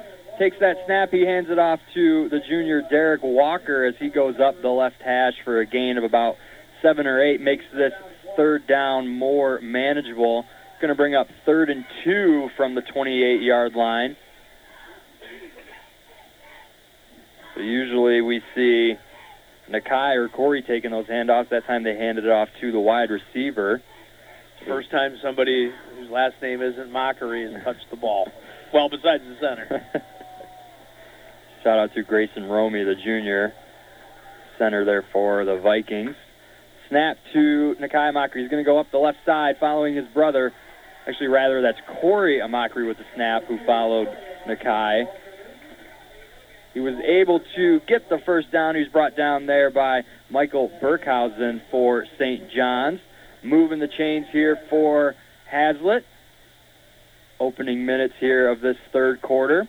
takes that snap. He hands it off to the junior Derek Walker as he goes up the left hash for a gain of about seven or eight. Makes this third down more manageable. Going to bring up third and two from the 28-yard line. So usually we see Nakai or Corey taking those handoffs. That time they handed it off to the wide receiver. First time somebody whose last name isn't Amachree has touched the ball. Well, besides the center. Shout out to Grayson Romy, the junior center there for the Vikings. Snap to Nakai Amachree. He's going to go up the left side following his brother. Actually, rather, that's Corey Amachree with the snap who followed Nakai. He was able to get the first down. He was brought down there by Michael Burkhausen for St. John's. Moving the chains here for Haslett. Opening minutes here of this third quarter.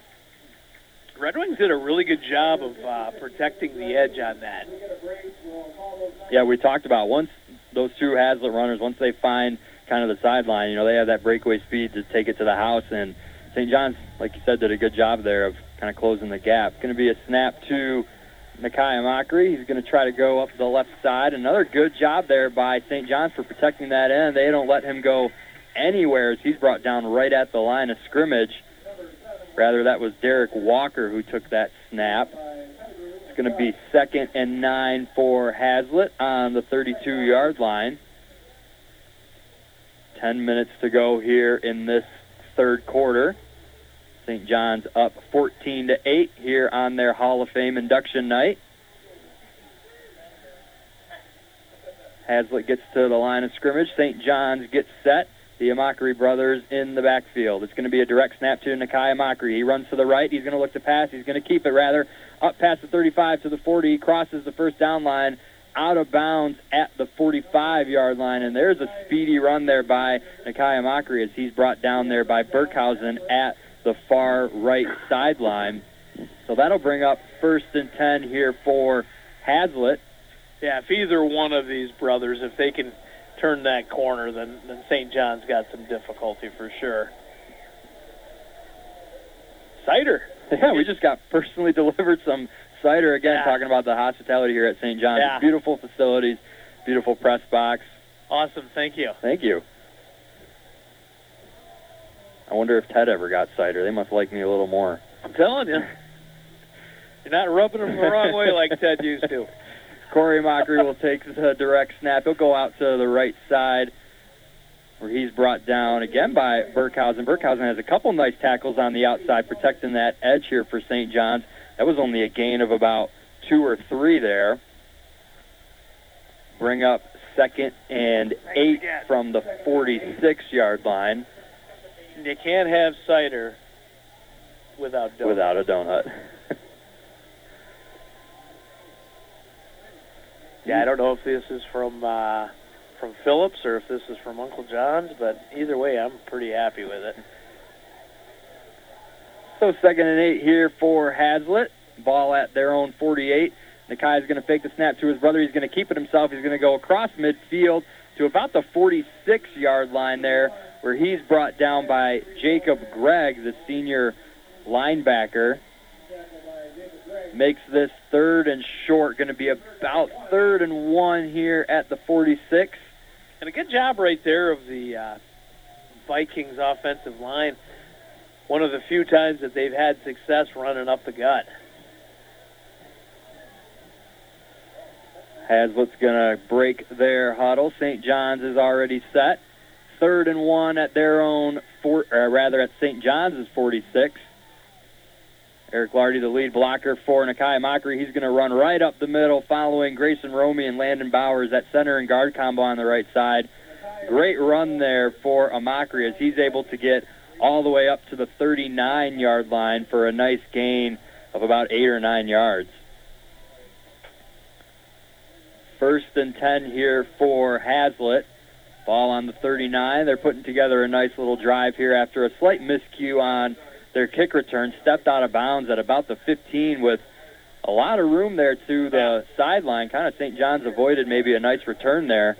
Red Wings did a really good job of uh, protecting the edge on that. Yeah, we talked about once those two Haslett runners, once they find kind of the sideline, you know, they have that breakaway speed to take it to the house. And St. John's, like you said, did a good job there of kind of closing the gap. Going to be a snap to Nakai Amachree. He's going to try to go up the left side. Another good job there by St. John's for protecting that end. They don't let him go anywhere as he's brought down right at the line of scrimmage. Rather, that was Derek Walker who took that snap. It's going to be second and nine for Haslett on the 32-yard line. Ten minutes to go here in this third quarter. St. John's up 14 to 8 here on their Hall of Fame induction night. Haslett gets to the line of scrimmage. St. John's gets set. The Amachree brothers in the backfield. It's going to be a direct snap to Nakai Amachree. He runs to the right. He's going to look to pass. He's going to keep it rather up past the 35 to the 40. Crosses the first down line out of bounds at the 45-yard line, and there's a speedy run there by Nakai Amachree as he's brought down there by Burkhausen at the far right sideline. So that'll bring up first and 10 here for Haslett. Yeah, if either one of these brothers, if they can turn that corner, then, then St. John's got some difficulty for sure. Cider. Yeah, we just got personally delivered some cider again, Yeah. talking about the hospitality here at St. John's. Yeah. Beautiful facilities, beautiful press box. Awesome, thank you. Thank you. I wonder if Ted ever got cider. They must like me a little more. I'm telling you. You're not rubbing them the wrong way like Ted used to. Corey Amachree will take the direct snap. He'll go out to the right side where he's brought down again by Burkhausen. Burkhausen has a couple nice tackles on the outside protecting that edge here for St. John's. That was only a gain of about two or three there. Bring up second and eight from the 46-yard line You can't have cider without donuts. without a donut. Yeah, I don't know if this is from uh, from Phillips or if this is from Uncle John's, but either way, I'm pretty happy with it. So second and eight here for Haslett. Ball at their own 48. Nakai is going to fake the snap to his brother. He's going to keep it himself. He's going to go across midfield to about the 46-yard line there, where he's brought down by Jacob Gregg, the senior linebacker. Makes this third and short, going to be about third and one here at the 46. And a good job right there of the uh, Vikings offensive line. One of the few times that they've had success running up the gut. Haslett's going to break their huddle. St. John's is already set. Third and one at their own, four, or rather at St. John's is 46. Eric Lardy, the lead blocker for Nakai Amachree. He's going to run right up the middle following Grayson Romy and Landon Bowers. That center and guard combo on the right side. Great run there for Amachree as he's able to get all the way up to the 39-yard line for a nice gain of about eight or nine yards. First and 10 here for Haslett. Ball on the 39. They're putting together a nice little drive here after a slight miscue on their kick return. Stepped out of bounds at about the 15 with a lot of room there to the sideline. Kind of St. John's avoided maybe a nice return there.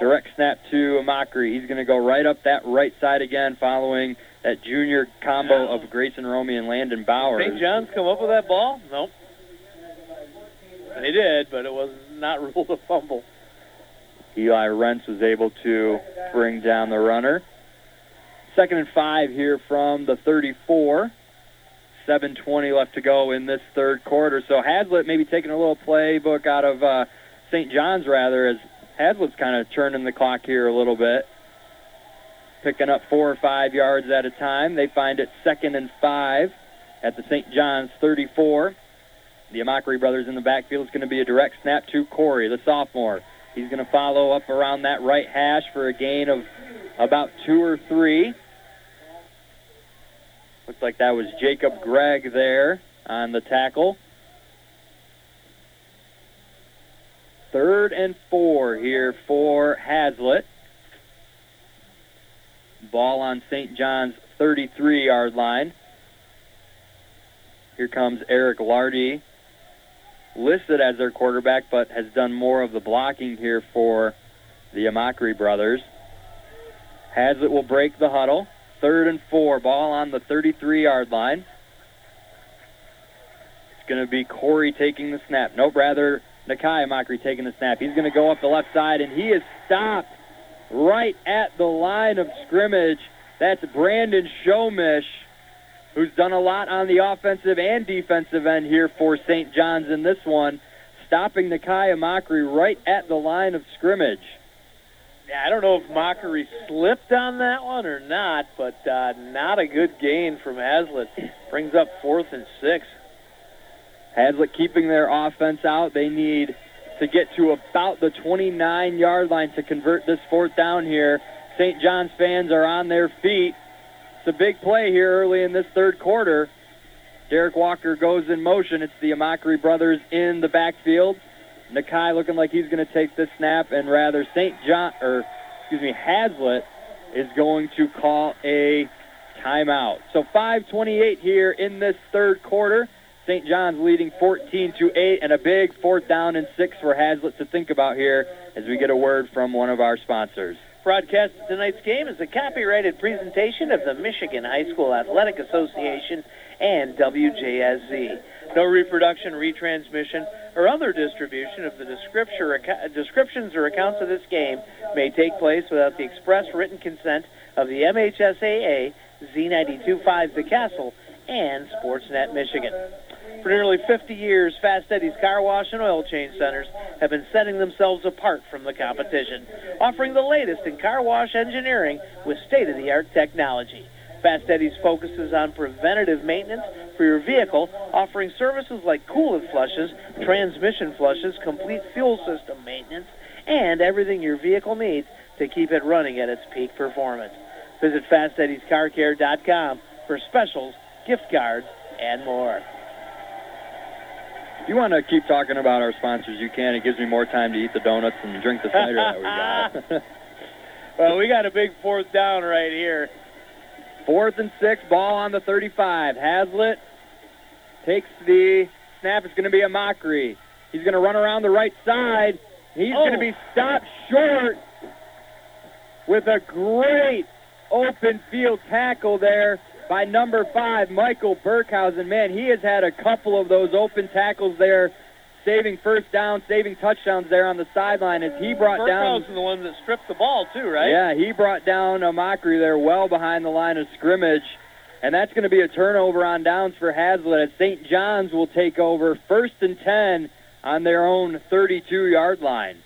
Direct snap to Amachree. He's going to go right up that right side again following that junior combo of Grayson Romy and Landon Bowers. St. John's come up with that ball? Nope. They did, but it was not ruled a fumble. Eli Rentz was able to bring down the runner. Second and five here from the 34. 7.20 left to go in this third quarter. So Haslett maybe taking a little playbook out of uh, St. John's, rather, as Haslett's kind of turning the clock here a little bit. Picking up four or five yards at a time. They find it second and five at the St. John's 34. The Amachree brothers in the backfield is going to be a direct snap to Corey, the sophomore. He's going to follow up around that right hash for a gain of about two or three. Looks like that was Jacob Gregg there on the tackle. Third and four here for Haslett. Ball on St. John's 33 yard line. Here comes Eric Lardy, listed as their quarterback, but has done more of the blocking here for the Amachree brothers. Haslett will break the huddle. Third and four, ball on the 33 yard line. It's going to be Corey taking the snap. Nope, rather Nakai Amachree taking the snap. He's going to go up the left side, and he is stopped right at the line of scrimmage. That's Brandon Shomish, who's done a lot on the offensive and defensive end here for St. John's in this one, stopping Nakai Amachree right at the line of scrimmage. I don't know if Amachree slipped on that one or not, but uh, not a good gain from Haslett. Brings up fourth and six. Haslett keeping their offense out. They need to get to about the 29 yard line to convert this fourth down here. St. John's fans are on their feet. It's a big play here early in this third quarter. Derek Walker goes in motion. It's the Amachree brothers in the backfield. Nakai looking like he's going to take this snap, and rather St. John, or excuse me, Haslett is going to call a timeout. So 5:28 here in this third quarter. St. John's leading 14 to 8, and a big fourth down and six for Haslett to think about here as we get a word from one of our sponsors. Broadcast of tonight's game is a copyrighted presentation of the Michigan High School Athletic Association and WJSZ. No reproduction, retransmission, or other distribution of the descriptions or accounts of this game may take place without the express written consent of the MHSAA, Z925 The Castle, and Sportsnet Michigan. For nearly 50 years, Fast Eddie's Car Wash and Oil Change Centers have been setting themselves apart from the competition, offering the latest in car wash engineering with state-of-the-art technology. Fast Eddie's focuses on preventative maintenance for your vehicle, offering services like coolant flushes, transmission flushes, complete fuel system maintenance, and everything your vehicle needs to keep it running at its peak performance. Visit FastEddiesCarCare.com for specials, gift cards, and more. If you want to keep talking about our sponsors, you can. It gives me more time to eat the donuts and drink the cider that we got. well, we got a big fourth down right here. Fourth and six, ball on the 35. Haslett takes the snap. It's going to be Amachree. He's going to run around the right side. He's oh. going to be stopped short with a great open field tackle there by number five, Michael Burkhausen. Man, he has had a couple of those open tackles there, saving first down, saving touchdowns there on the sideline as he brought down. Burkhausen, the one that stripped the ball too, right? Yeah, he brought down Amachree there, well behind the line of scrimmage, and that's going to be a turnover on downs for Haslett as St. John's will take over first and ten on their own 32-yard line.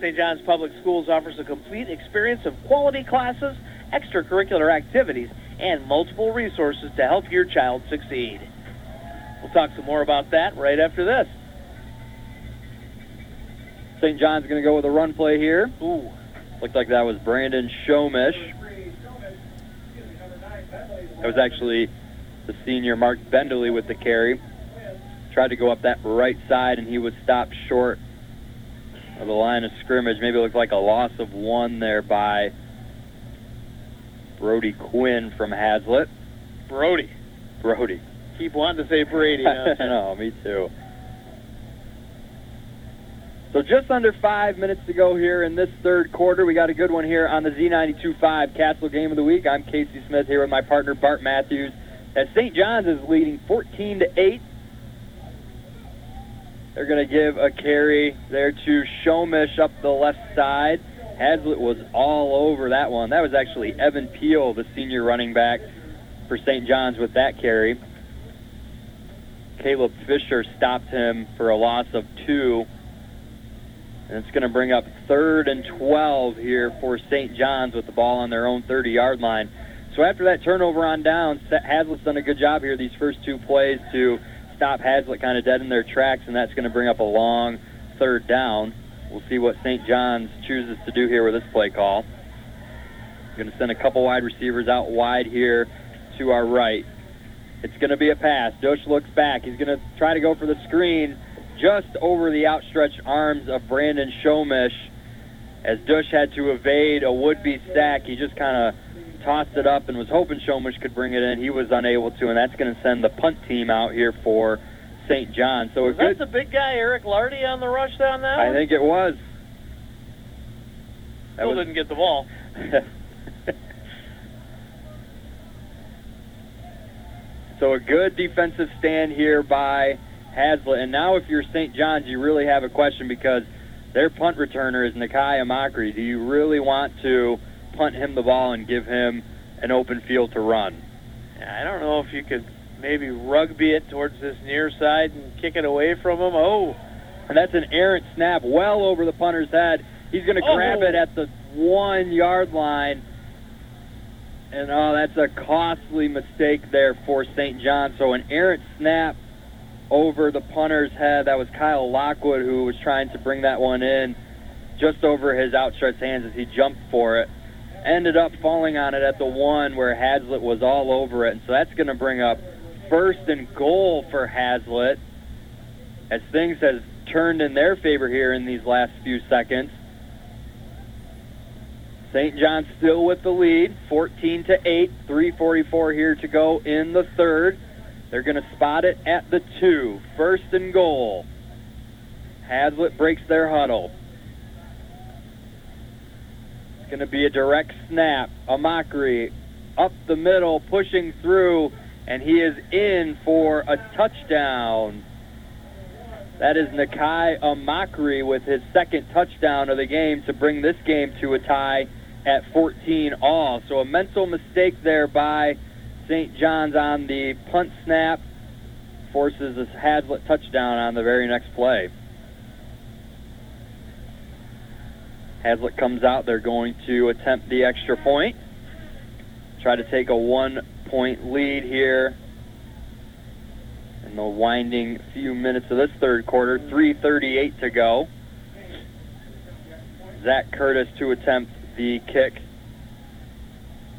St. John's Public Schools offers a complete experience of quality classes, extracurricular activities, and multiple resources to help your child succeed. We'll talk some more about that right after this. St. John's going to go with a run play here. Ooh. Looked like that was Brandon Shomish. That was actually the senior Mark Bendeley with the carry. Tried to go up that right side, and he was stopped short of the line of scrimmage. Maybe it looked like a loss of one there by Brody Quinn from Haslett. Brody. Brody. Keep wanting to say Brady. I know, me too. So just under five minutes to go here in this third quarter. We got a good one here on the Z92.5 Castle Game of the Week. I'm Casey Smith here with my partner Bart Matthews. As St. John's is leading 14 to 8. They're going to give a carry there to Shomish up the left side. Haslett was all over that one. That was actually Evan Peel, the senior running back for St. John's, with that carry. Caleb Fisher stopped him for a loss of two. And it's going to bring up third and 12 here for St. John's with the ball on their own 30 yard line. So after that turnover on down, Haslett's done a good job here these first two plays to stop Haslett kind of dead in their tracks, and that's going to bring up a long third down. We'll see what St. John's chooses to do here with this play call. Going to send a couple wide receivers out wide here to our right. It's going to be a pass. Dush looks back. He's going to try to go for the screen just over the outstretched arms of Brandon Shomish. As Dush had to evade a would-be sack, he just kind of tossed it up and was hoping Shomish could bring it in. He was unable to, and that's going to send the punt team out here for St. John. So was good, that the big guy Eric Lardy on the rush down that I one? think it was. That Still was didn't get the ball. so a good defensive stand here by Haslett. And now if you're St. John's, you really have a question because their punt returner is Nakai Amachree. Do you really want to punt him the ball and give him an open field to run? I don't know if you could maybe rugby it towards this near side and kick it away from him. Oh, and that's an errant snap well over the punter's head. He's going to oh. grab Oh. it at the one yard line. And oh, that's a costly mistake there for St. John. So an errant snap over the punter's head. That was Kyle Lockwood who was trying to bring that one in just over his outstretched hands as he jumped for it. Ended up falling on it at the one where Haslett was all over it. And so that's going to bring up first and goal for Haslett as things have turned in their favor here in these last few seconds. St. John still with the lead, 14 to 8, 3:44 here to go in the third. They're going to spot it at the two, first and goal. Haslett breaks their huddle. It's going to be a direct snap. Amachree up the middle, pushing through, and he is in for a touchdown. That is Nakai Amachree with his second touchdown of the game to bring this game to a tie at 14 all. So a mental mistake there by St. John's on the punt snap forces a Haslett touchdown on the very next play. Haslett comes out. They're going to attempt the extra point. Try to take a one point lead here in the winding few minutes of this third quarter. 3.38 to go. Zach Curtis to attempt the kick.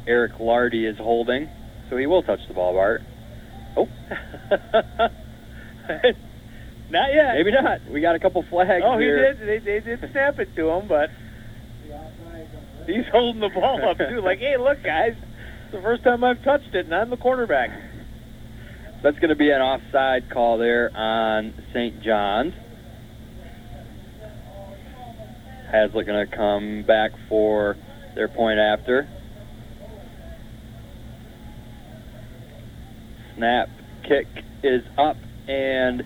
Eric Lardy is holding, so he will touch the ball, Bart. Oh. not yet. Maybe not. We got a couple flags Oh, he here. did. They, they did snap it to him, but he's holding the ball up too. Like, hey, look, guys, it's the first time I've touched it, and I'm the quarterback. That's going to be an offside call there on St. John's. Haslett going to come back for their point after. Snap kick is up and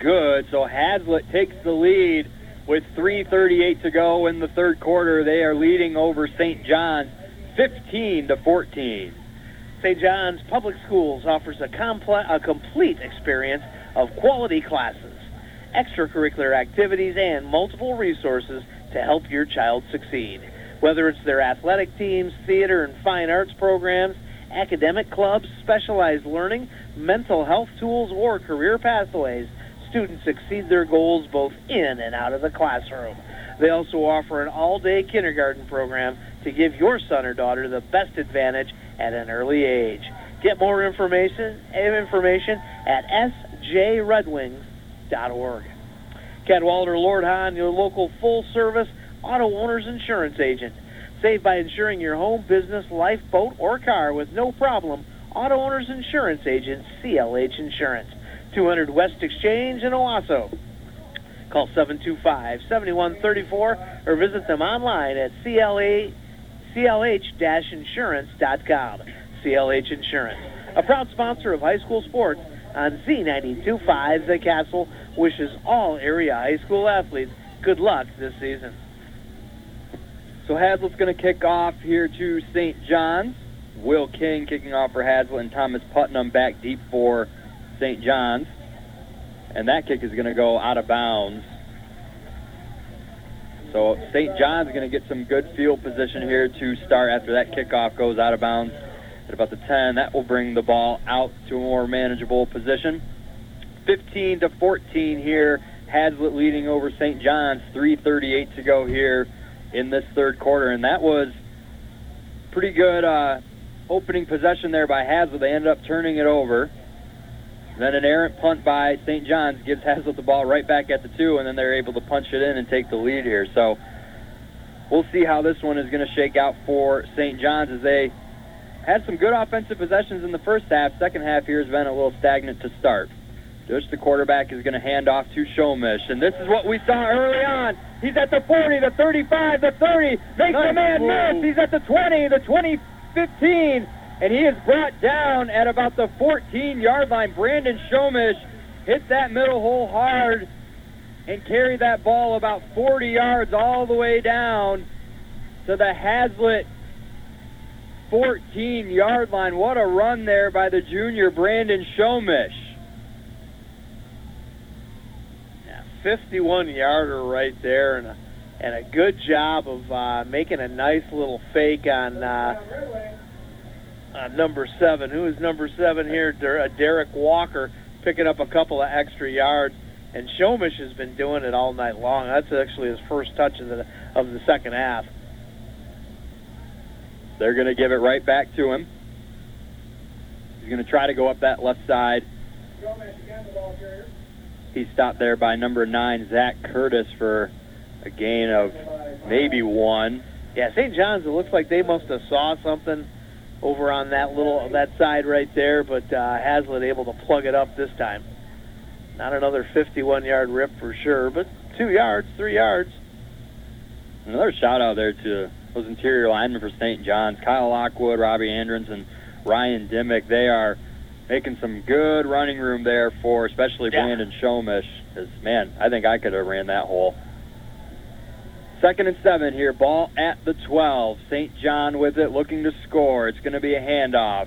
good. So Haslett takes the lead with 3:38 to go in the third quarter. They are leading over St. John's 15 to 14. St. John's Public Schools offers a, comple- a complete experience of quality classes, extracurricular activities, and multiple resources to help your child succeed. Whether it's their athletic teams, theater and fine arts programs, academic clubs, specialized learning, mental health tools, or career pathways, students exceed their goals both in and out of the classroom. They also offer an all-day kindergarten program to give your son or daughter the best advantage at an early age. Get more information eh, information at sjredwings.org. Cadwalader Lord Hahn, your local full-service auto owner's insurance agent. Save by insuring your home, business, life, boat, or car with no problem. Auto Owners Insurance Agent, CLH Insurance. 200 West Exchange in Owosso. Call 725-7134 or visit them online at CLA, clh-insurance.com. CLH Insurance, a proud sponsor of high school sports on Z92.5 The Castle, wishes all area high school athletes good luck this season. So Haslett's going to kick off here to St. John's. Will King kicking off for Haslett and Thomas Putnam back deep for St. John's. And that kick is going to go out of bounds. So St. John's going to get some good field position here to start after that kickoff goes out of bounds at about the 10. That will bring the ball out to a more manageable position. 15 to 14 here. Haslett leading over St. John's. 3:38 to go here in this third quarter, and that was pretty good uh, opening possession there by Haslett. They ended up turning it over. Then an errant punt by St. John's gives Haslett the ball right back at the two, and then they're able to punch it in and take the lead here. So we'll see how this one is going to shake out for St. John's as they had some good offensive possessions in the first half. Second half here has been a little stagnant to start. Just the quarterback is going to hand off to Shomish, and this is what we saw early on. He's at the 40, the 35, the 30, makes the man miss. He's at the 20, the 20, 15, and he is brought down at about the 14-yard line. Brandon Shomish hit that middle hole hard and carried that ball about 40 yards all the way down to the Haslett 14-yard line. What a run there by the junior Brandon Shomish. 51 yarder right there and a, and a good job of uh, making a nice little fake on uh, uh, number seven. Who is number seven here? Der- uh, Derek Walker picking up a couple of extra yards. And Shomish has been doing it all night long. That's actually his first touch of the of the second half. They're going to give it right back to him. He's going to try to go up that left side. He's stopped there by number nine, Zach Curtis, for a gain of maybe one. Yeah, St. John's. It looks like they must have saw something over on that little that side right there, but uh, Haslett able to plug it up this time. Not another 51-yard rip for sure, but two yards, three yards. Another shout out there to those interior linemen for St. John's, Kyle Lockwood, Robbie Andrens, and Ryan Dimmick. They are making some good running room there for especially Yeah. Brandon Shomish. Because man, I think I could have ran that hole. Second and seven here. Ball at the 12. St. John with it, looking to score. It's going to be a handoff,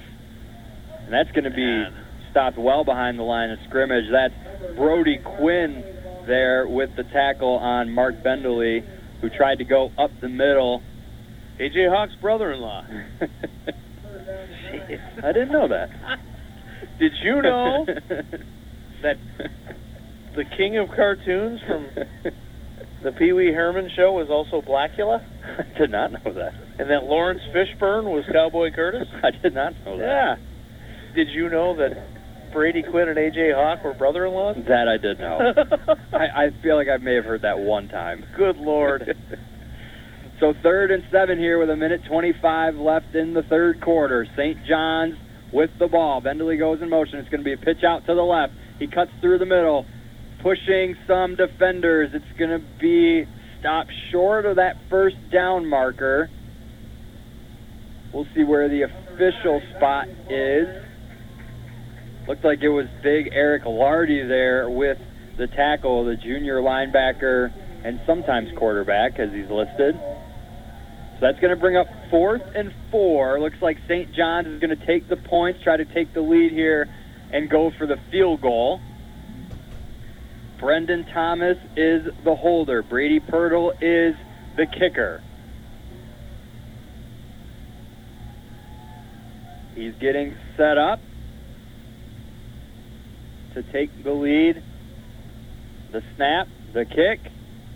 and that's going to be stopped well behind the line of scrimmage. That's Brody Quinn there with the tackle on Mark Bendeley, who tried to go up the middle. AJ Hawk's brother-in-law. I didn't know that. Did you know that the king of cartoons from the Pee Wee Herman show was also Blacula? I did not know that. And that Laurence Fishburne was Cowboy Curtis? I did not know that. Yeah. Did you know that Brady Quinn and AJ Hawk were brother-in-laws? That I did know. I, I feel like I may have heard that one time. Good lord. so third and seven here with a minute 25 left in the third quarter. St. John's with the ball. Bendeley goes in motion. It's going to be a pitch out to the left. He cuts through the middle, pushing some defenders. It's going to be stopped short of that first down marker. We'll see where the official spot is. Looked like it was big Eric Lardy there with the tackle, the junior linebacker and sometimes quarterback as he's listed. So that's going to bring up fourth and four. Looks like St. John's is going to take the points, try to take the lead here, and go for the field goal. Brendan Thomas is the holder. Brady Pirtle is the kicker. He's getting set up to take the lead. The snap, the kick,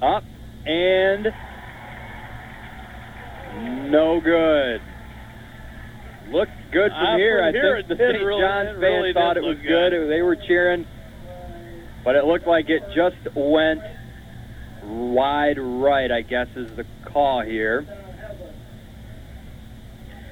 up, and no good. Looked good from here. from I here think the St. really- John's fans really thought it was good. They were cheering, but it looked like it just went wide right, I guess, is the call here.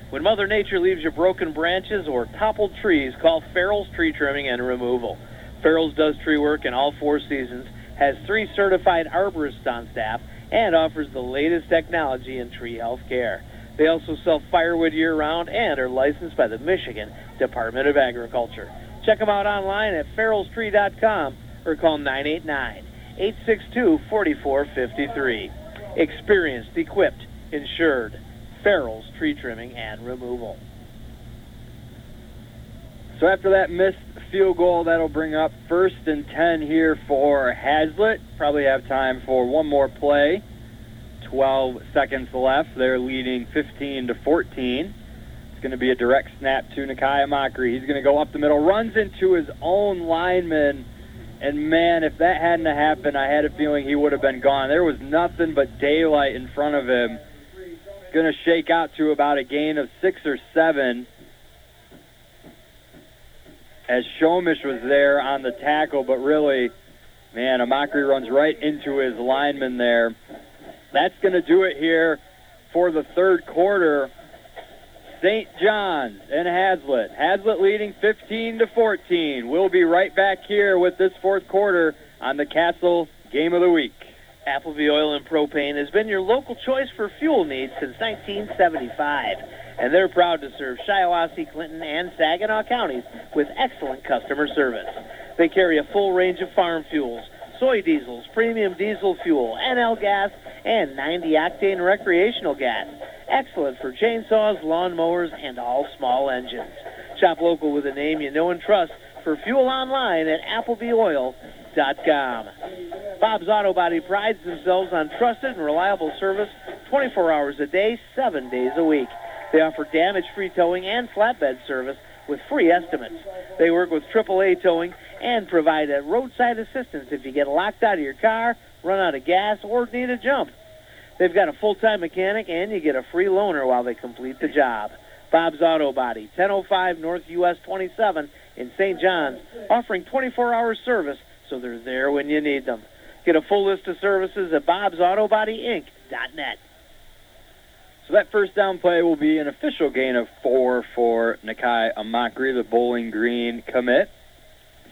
When Mother Nature leaves you broken branches or toppled trees, call Farrell's Tree Trimming and Removal. Farrell's does tree work in all four seasons, has three certified arborists on staff, and offers the latest technology in tree health care. They also sell firewood year round and are licensed by the Michigan Department of Agriculture. Check them out online at farrellstree.com or call 989 862 4453. Experienced, equipped, insured. Farrell's Tree Trimming and Removal. So after that missed field goal, that'll bring up first and 10 here for Haslett. Probably have time for one more play. 12 seconds left. They're leading 15 to 14. It's going to be a direct snap to Nakai Amachree. He's going to go up the middle, runs into his own lineman. And man, if that hadn't happened, I had a feeling he would have been gone. There was nothing but daylight in front of him. Going to shake out to about a gain of six or seven as Shomish was there on the tackle, but really, man, Amachree runs right into his lineman there. That's going to do it here for the third quarter. St. John's and Haslett. Haslett leading 15 to 14. We'll be right back here with this fourth quarter on the Castle Game of the Week. Appleby Oil and Propane has been your local choice for fuel needs since 1975, and they're proud to serve Shiawassee, Clinton, and Saginaw counties with excellent customer service. They carry a full range of farm fuels, soy diesels, premium diesel fuel, NL gas, and 90 octane recreational gas. Excellent for chainsaws, lawnmowers, and all small engines. Shop local with a name you know and trust for fuel online at ApplebyOil.com. Bob's Auto Body prides themselves on trusted and reliable service 24 hours a day, 7 days a week. They offer damage-free towing and flatbed service with free estimates. They work with AAA towing and provide a roadside assistance if you get locked out of your car, run out of gas, or need a jump. They've got a full-time mechanic, and you get a free loaner while they complete the job. Bob's Auto Body, 1005 North US 27 in St. John's, offering 24-hour service, so they're there when you need them. Get a full list of services at bobsautobodyinc.net. So that first down play will be an official gain of four for Nakai Amachree, the Bowling Green commit.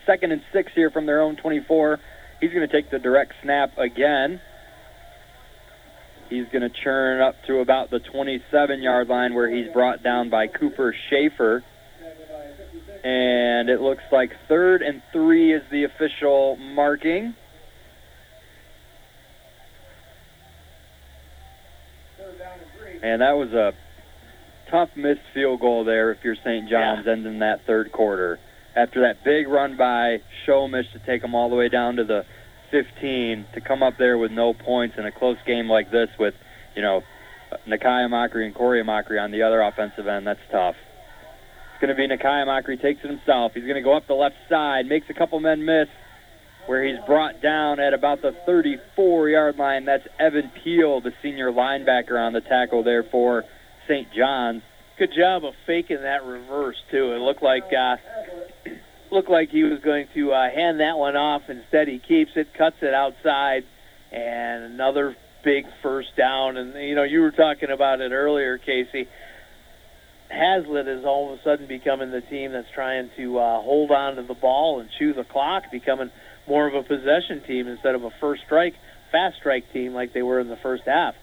Second and six here from their own 24. He's going to take the direct snap again. He's going to churn up to about the 27 yard line where he's brought down by Cooper Schaefer. And it looks like third and three is the official marking. And that was a tough missed field goal there if you're St. John's Yeah. ending that third quarter. After that big run by Shomish to take them all the way down to the 15, to come up there with no points in a close game like this with, you know, Nakai Amachree and Corey Amachree on the other offensive end, that's tough. It's going to be Nakai Amachree takes it himself. He's going to go up the left side, makes a couple men miss, where he's brought down at about the 34-yard line. That's Evan Peel, the senior linebacker on the tackle there for St. John's. Good job of faking that reverse too. It looked like uh, looked like he was going to uh, hand that one off. Instead, he keeps it, cuts it outside, and another big first down. And you know, you were talking about it earlier, Casey. Haslett is all of a sudden becoming the team that's trying to uh, hold on to the ball and chew the clock, becoming more of a possession team instead of a first strike, fast strike team like they were in the first half.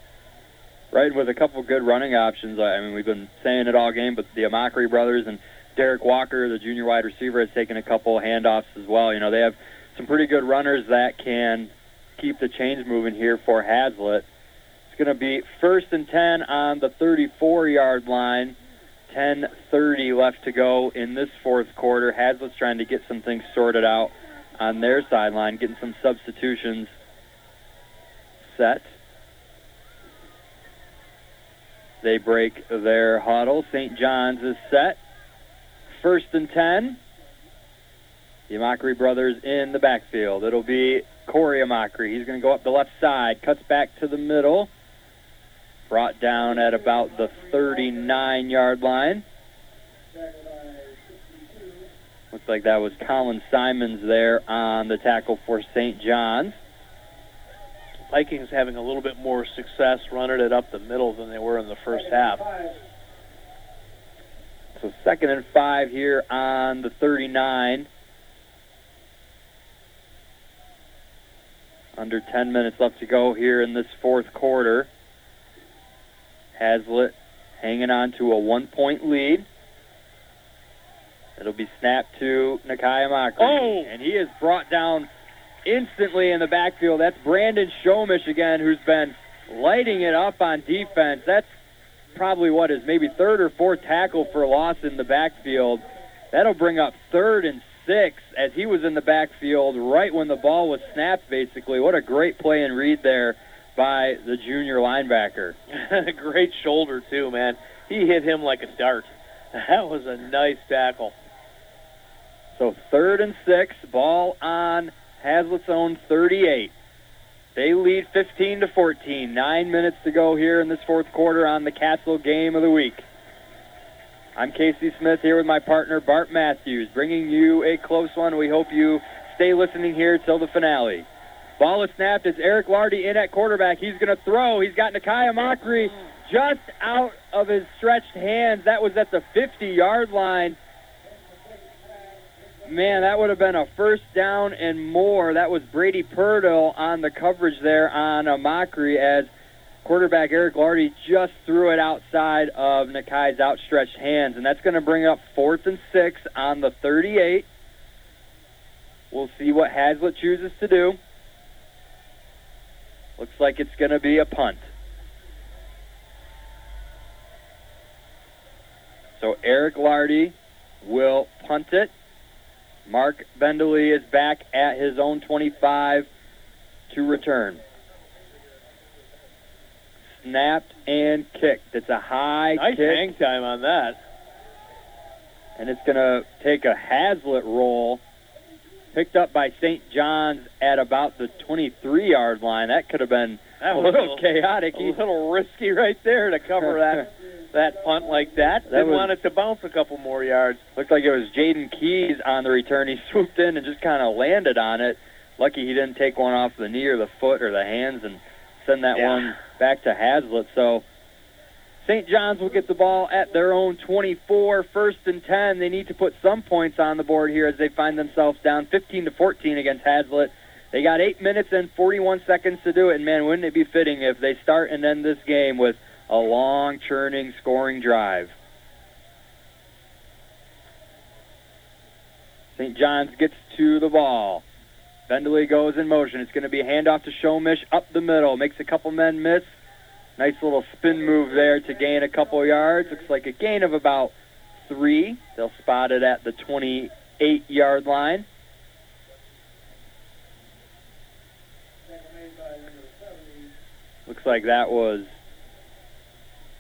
right with a couple good running options. I mean, we've been saying it all game, but the Amachree brothers and Derek Walker, the junior wide receiver, has taken a couple handoffs as well. You know, they have some pretty good runners that can keep the chains moving here for Haslett. It's going to be first and 10 on the 34-yard line. 10:30 left to go in this fourth quarter. Haslett's trying to get some things sorted out on their sideline, getting some substitutions set. They break their huddle. St. John's is set. First and 10. The Amachree brothers in the backfield. It'll be Corey Amachree. He's going to go up the left side, cuts back to the middle. Brought down at about the 39 yard line. Looks like that was Colin Simons there on the tackle for St. John's. Vikings having a little bit more success running it up the middle than they were in the first half. So second and five here on the 39. Under 10 minutes left to go here in this fourth quarter. Haslett hanging on to a one-point lead. It'll be snapped to Nakai Amachree. Oh! And he is brought down instantly in the backfield. That's Brandon Shomish again, who's been lighting it up on defense. That's probably what is maybe third or fourth tackle for loss in the backfield. That'll bring up third and six as he was in the backfield right when the ball was snapped, basically. What a great play and read there by the junior linebacker. Great shoulder, too, man. He hit him like a dart. That was a nice tackle. So third and six, ball on Haslett's own 38. They lead 15 to 14. Nine minutes to go here in this fourth quarter on the Castle Game of the Week. I'm Casey Smith here with my partner Bart Matthews, bringing you a close one. We hope you stay listening here till the finale. Ball is snapped. It's Eric Lardy in at quarterback. He's going to throw. He's got Nakai Amachree just out of his stretched hands. That was at the 50-yard line. Man, that would have been a first down and more. That was Brady Purdle on the coverage there on Amachree as quarterback Eric Lardy just threw it outside of Nakai's outstretched hands. And that's going to bring up fourth and six on the 38. We'll see what Haslett chooses to do. Looks like it's going to be a punt. So Eric Lardy will punt it. Mark Bendeley is back at his own 25 to return. Snapped and kicked. It's a high nice kick. hang time on that. And it's going to take a Haslett roll. Picked up by St. John's at about the 23-yard line. That could have been That a was little chaotic. A little risky right there to cover that that punt like that. That Didn't was- want it to bounce a couple more yards. Looked like it was Jaden Keys on the return. He swooped in and just kind of landed on it. Lucky he didn't take one off the knee or the foot or the hands and send that Yeah. one back to Haslett. So St. John's will get the ball at their own 24, first and 10. They need to put some points on the board here as they find themselves down 15 to 14 against Haslett. They got 8 minutes and 41 seconds to do it, and man, wouldn't it be fitting if they start and end this game with a long, churning, scoring drive. St. John's gets to the ball. Bendeley goes in motion. It's going to be a handoff to Shomish up the middle. Makes a couple men miss. Nice little spin move there to gain a couple yards. Looks like a gain of about three. They'll spot it at the 28 yard line. Looks like that was.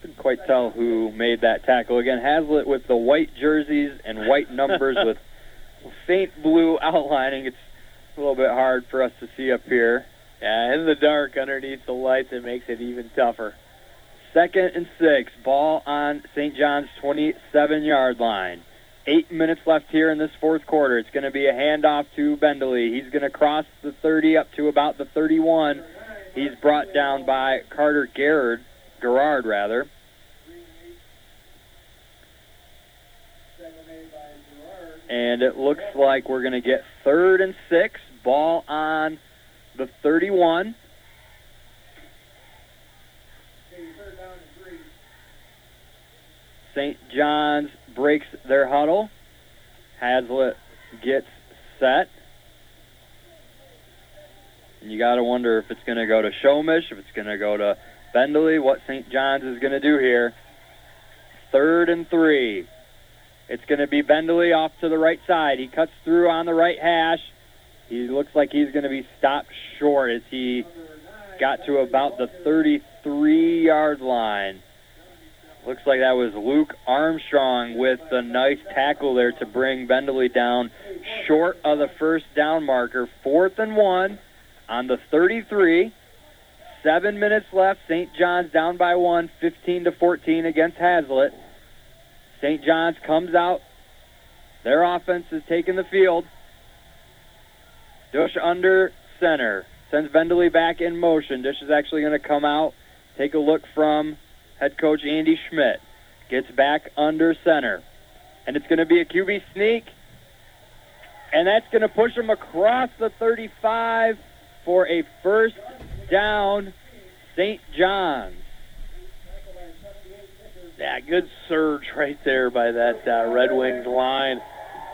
Couldn't quite tell who made that tackle. Again, Haslett with the white jerseys and white numbers with faint blue outlining. It's a little bit hard for us to see up here. Yeah, in the dark underneath the lights, it makes it even tougher. Second and six. Ball on St. John's 27 yard line. Eight minutes left here in this fourth quarter. It's going to be a handoff to Bendeley. He's going to cross the 30 up to about the 31. He's brought down by Carter Garrard, Gerard rather. And it looks like we're going to get third and six. Ball on the 31. St. John's breaks their huddle. Haslett gets set. And you got to wonder if it's going to go to Shomish, if it's going to go to Bendeley, what St. John's is going to do here. Third and three. It's going to be Bendeley off to the right side. He cuts through on the right hash. He looks like he's going to be stopped short as he got to about the 33 yard line. Looks like that was Luke Armstrong with the nice tackle there to bring Bendeley down short of the first down marker. Fourth and one on the 33. Seven minutes left. St. John's down by one, 15 to 14 against Haslett. St. John's comes out. Their offense is taking the field. Dush under center. sends Vendley back in motion. Dush is actually going to come out, take a look from head coach Andy Schmidt. Gets back under center. And it's going to be a QB sneak. And that's going to push him across the 35 for a first down, St. John's. Yeah, good surge right there by that uh, Red Wings line.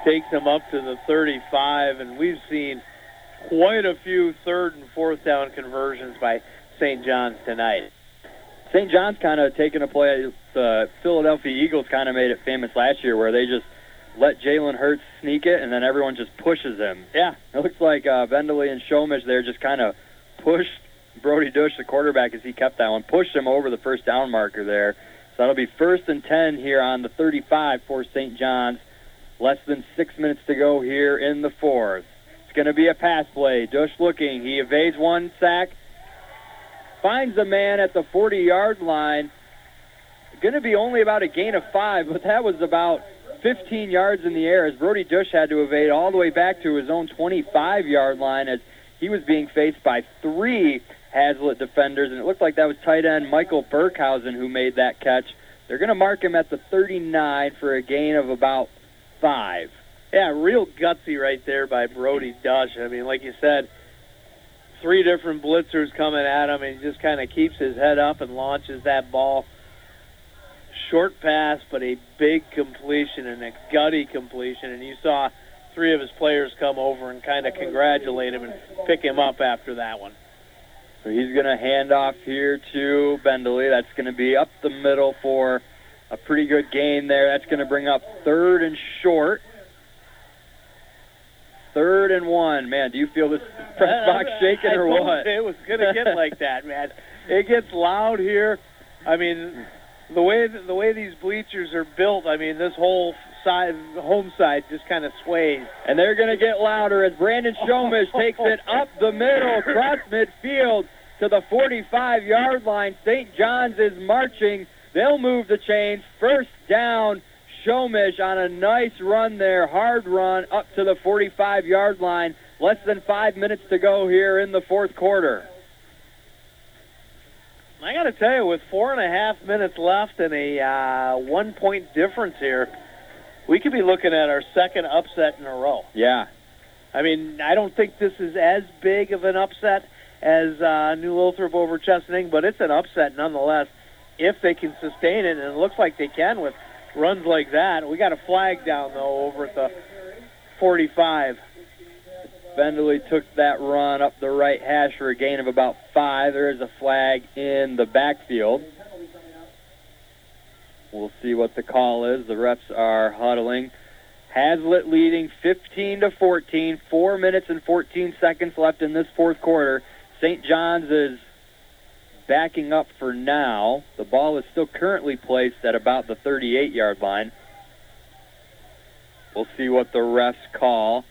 Takes them up to the 35, and we've seen quite a few third and fourth down conversions by St. John's tonight. St. John's kind of taking a play. The Philadelphia Eagles kind of made it famous last year, where they just let Jalen Hurts sneak it, and then everyone just pushes him. Yeah, it looks like uh, Vendley and Shomish there just kind of pushed Brody Dush, the quarterback, as he kept that one, pushed him over the first down marker there. So that'll be first and 10 here on the 35 for St. John's. Less than six minutes to go here in the fourth. It's going to be a pass play. Dush looking. He evades one sack, finds a man at the 40 yard line. Going to be only about a gain of five, but that was about 15 yards in the air as Brody Dush had to evade all the way back to his own 25 yard line as he was being faced by three Haslett defenders, and it looked like that was tight end Michael Burkhausen who made that catch. They're going to mark him at the 39 for a gain of about five. Yeah, real gutsy right there by Brody Dush. I mean, like you said, three different blitzers coming at him, and he just kind of keeps his head up and launches that ball. Short pass, but a big completion and a gutty completion. And you saw three of his players come over and kind of congratulate him and pick him up after that one. So he's going to hand off here to Bendley. That's going to be up the middle for a pretty good gain there. That's going to bring up third and short. Third and one. Man, do you feel this press box shaking or what? It was going to get like that, man. It gets loud here. I mean, the way the way these bleachers are built, I mean, this whole side, home side, just kind of sways. And they're going to get louder as Brandon Shomish takes it up the middle, across midfield to the 45-yard line. St. John's is marching. They'll move the chains. First down. Shomish on a nice run there, hard run up to the 45-yard line. Less than five minutes to go here in the fourth quarter. I got to tell you, with four and a half minutes left and a uh, one-point difference here, we could be looking at our second upset in a row. Yeah. I mean, I don't think this is as big of an upset as uh, New Lothrop over Chesaning, but it's an upset nonetheless if they can sustain it, and it looks like they can with runs like that. We got a flag down, though, over at the 45. Benderly took that run up the right hash for a gain of about five. There is a flag in the backfield. We'll see what the call is. The refs are huddling. Haslett leading 15 to 14. Four minutes and 14 seconds left in this fourth quarter. St. John's is backing up for now. The ball is still currently placed at about the 38 yard line. We'll see what the refs call.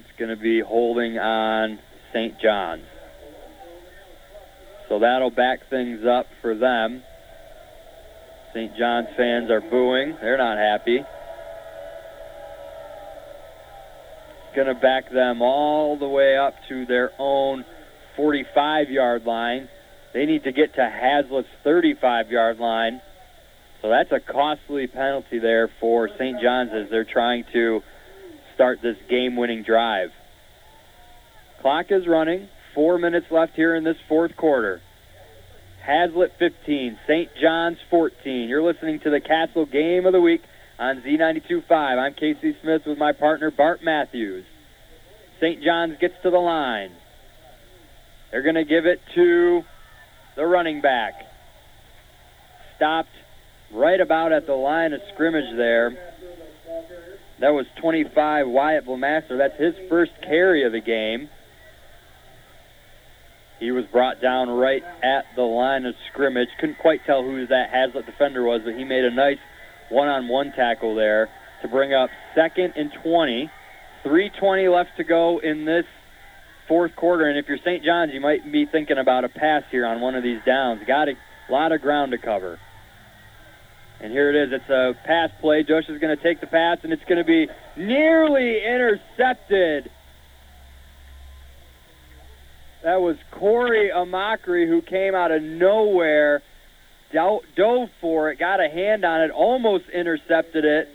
It's going to be holding on St. John's. So that'll back things up for them. St. John's fans are booing. They're not happy. Going to back them all the way up to their own 45 yard line. They need to get to Haslett's 35 yard line. So that's a costly penalty there for St. John's as they're trying to start this game winning drive. Clock is running. Four minutes left here in this fourth quarter. Haslett 15, St. John's 14. You're listening to the Castle Game of the Week on Z92.5. I'm Casey Smith with my partner Bart Matthews. St. John's gets to the line. They're going to give it to the running back. Stopped right about at the line of scrimmage there. That was 25 Wyatt Blamaster. That's his first carry of the game. He was brought down right at the line of scrimmage. Couldn't quite tell who that Haslett defender was, but he made a nice one-on-one tackle there to bring up second and 20. 3.20 left to go in this fourth quarter. And if you're St. John's, you might be thinking about a pass here on one of these downs. Got a lot of ground to cover. And here it is. It's a pass play. Josh is going to take the pass, and it's going to be nearly intercepted. That was Corey Amachree who came out of nowhere, dove for it, got a hand on it, almost intercepted it,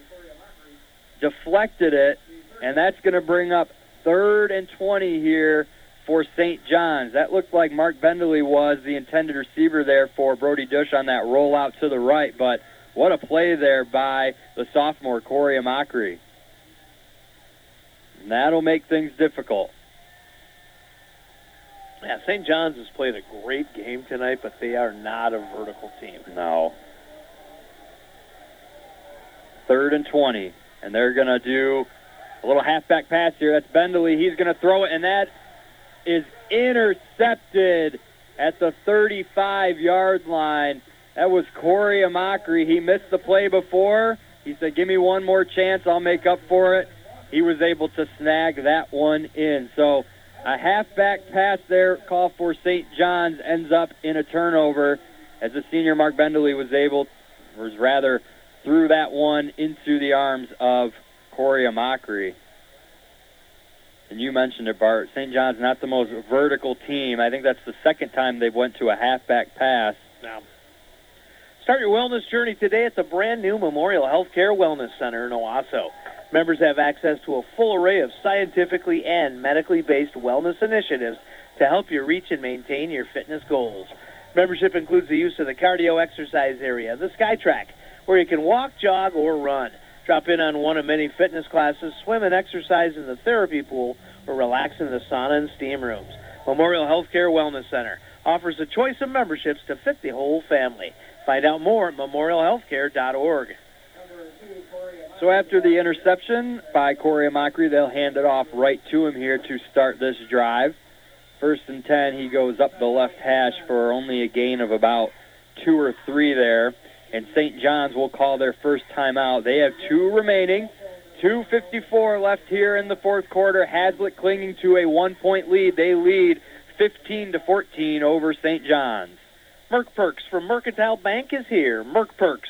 deflected it, and that's going to bring up third and 20 here for St. John's. That looked like Mark Benderly was the intended receiver there for Brody Dush on that rollout to the right, but what a play there by the sophomore Corey Amachree. And that'll make things difficult. Yeah, St. John's has played a great game tonight, but they are not a vertical team. No. Third and 20. And they're going to do a little halfback pass here. That's Benderly. He's going to throw it, and that is intercepted at the 35 yard line. That was Corey Amachree. He missed the play before. He said, Give me one more chance. I'll make up for it. He was able to snag that one in. So a halfback pass there, call for St. John's, ends up in a turnover as the senior Mark Benderly was able, was rather, threw that one into the arms of Corey Amachree. And you mentioned it, Bart. St. John's not the most vertical team. I think that's the second time they've went to a halfback pass. Now, start your wellness journey today at the brand new Memorial Healthcare Wellness Center in Owosso. Members have access to a full array of scientifically and medically based wellness initiatives to help you reach and maintain your fitness goals. Membership includes the use of the cardio exercise area, the SkyTrack, where you can walk, jog, or run. Drop in on one of many fitness classes, swim and exercise in the therapy pool, or relax in the sauna and steam rooms. Memorial Healthcare Wellness Center offers a choice of memberships to fit the whole family. Find out more at memorialhealthcare.org. So after the interception by Corey Amachree, they'll hand it off right to him here to start this drive. First and 10, he goes up the left hash for only a gain of about two or three there. And St. John's will call their first timeout. They have two remaining. 2.54 left here in the fourth quarter. Haslett clinging to a one-point lead. They lead 15 to 14 over St. John's. Merck Perks from Mercantile Bank is here. Merck Perks.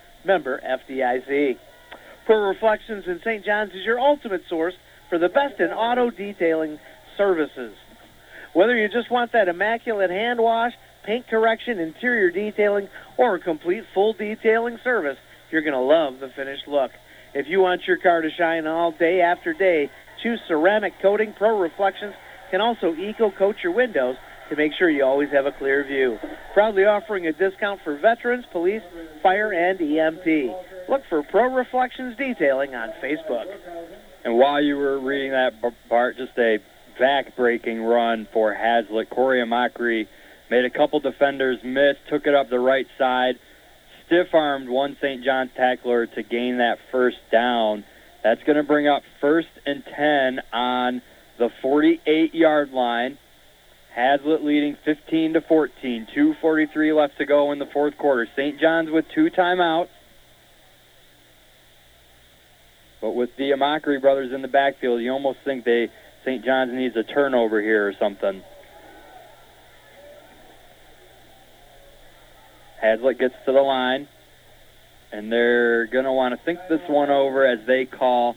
Member FDIC. Pro Reflections in St. John's is your ultimate source for the best in auto detailing services. Whether you just want that immaculate hand wash, paint correction, interior detailing, or a complete full detailing service, you're going to love the finished look. If you want your car to shine all day after day, choose ceramic coating. Pro Reflections can also eco coat your windows to make sure you always have a clear view. Proudly offering a discount for veterans, police, fire, and EMT. Look for Pro Reflections Detailing on Facebook. And while you were reading that, Bart, just a back-breaking run for Haslett. Corey Amachree made a couple defenders miss, took it up the right side, stiff-armed one St. John's tackler to gain that first down. That's going to bring up first and 10 on the 48-yard line. Haslett leading 15 to 14. 2:43 left to go in the fourth quarter. St. John's with two timeouts. But with the Amachree brothers in the backfield, you almost think they St. John's needs a turnover here or something. Haslett gets to the line, and they're going to want to think this one over as they call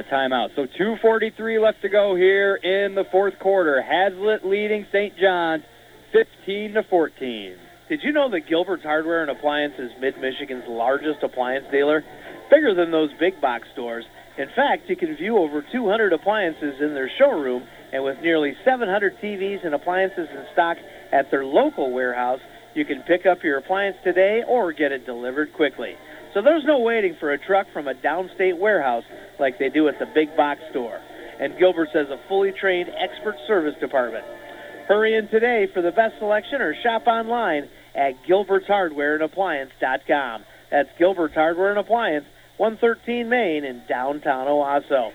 a timeout. So 2.43 left to go here in the fourth quarter. Haslett leading St. John's 15 to 14. Did you know that Gilbert's Hardware and Appliance is Mid-Michigan's largest appliance dealer? Bigger than those big box stores. In fact, you can view over 200 appliances in their showroom, and with nearly 700 TVs and appliances in stock at their local warehouse, you can pick up your appliance today or get it delivered quickly. So there's no waiting for a truck from a downstate warehouse like they do at the big box store. And Gilbert's has a fully trained expert service department. Hurry in today for the best selection or shop online at gilbertshardwareandappliance.com. That's Gilbert's Hardware and Appliance, 113 Main in downtown Owosso.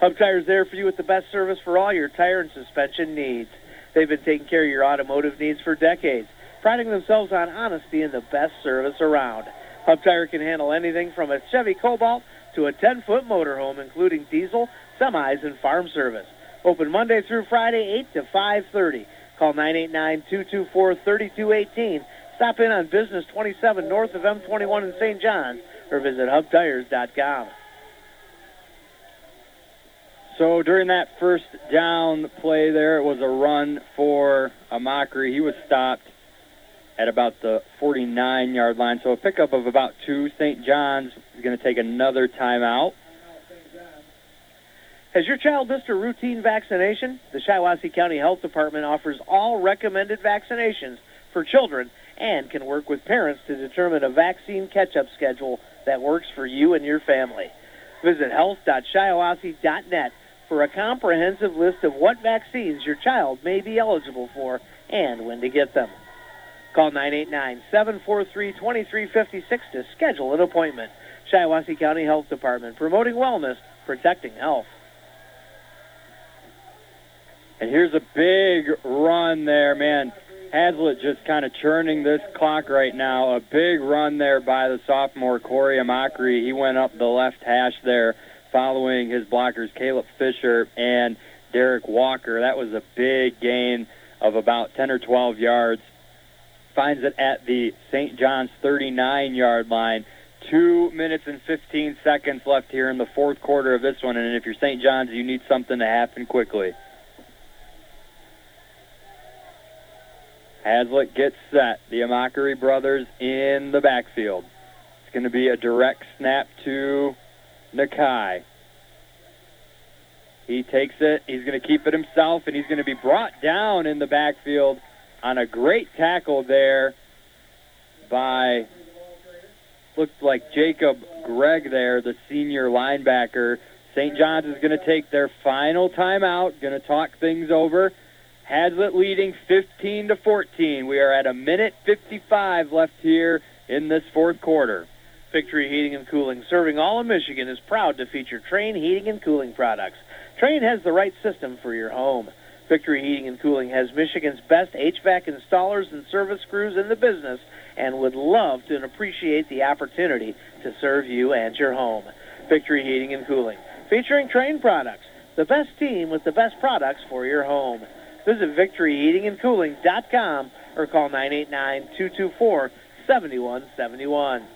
Hub Tire's there for you with the best service for all your tire and suspension needs. They've been taking care of your automotive needs for decades, priding themselves on honesty and the best service around. Hub Tire can handle anything from a Chevy Cobalt to a 10-foot motorhome, including diesel, semis, and farm service. Open Monday through Friday, 8 to 5.30. Call 989-224-3218. Stop in on Business 27 north of M21 in St. John's or visit hubtires.com. So during that first down play there, it was a run for Amachree. He was stopped at about the 49 yard line. So a pickup of about two. St. John's is going to take another timeout. Has your child missed a routine vaccination? The Shiawassee County Health Department offers all recommended vaccinations for children and can work with parents to determine a vaccine catch-up schedule that works for you and your family. Visit health.shiawassee.net for a comprehensive list of what vaccines your child may be eligible for and when to get them. Call 989-743-2356 to schedule an appointment. Shiawassee County Health Department, promoting wellness, protecting health. And here's a big run there, man. Haslett just kind of churning this clock right now. A big run there by the sophomore Corey Amachree. He went up the left hash there following his blockers Caleb Fisher and Derek Walker. That was a big gain of about 10 or 12 yards. Finds it at the St. John's 39 yard line. Two minutes and 15 seconds left here in the fourth quarter of this one. And if you're St. John's, you need something to happen quickly. Haslett gets set. The Amachree brothers in the backfield. It's going to be a direct snap to Nakai. He takes it. He's going to keep it himself, and he's going to be brought down in the backfield on a great tackle there by, looked like Jacob Gregg there, the senior linebacker. St. John's is going to take their final timeout, going to talk things over. Haslett leading 15 to 14. We are at a minute 55 left here in this fourth quarter. Victory Heating and Cooling, serving all of Michigan, is proud to feature Trane Heating and Cooling products. Trane has the right system for your home. Victory Heating and Cooling has Michigan's best HVAC installers and service crews in the business and would love to appreciate the opportunity to serve you and your home. Victory Heating and Cooling, featuring Trane products, the best team with the best products for your home. Visit victoryheatingandcooling.com or call 989-224-7171.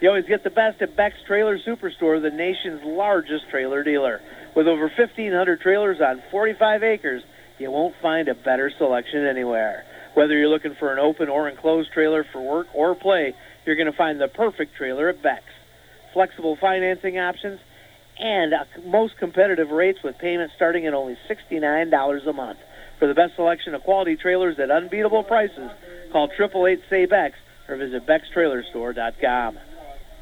You always get the best at Beck's Trailer Superstore, the nation's largest trailer dealer. With over 1,500 trailers on 45 acres, you won't find a better selection anywhere. Whether you're looking for an open or enclosed trailer for work or play, you're going to find the perfect trailer at Beck's. Flexible financing options and uh, most competitive rates with payments starting at only $69 a month. For the best selection of quality trailers at unbeatable prices, call 888-SAY-BEX or visit BecksTrailerStore.com.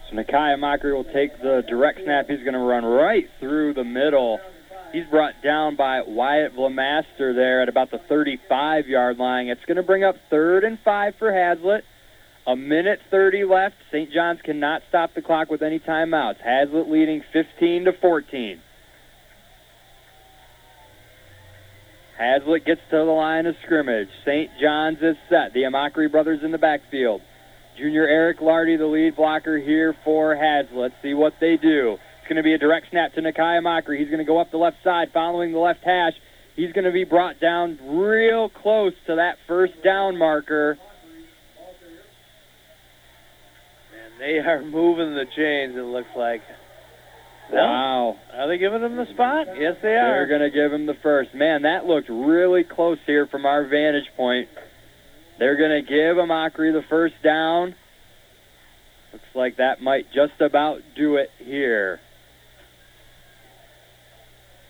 So Nakai Amachree will take the direct snap. He's going to run right through the middle. He's brought down by Wyatt Vlamaster there at about the 35-yard line. It's going to bring up third and five for Haslett. A minute 30 left. St. John's cannot stop the clock with any timeouts. Haslett leading 15 to 14. Haslett gets to the line of scrimmage. St. John's is set. The Amachree brothers in the backfield. Junior Eric Lardy, the lead blocker here for Haslett. See what they do. Going to be a direct snap to Nakai Amachree. He's going to go up the left side following the left hash. He's going to be brought down real close to that first down marker. And they are moving the chains, it looks like. Wow. Are they giving him the spot? Yes, they are. They're going to give him the first. Man, that looked really close here from our vantage point. They're going to give Amachree the first down. Looks like that might just about do it here.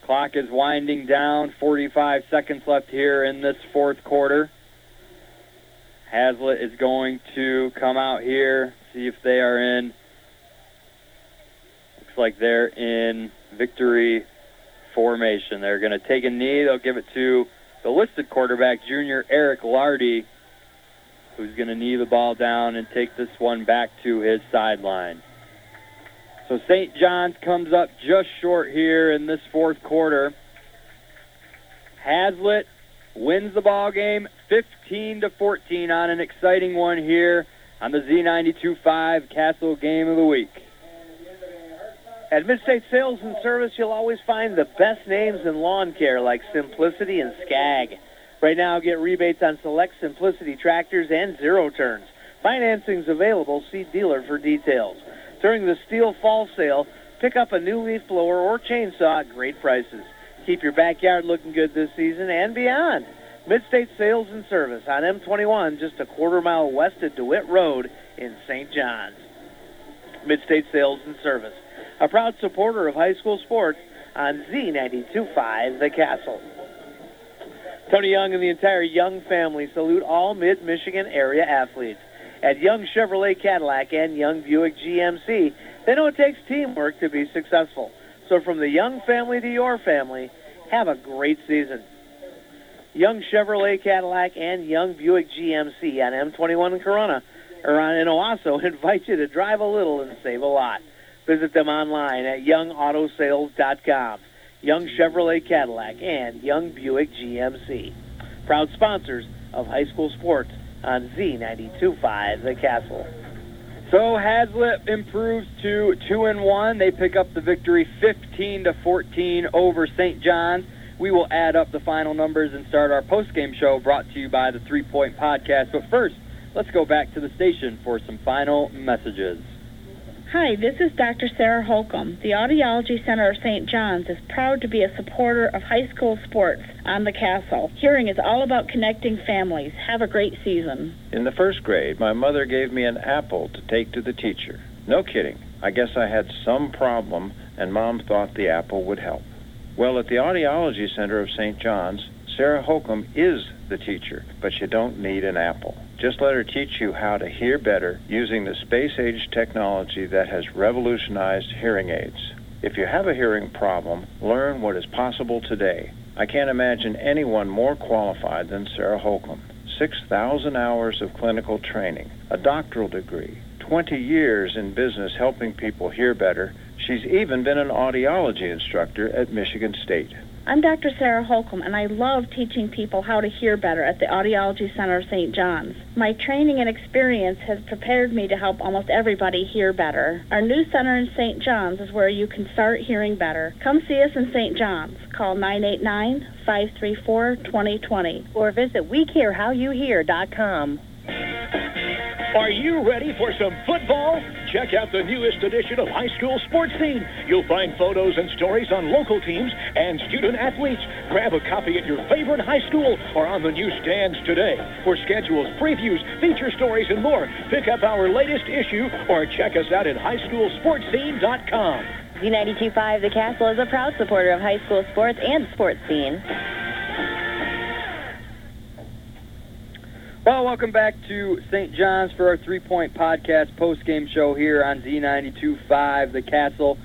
Clock is winding down. 45 seconds left here in this fourth quarter. Haslett is going to come out here, see if they are in. Looks like they're in victory formation. They're going to take a knee. They'll give it to the listed quarterback, junior Eric Lardy, who's going to knee the ball down and take this one back to his sideline. So St. John's comes up just short here in this fourth quarter. Haslett wins the ball game 15 to 14 on an exciting one here on the Z92.5 Castle Game of the Week. At Midstate Sales and Service, you'll always find the best names in lawn care like Simplicity and Scag. Right now, get rebates on select Simplicity tractors and zero turns. Financing's available. See dealer for details. During the Stihl Fall sale, pick up a new leaf blower or chainsaw at great prices. Keep your backyard looking good this season and beyond. Midstate Sales and Service on M21, just a quarter mile west of DeWitt Road in St. John's. Midstate Sales and Service, a proud supporter of high school sports on Z92.5 The Castle. Tony Young and the entire Young family salute all Mid-Michigan area athletes. At Young Chevrolet Cadillac and Young Buick GMC, they know it takes teamwork to be successful. So from the Young family to your family, have a great season. Young Chevrolet Cadillac and Young Buick GMC on M21 in Corunna or on in Owosso invite you to drive a little and save a lot. Visit them online at youngautosales.com. Young Chevrolet Cadillac and Young Buick GMC. Proud sponsors of high school sports on Z92.5 The Castle. So Haslett improves to two and one. They pick up the victory, 15 to 14 over St. John's. We will add up the final numbers and start our post-game show brought to you by the Three Point Podcast. But first, let's go back to the station for some final messages. Hi, this is Dr. Sarah Holcomb. The Audiology Center of St. John's is proud to be a supporter of high school sports on the castle. Hearing is all about connecting families. Have a great season. In the first grade, my mother gave me an apple to take to the teacher. No kidding. I guess I had some problem, and Mom thought the apple would help. Well, at the Audiology Center of St. John's, Sarah Holcomb is the teacher, but you don't need an apple. Just let her teach you how to hear better using the space age technology that has revolutionized hearing aids. If you have a hearing problem, learn what is possible today. I can't imagine anyone more qualified than Sarah Holcomb. 6,000 hours of clinical training, a doctoral degree, 20 years in business helping people hear better. She's even been an audiology instructor at Michigan State. I'm Dr. Sarah Holcomb, and I love teaching people how to hear better at the Audiology Center of St. John's. My training and experience has prepared me to help almost everybody hear better. Our new center in St. John's is where you can start hearing better. Come see us in St. John's. Call 989 534 2020 or visit WeCareHowYouHear.com. Are you ready for some football? Check out the newest edition of High School Sports Scene. You'll find photos and stories on local teams and student athletes. Grab a copy at your favorite high school or on the newsstands today. For schedules, previews, feature stories, and more, pick up our latest issue or check us out at highschoolsportscene.com. Z92.5 The Castle is a proud supporter of high school sports and sports scene. Well, welcome back to St. John's for our Three Point Podcast post-game show here on Z92.5 The Castle.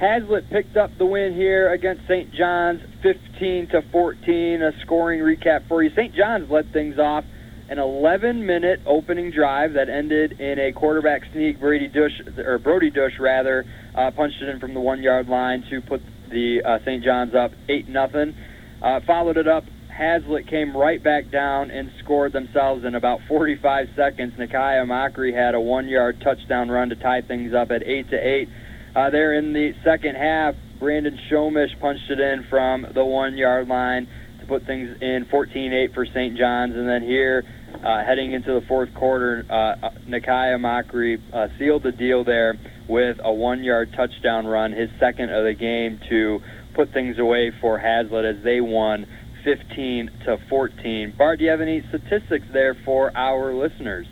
Haslett picked up the win here against St. John's, 15 to 14. A scoring recap for you. St. John's led things off an 11-minute opening drive that ended in a quarterback sneak. Brady Dush or Brody Dush rather uh, punched it in from the one-yard line to put the uh, St. John's up eight nothing. Uh, followed it up Haslett came right back down and scored themselves in about 45 seconds. Nakai Amachree had a one-yard touchdown run to tie things up at eight to eight. Uh, there in the second half, Brandon Shomish punched it in from the one-yard line to put things in 14-8 for St. John's. And then here, uh, heading into the fourth quarter, uh, Nakai Amachree uh, sealed the deal there with a one-yard touchdown run, his second of the game, to put things away for Haslett as they won 15 to 14. Bart, do you have any statistics there for our listeners?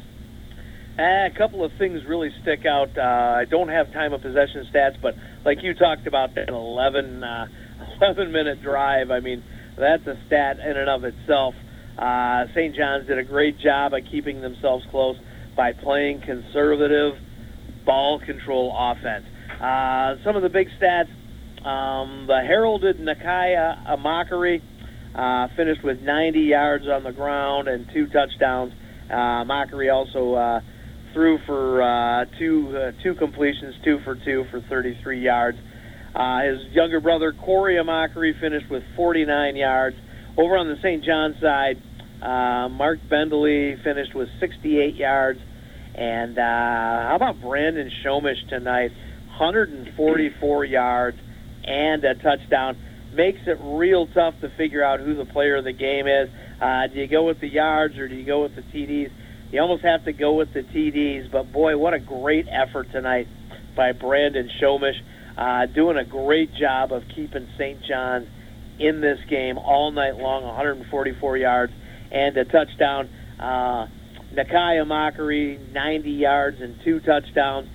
Uh, a couple of things really stick out. Uh, I don't have time of possession stats, but like you talked about, that 11, uh, 11 minute drive. I mean, that's a stat in and of itself. Uh, St. John's did a great job at keeping themselves close by playing conservative ball control offense. Uh, some of the big stats. Um, the heralded Nakai Amachree uh, finished with 90 yards on the ground and two touchdowns. Uh, Amachree also uh, threw for uh, two uh, two completions, two for two for 33 yards. Uh, his younger brother Corey Amachree finished with 49 yards, Over on the St. John side, uh, Mark Bendeley finished with 68 yards. And uh, how about Brandon Shomish tonight? 144 yards and a touchdown. Makes it real tough to figure out who the player of the game is. Uh, do you go with the yards or do you go with the TDs? You almost have to go with the TDs, but boy, what a great effort tonight by Brandon Shomish. Uh, doing a great job of keeping St. John's in this game all night long, 144 yards and a touchdown. Uh, Nakai Amachree, 90 yards and two touchdowns.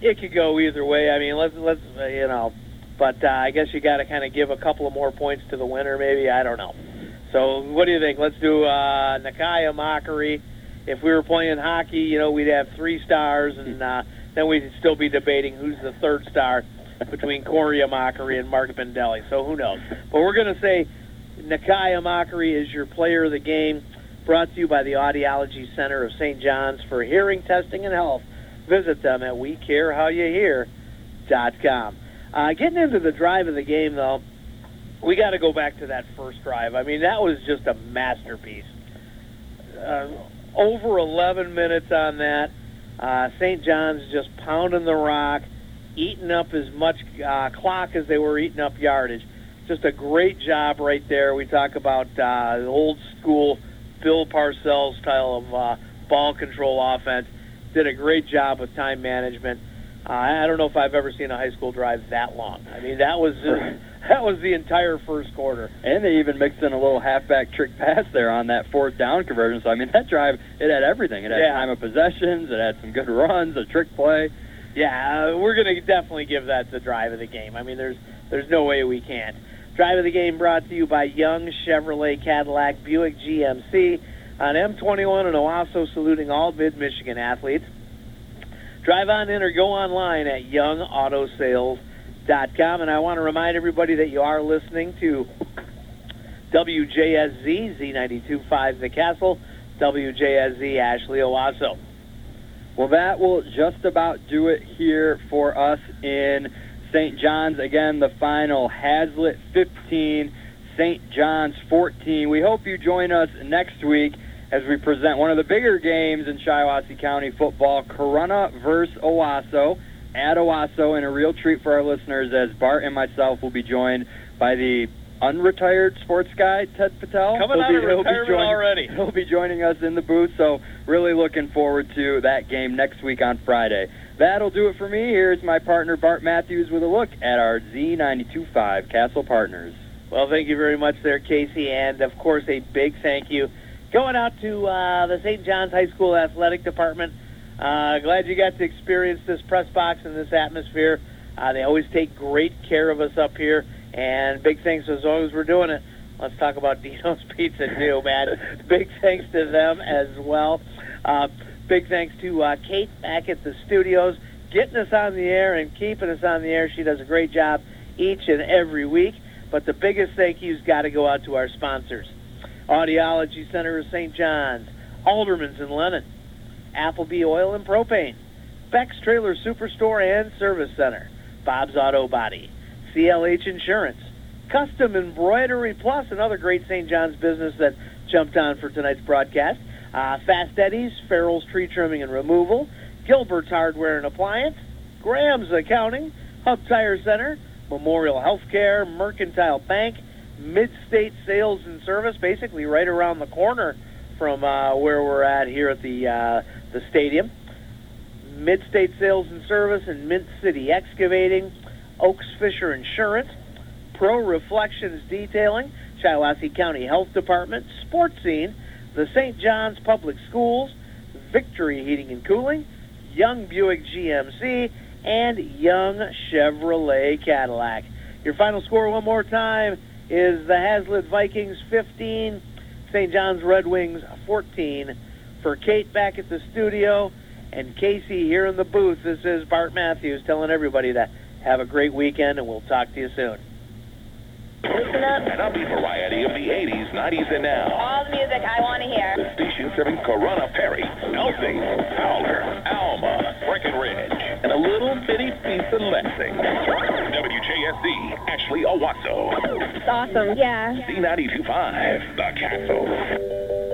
It could go either way. I mean, let's let's you know, but uh, I guess you got to kind of give a couple of more points to the winner, maybe. I don't know. So, what do you think? Let's do uh, Nakai Amachree. If we were playing hockey, you know, we'd have three stars, and uh, then we'd still be debating who's the third star between Corey Amachree and Mark Bendelli. So who knows? But we're going to say Nakai Amachree is your player of the game. Brought to you by the Audiology Center of St. John's for hearing testing and health. Visit them at WeCareHowYouHear.com. Uh, getting into the drive of the game, though, we got to go back to that first drive. I mean, that was just a masterpiece. Uh, over 11 minutes on that. Uh, St. John's just pounding the rock, eating up as much uh, clock as they were eating up yardage. Just a great job right there. We talk about uh, old school Bill Parcells style of uh, ball control offense. Did a great job with time management. Uh, I don't know if I've ever seen a high school drive that long. I mean, that was uh, that was the entire first quarter. And they even mixed in a little halfback trick pass there on that fourth down conversion. So I mean, that drive it had everything. It had Yeah. time of possessions. It had some good runs, a trick play. Yeah, uh, we're going to definitely give that the drive of the game. I mean, there's there's no way we can't. Drive of the game brought to you by Young Chevrolet Cadillac Buick GMC on M21 in Owosso, saluting all Mid Michigan athletes. Drive on in or go online at youngautosales.com. And I want to remind everybody that you are listening to WJSZ Z925 The Castle, WJSZ Ashley Owosso. Well, that will just about do it here for us in St. John's. Again, the final Haslett 15, St. John's 14. We hope you join us next week as we present one of the bigger games in Shiawassee County football, Corunna versus Owosso at Owosso, and a real treat for our listeners as Bart and myself will be joined by the unretired sports guy Ted Patel. Coming He'll out be- of retirement joining- already. He'll be joining us in the booth, so really looking forward to that game next week on Friday. That'll do it for me. Here's my partner Bart Matthews with a look at our Z925 Castle Partners. Well, thank you very much there, Casey, and of course a big thank you going out to uh, the St. John's High School Athletic Department. Uh, glad you got to experience this press box and this atmosphere. Uh, they always take great care of us up here, and big thanks as long as we're doing it. Let's talk about Dino's Pizza too, man. big thanks to them as well. Uh, big thanks to uh, Kate back at the studios, getting us on the air and keeping us on the air. She does a great job each and every week. But the biggest thank you's got to go out to our sponsors. Audiology Center of St. John's, Alderman's in Lennon, Appleby Oil and Propane, Beck's Trailer Superstore and Service Center, Bob's Auto Body, CLH Insurance, Custom Embroidery Plus, another great St. John's business that jumped on for tonight's broadcast, uh, Fast Eddie's, Farrell's Tree Trimming and Removal, Gilbert's Hardware and Appliance, Graham's Accounting, Hub Tire Center, Memorial Healthcare, Mercantile Bank, Mid-State Sales and Service, basically right around the corner from uh, where we're at here at the uh, the stadium. Mid-State Sales and Service and Mid-City Excavating, Oaks Fisher Insurance, Pro Reflections Detailing, Shiawassee County Health Department, Sports Scene, the St. John's Public Schools, Victory Heating and Cooling, Young Buick GMC, and Young Chevrolet Cadillac. Your final score one more time is the Haslett Vikings 15, St. John's Red Wings 14. For Kate back at the studio and Casey here in the booth, this is Bart Matthews telling everybody to have a great weekend and we'll talk to you soon. Listen up. An upbeat variety of the 80s, 90s, and now. All the music I want to hear. The station serving Corunna Perry, Elsie, Fowler, Alma, Breckenridge, and a little bitty piece of Lexing. Ashley Owosso. Awesome, yeah. C925, The Castle.